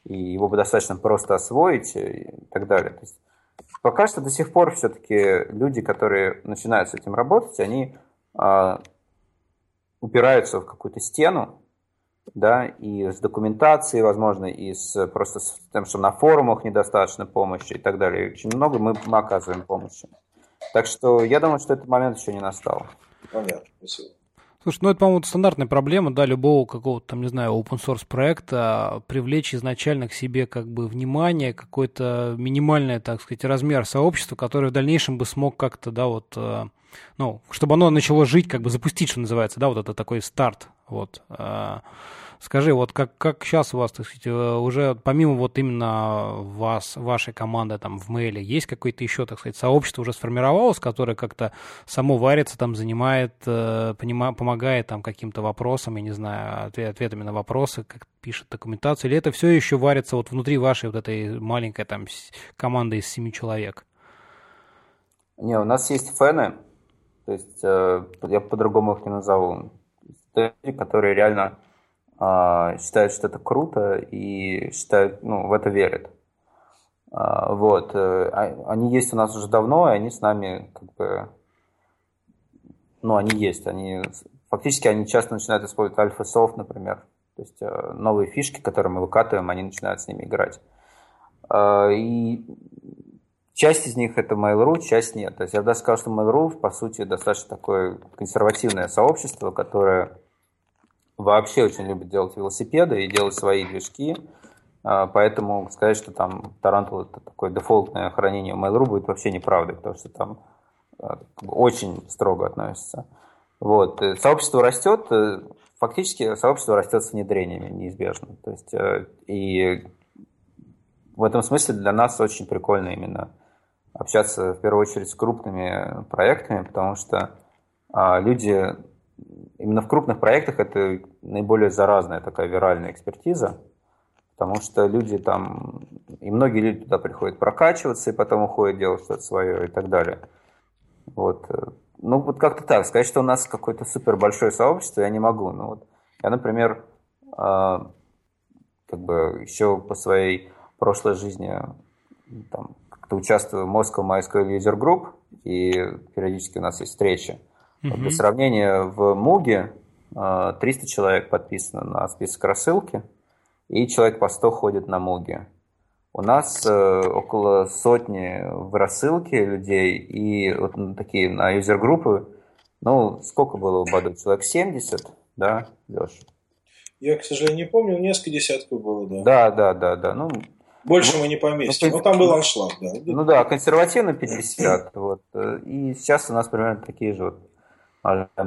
и его бы достаточно просто освоить и так далее. То есть пока что до сих пор все-таки люди, которые начинают с этим работать, они э, упираются в какую-то стену, да, и с документацией, возможно, и с просто с тем, что на форумах недостаточно помощи и так далее. Очень много мы, мы оказываем помощи. Так что я думаю, что этот момент еще не настал. Понятно, спасибо. Слушай, ну это, по-моему, стандартная проблема, да, любого какого-то, там, не знаю, open source проекта, привлечь изначально к себе как бы внимание, какой-то минимальный, так сказать, размер сообщества, который в дальнейшем бы смог как-то, да, вот, э, ну, чтобы оно начало жить, как бы запустить, что называется, да, вот это такой старт, вот. Скажи, вот как, как сейчас у вас, так сказать, э, уже помимо вот именно вас, вашей команды там в мейле, есть какое-то еще, так сказать, сообщество уже сформировалось, которое как-то само варится, там занимает, э, понима, помогает там каким-то вопросам, я не знаю, ответ, ответами на вопросы, как пишет документацию, или это все еще варится вот внутри вашей вот этой маленькой там команды из семи человек? Не, у нас есть фэны, то есть э, я по-другому их не назову. Которые реально считают, что это круто и считают, ну, в это верят. А, вот. Э, а, они есть у нас уже давно, и они с нами как бы... Ну, они есть. Они, фактически они часто начинают использовать альфа-софт, например. То есть э, новые фишки, которые мы выкатываем, они начинают с ними играть. И часть из них это Mail.ru, часть нет. То есть я бы даже сказал, что Mail.ru, по сути, достаточно такое консервативное сообщество, которое вообще очень любит делать велосипеды и делать свои движки. А, поэтому сказать, что там Тарантул это такое дефолтное хранение Mail.ru будет вообще неправдой, потому что там а, очень строго относится. Вот. Э, сообщество растет, э, фактически сообщество растет с внедрениями неизбежно. То есть, э, и в этом смысле для нас очень прикольно именно общаться в первую очередь с крупными проектами, потому что а, люди именно в крупных проектах это наиболее заразная такая виральная экспертиза, потому что люди там, и многие люди туда приходят прокачиваться, и потом уходят делать что-то свое и так далее. Вот. Ну, вот как-то так. Сказать, что у нас какое-то супер большое сообщество, я не могу. Ну, вот я, например, э, как бы еще по своей прошлой жизни там, как-то участвую в Moscow MySQL User Group, и периодически у нас есть встречи. Угу. Для сравнения, в Муге 300 а, человек подписано на список рассылки, и человек по 100 ходит на Муге. У нас э, около сотни в рассылке людей, и вот такие на юзер-группы, ну, сколько было у Баду? Человек 70, да, Леша? Я, к сожалению, не помню, несколько десятков было, да. Да, да, да, да. Ну, Больше мы не поместим. Ну, там был аншлаг, да. Ну да, консервативно 50. Вот. И сейчас у нас примерно такие же вот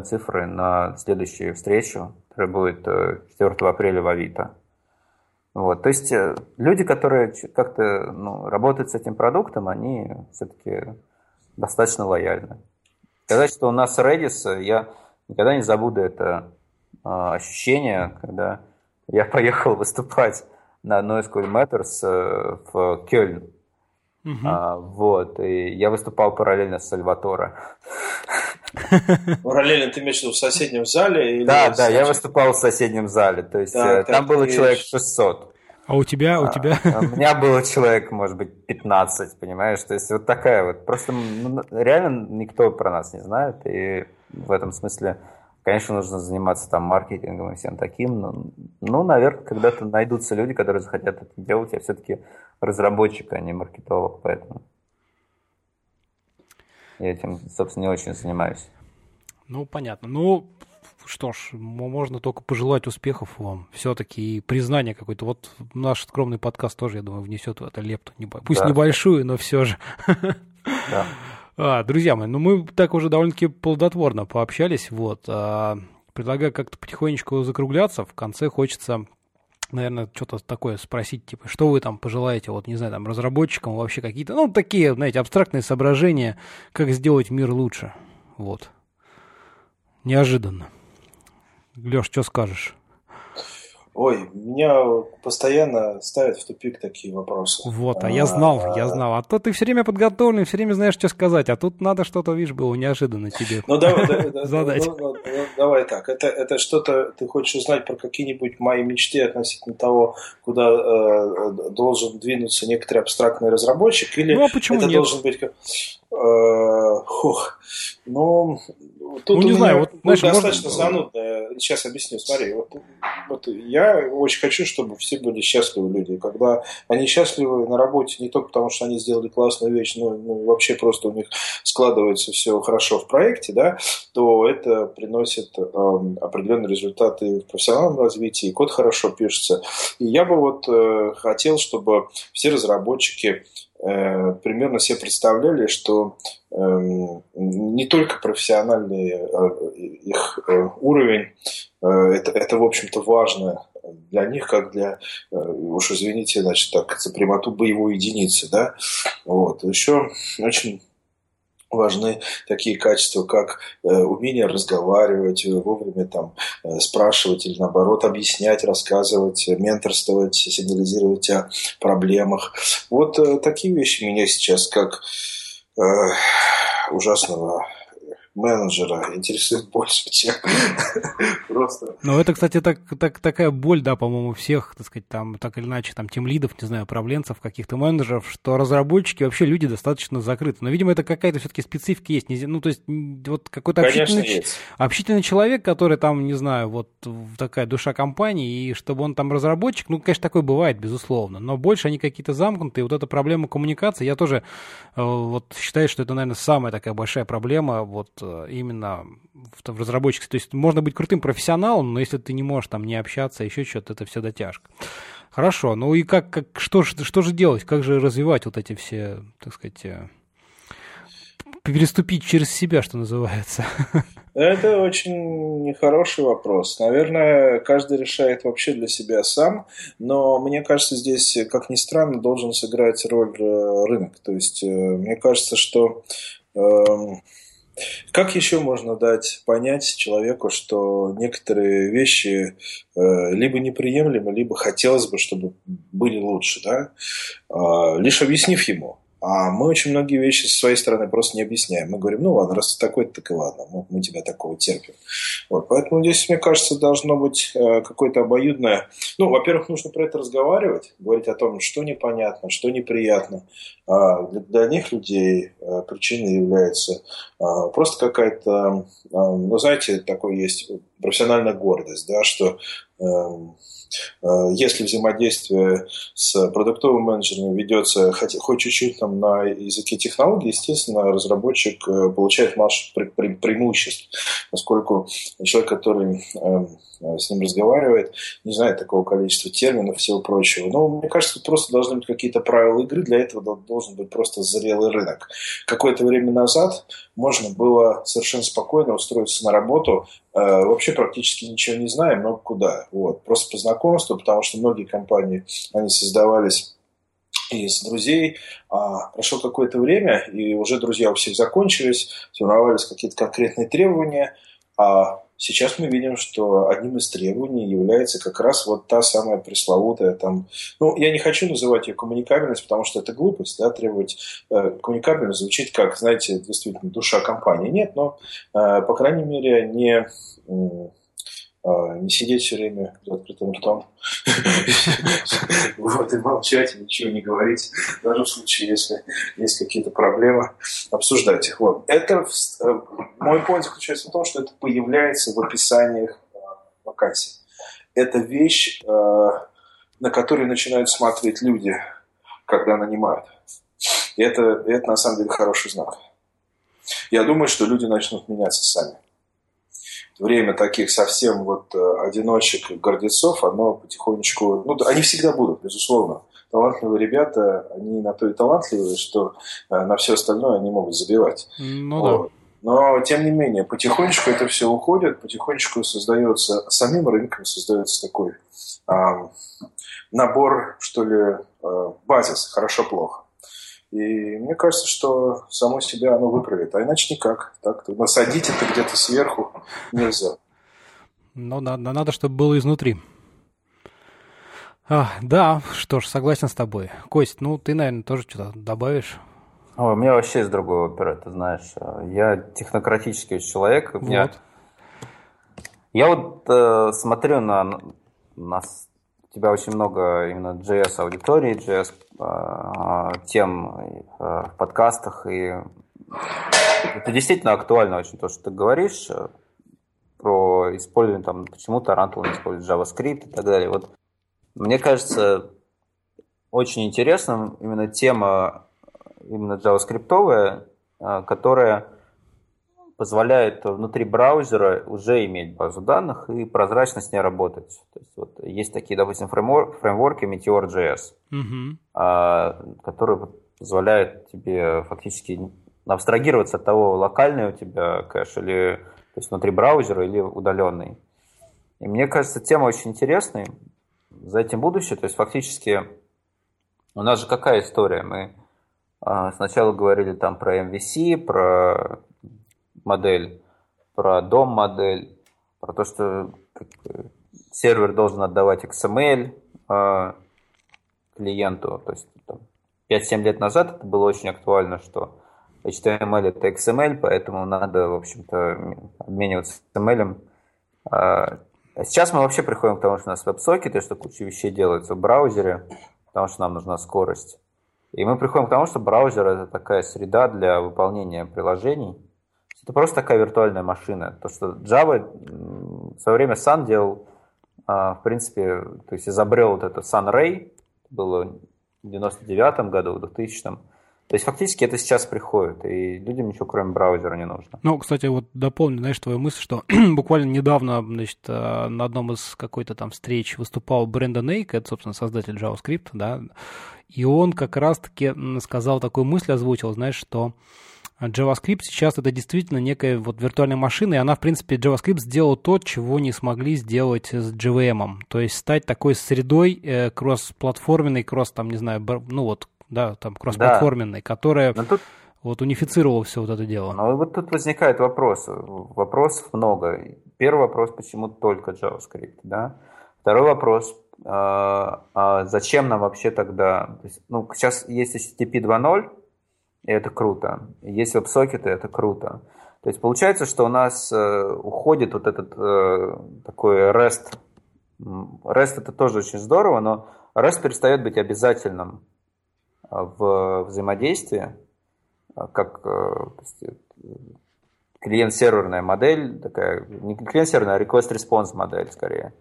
цифры на следующую встречу, которая будет 4 апреля в Авито. Вот. То есть э, люди, которые как-то ну, работают с этим продуктом, они все-таки достаточно лояльны. Сказать, что у нас Redis, я никогда не забуду это э, ощущение, когда я поехал выступать на одной из Cool Matters э, в Кёльн. Угу. А, вот, и я выступал параллельно с Сальваторо. Параллельно ты имеешь в виду в соседнем зале? Или да, да, я выступал в соседнем зале, то есть так, там так, было человек 600. А у тебя, у а, тебя? А, у меня было человек, может быть, 15, понимаешь? То есть вот такая вот. Просто ну, реально никто про нас не знает, и в этом смысле Конечно, нужно заниматься там маркетингом и всем таким, но, ну, наверное, когда-то найдутся люди, которые захотят это делать. Я все-таки разработчик, а не маркетолог, поэтому я этим, собственно, не очень занимаюсь. Ну, понятно. Ну, что ж, можно только пожелать успехов вам. Все-таки и признание какое-то. Вот наш скромный подкаст тоже, я думаю, внесет в это лепту. Пусть да. небольшую, но все же. Да. А, друзья мои, ну мы так уже довольно-таки плодотворно пообщались, вот. А, предлагаю как-то потихонечку закругляться. В конце хочется, наверное, что-то такое спросить, типа, что вы там пожелаете, вот, не знаю, там, разработчикам, вообще какие-то, ну, такие, знаете, абстрактные соображения, как сделать мир лучше, вот. Неожиданно. Леш, что скажешь? Ой, меня постоянно ставят в тупик такие вопросы. Вот, а, я знал, а, я знал. А то ты все время подготовлен, все время знаешь, что сказать, а тут надо что-то, видишь, было неожиданно тебе ну, давай, задать. Ну, ну, ну, давай так, это, это что-то ты хочешь узнать про какие-нибудь мои мечты относительно того, куда э, должен двинуться некоторый абстрактный разработчик, или ну, а почему это нет? должен быть... Э, ох, ну, тут ну, не знаю, вот, знаешь, достаточно можно... занудно. Сейчас объясню. Смотри, вот, вот я очень хочу, чтобы все были счастливы люди. Когда они счастливы на работе не только потому, что они сделали классную вещь, но ну, вообще просто у них складывается все хорошо в проекте, да, то это приносит э, определенные результаты в профессиональном развитии, код хорошо пишется. И я бы вот э, хотел, чтобы все разработчики примерно себе представляли, что эм, не только профессиональный э, их э, уровень, это, это, в общем-то, важно для них, как для, уж извините, значит, так, за прямоту боевой единицы, да, вот. Еще очень важны такие качества, как э, умение разговаривать, э, вовремя там э, спрашивать или наоборот объяснять, рассказывать, менторствовать, сигнализировать о проблемах. Вот такие вещи меня сейчас как ужасного менеджера интересует больше, чем просто... Ну, это, кстати, так, так, такая боль, да, по-моему, всех, так сказать, там, так или иначе, там, тем лидов, не знаю, управленцев, каких-то менеджеров, что разработчики вообще люди достаточно закрыты. Но, видимо, это какая-то все-таки специфика есть. Ну, то есть, вот какой-то общительный, общительный человек, который там, не знаю, вот такая душа компании, и чтобы он там разработчик, ну, конечно, такое бывает, безусловно, но больше они какие-то замкнутые. Вот эта проблема коммуникации, я тоже э, вот считаю, что это, наверное, самая такая большая проблема, вот именно в, в разработчике. То есть можно быть крутым профессионалом, но если ты не можешь там не общаться, еще что-то, это все дотяжка. Хорошо, ну и как, как что, же, что же делать? Как же развивать вот эти все, так сказать, э, переступить через себя, что называется? Это очень нехороший вопрос. Наверное, каждый решает вообще для себя сам, но мне кажется, здесь, как ни странно, должен сыграть роль э, рынок. То есть, мне кажется, что эм, как еще можно дать понять человеку, что некоторые вещи э, либо неприемлемы, либо хотелось бы, чтобы были лучше, да? Э, лишь объяснив ему. А мы очень многие вещи со своей стороны просто не объясняем. Мы говорим, ну ладно, раз ты такой, так и ладно, мы, мы тебя такого терпим. Вот, поэтому здесь, мне кажется, должно быть э, какое-то обоюдное... Ну, во-первых, нужно про это разговаривать, говорить о том, что непонятно, что неприятно. А для, для них людей э, причиной является э, просто какая-то, э, ну, знаете, такой есть профессиональная гордость, да, что э, если взаимодействие с продуктовым менеджером ведется хоть, хоть чуть-чуть там на языке технологий, естественно, разработчик э, получает массу пре пре преимуществ, поскольку человек, который эм, с ним разговаривает, не знает такого количества терминов и всего прочего. Но мне кажется, просто должны быть какие-то правила игры, для этого должен быть просто зрелый рынок. Какое-то время назад можно было совершенно спокойно устроиться на работу, э, вообще практически ничего не знаем, но куда. Вот. Просто по знакомству, потому что многие компании, они создавались из друзей. А прошло какое-то время, и уже друзья у всех закончились, сформировались какие-то конкретные требования, а Сейчас мы видим, что одним из требований является как раз вот та самая пресловутая там, ну, я не хочу называть ее коммуникабельность, потому что это глупость, да, требовать э, коммуникабельность звучит как, знаете, действительно душа компании. Нет, но, э, по крайней мере, не а, не сидеть все время за открытым ртом. Вот, и молчать, и ничего не говорить. Даже в случае, если есть какие-то проблемы, обсуждать их. Вот. Это, э, мой point заключается в том, что это появляется в описаниях э, вакансий. Это вещь, э, на которую начинают смотреть люди, когда нанимают. И это, это на самом деле хороший знак. Я думаю, что люди начнут меняться сами время таких совсем вот э, одиночек и гордецов, оно потихонечку... Ну, они всегда будут, безусловно. Талантливые ребята, они на то и талантливые, что э, на все остальное они могут забивать. Ну вот. да. Но, тем не менее, потихонечку это все уходит, потихонечку создается самим рынком, создается такой а, набор, что ли, а, базис, хорошо-плохо. И мне кажется, что само себя оно выправит, а иначе никак. Так, насадить это где-то сверху нельзя. Ну, надо, надо, чтобы было изнутри. А, да, что ж, согласен с тобой. Кость, ну ты, наверное, тоже что-то добавишь? Ой, у меня вообще из другого опера, ты знаешь. Я технократический человек. У меня... Вот. Я вот э, смотрю на, на тебя очень много именно JS аудитории, JS э, тем э, в подкастах, и это действительно актуально очень то, что ты говоришь э, про использование, там, почему Tarantul не использует JavaScript и так далее. Вот мне кажется, очень интересным именно тема именно JavaScript, которая позволяет внутри браузера уже иметь базу данных и прозрачно с ней работать. То есть, вот, есть такие, допустим, фреймворки Meteor.js, угу. а, которые позволяют тебе фактически абстрагироваться от того, локальный у тебя кэш или то есть внутри браузера или удаленный. И мне кажется, тема очень интересная. За этим будущее. То есть фактически у нас же какая история? Мы а, сначала говорили там про MVC, про модель, про дом модель, про то, что сервер должен отдавать XML э, клиенту. То есть там, 5-7 лет назад это было очень актуально, что HTML это XML, поэтому надо, в общем-то, обмениваться XML. А сейчас мы вообще приходим к тому, что у нас веб-сокеты, что куча вещей делается в браузере, потому что нам нужна скорость. И мы приходим к тому, что браузер это такая среда для выполнения приложений, это просто такая виртуальная машина. То, что Java в свое время Sun делал, а, в принципе, то есть изобрел вот это Sun Ray, было в 99 году, в 2000 -м. То есть фактически это сейчас приходит, и людям ничего кроме браузера не нужно. Ну, кстати, вот дополню, знаешь, твою мысль, что буквально недавно, значит, а, на одном из какой-то там встреч выступал Брэндон Эйк, это, собственно, создатель JavaScript, да, и он как раз-таки сказал такую мысль, озвучил, знаешь, что JavaScript сейчас это действительно некая вот виртуальная машина, и она, в принципе, JavaScript сделал то, чего не смогли сделать с JVM. То есть стать такой средой э, кросс-платформенной, кросс, там, не знаю, ну вот, да, там, кросс-платформенной, да. которая тут... вот унифицировала все вот это дело. Ну, вот тут возникает вопрос. Вопросов много. Первый вопрос, почему только JavaScript, да? Второй вопрос, а, а зачем нам вообще тогда... Ну, сейчас есть HTTP 2.0, и это круто. Есть веб-сокеты, это круто. То есть получается, что у нас э, уходит вот этот э, такой REST. REST это тоже очень здорово, но REST перестает быть обязательным э, в взаимодействии, э, как э, клиент-серверная модель, такая, не клиент-серверная, а request-response модель скорее.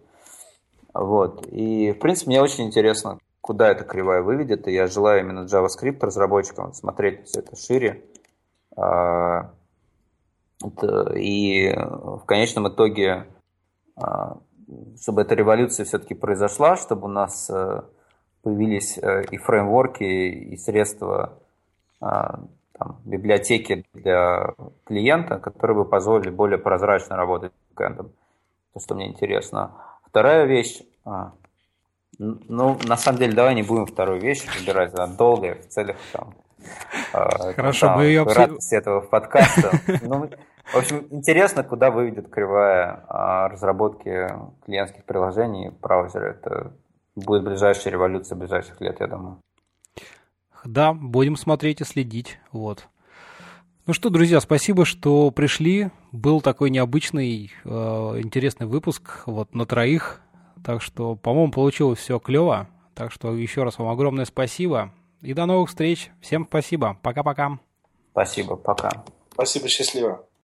Вот. И, в принципе, мне очень интересно, куда эта кривая выведет, и я желаю именно JavaScript разработчикам смотреть все это шире. А, и в конечном итоге, а, чтобы эта революция все-таки произошла, чтобы у нас э, появились э, и фреймворки, и средства, а, там, библиотеки для клиента, которые бы позволили более прозрачно работать с бэкэндом. То, что мне интересно. Вторая вещь. Ну, на самом деле, давай не будем вторую вещь выбирать, она долгая, в целях там... А, Хорошо, там, мы ее обсудим. этого подкаста. Ну, в общем, интересно, куда выведет кривая а, разработки клиентских приложений в браузере. Это будет ближайшая революция ближайших лет, я думаю. Да, будем смотреть и следить. Вот. Ну что, друзья, спасибо, что пришли. Был такой необычный, э, интересный выпуск вот на троих. Так что, по-моему, получилось все клево. Так что еще раз вам огромное спасибо. И до новых встреч. Всем спасибо. Пока-пока. Спасибо. Пока. Спасибо. Счастливо.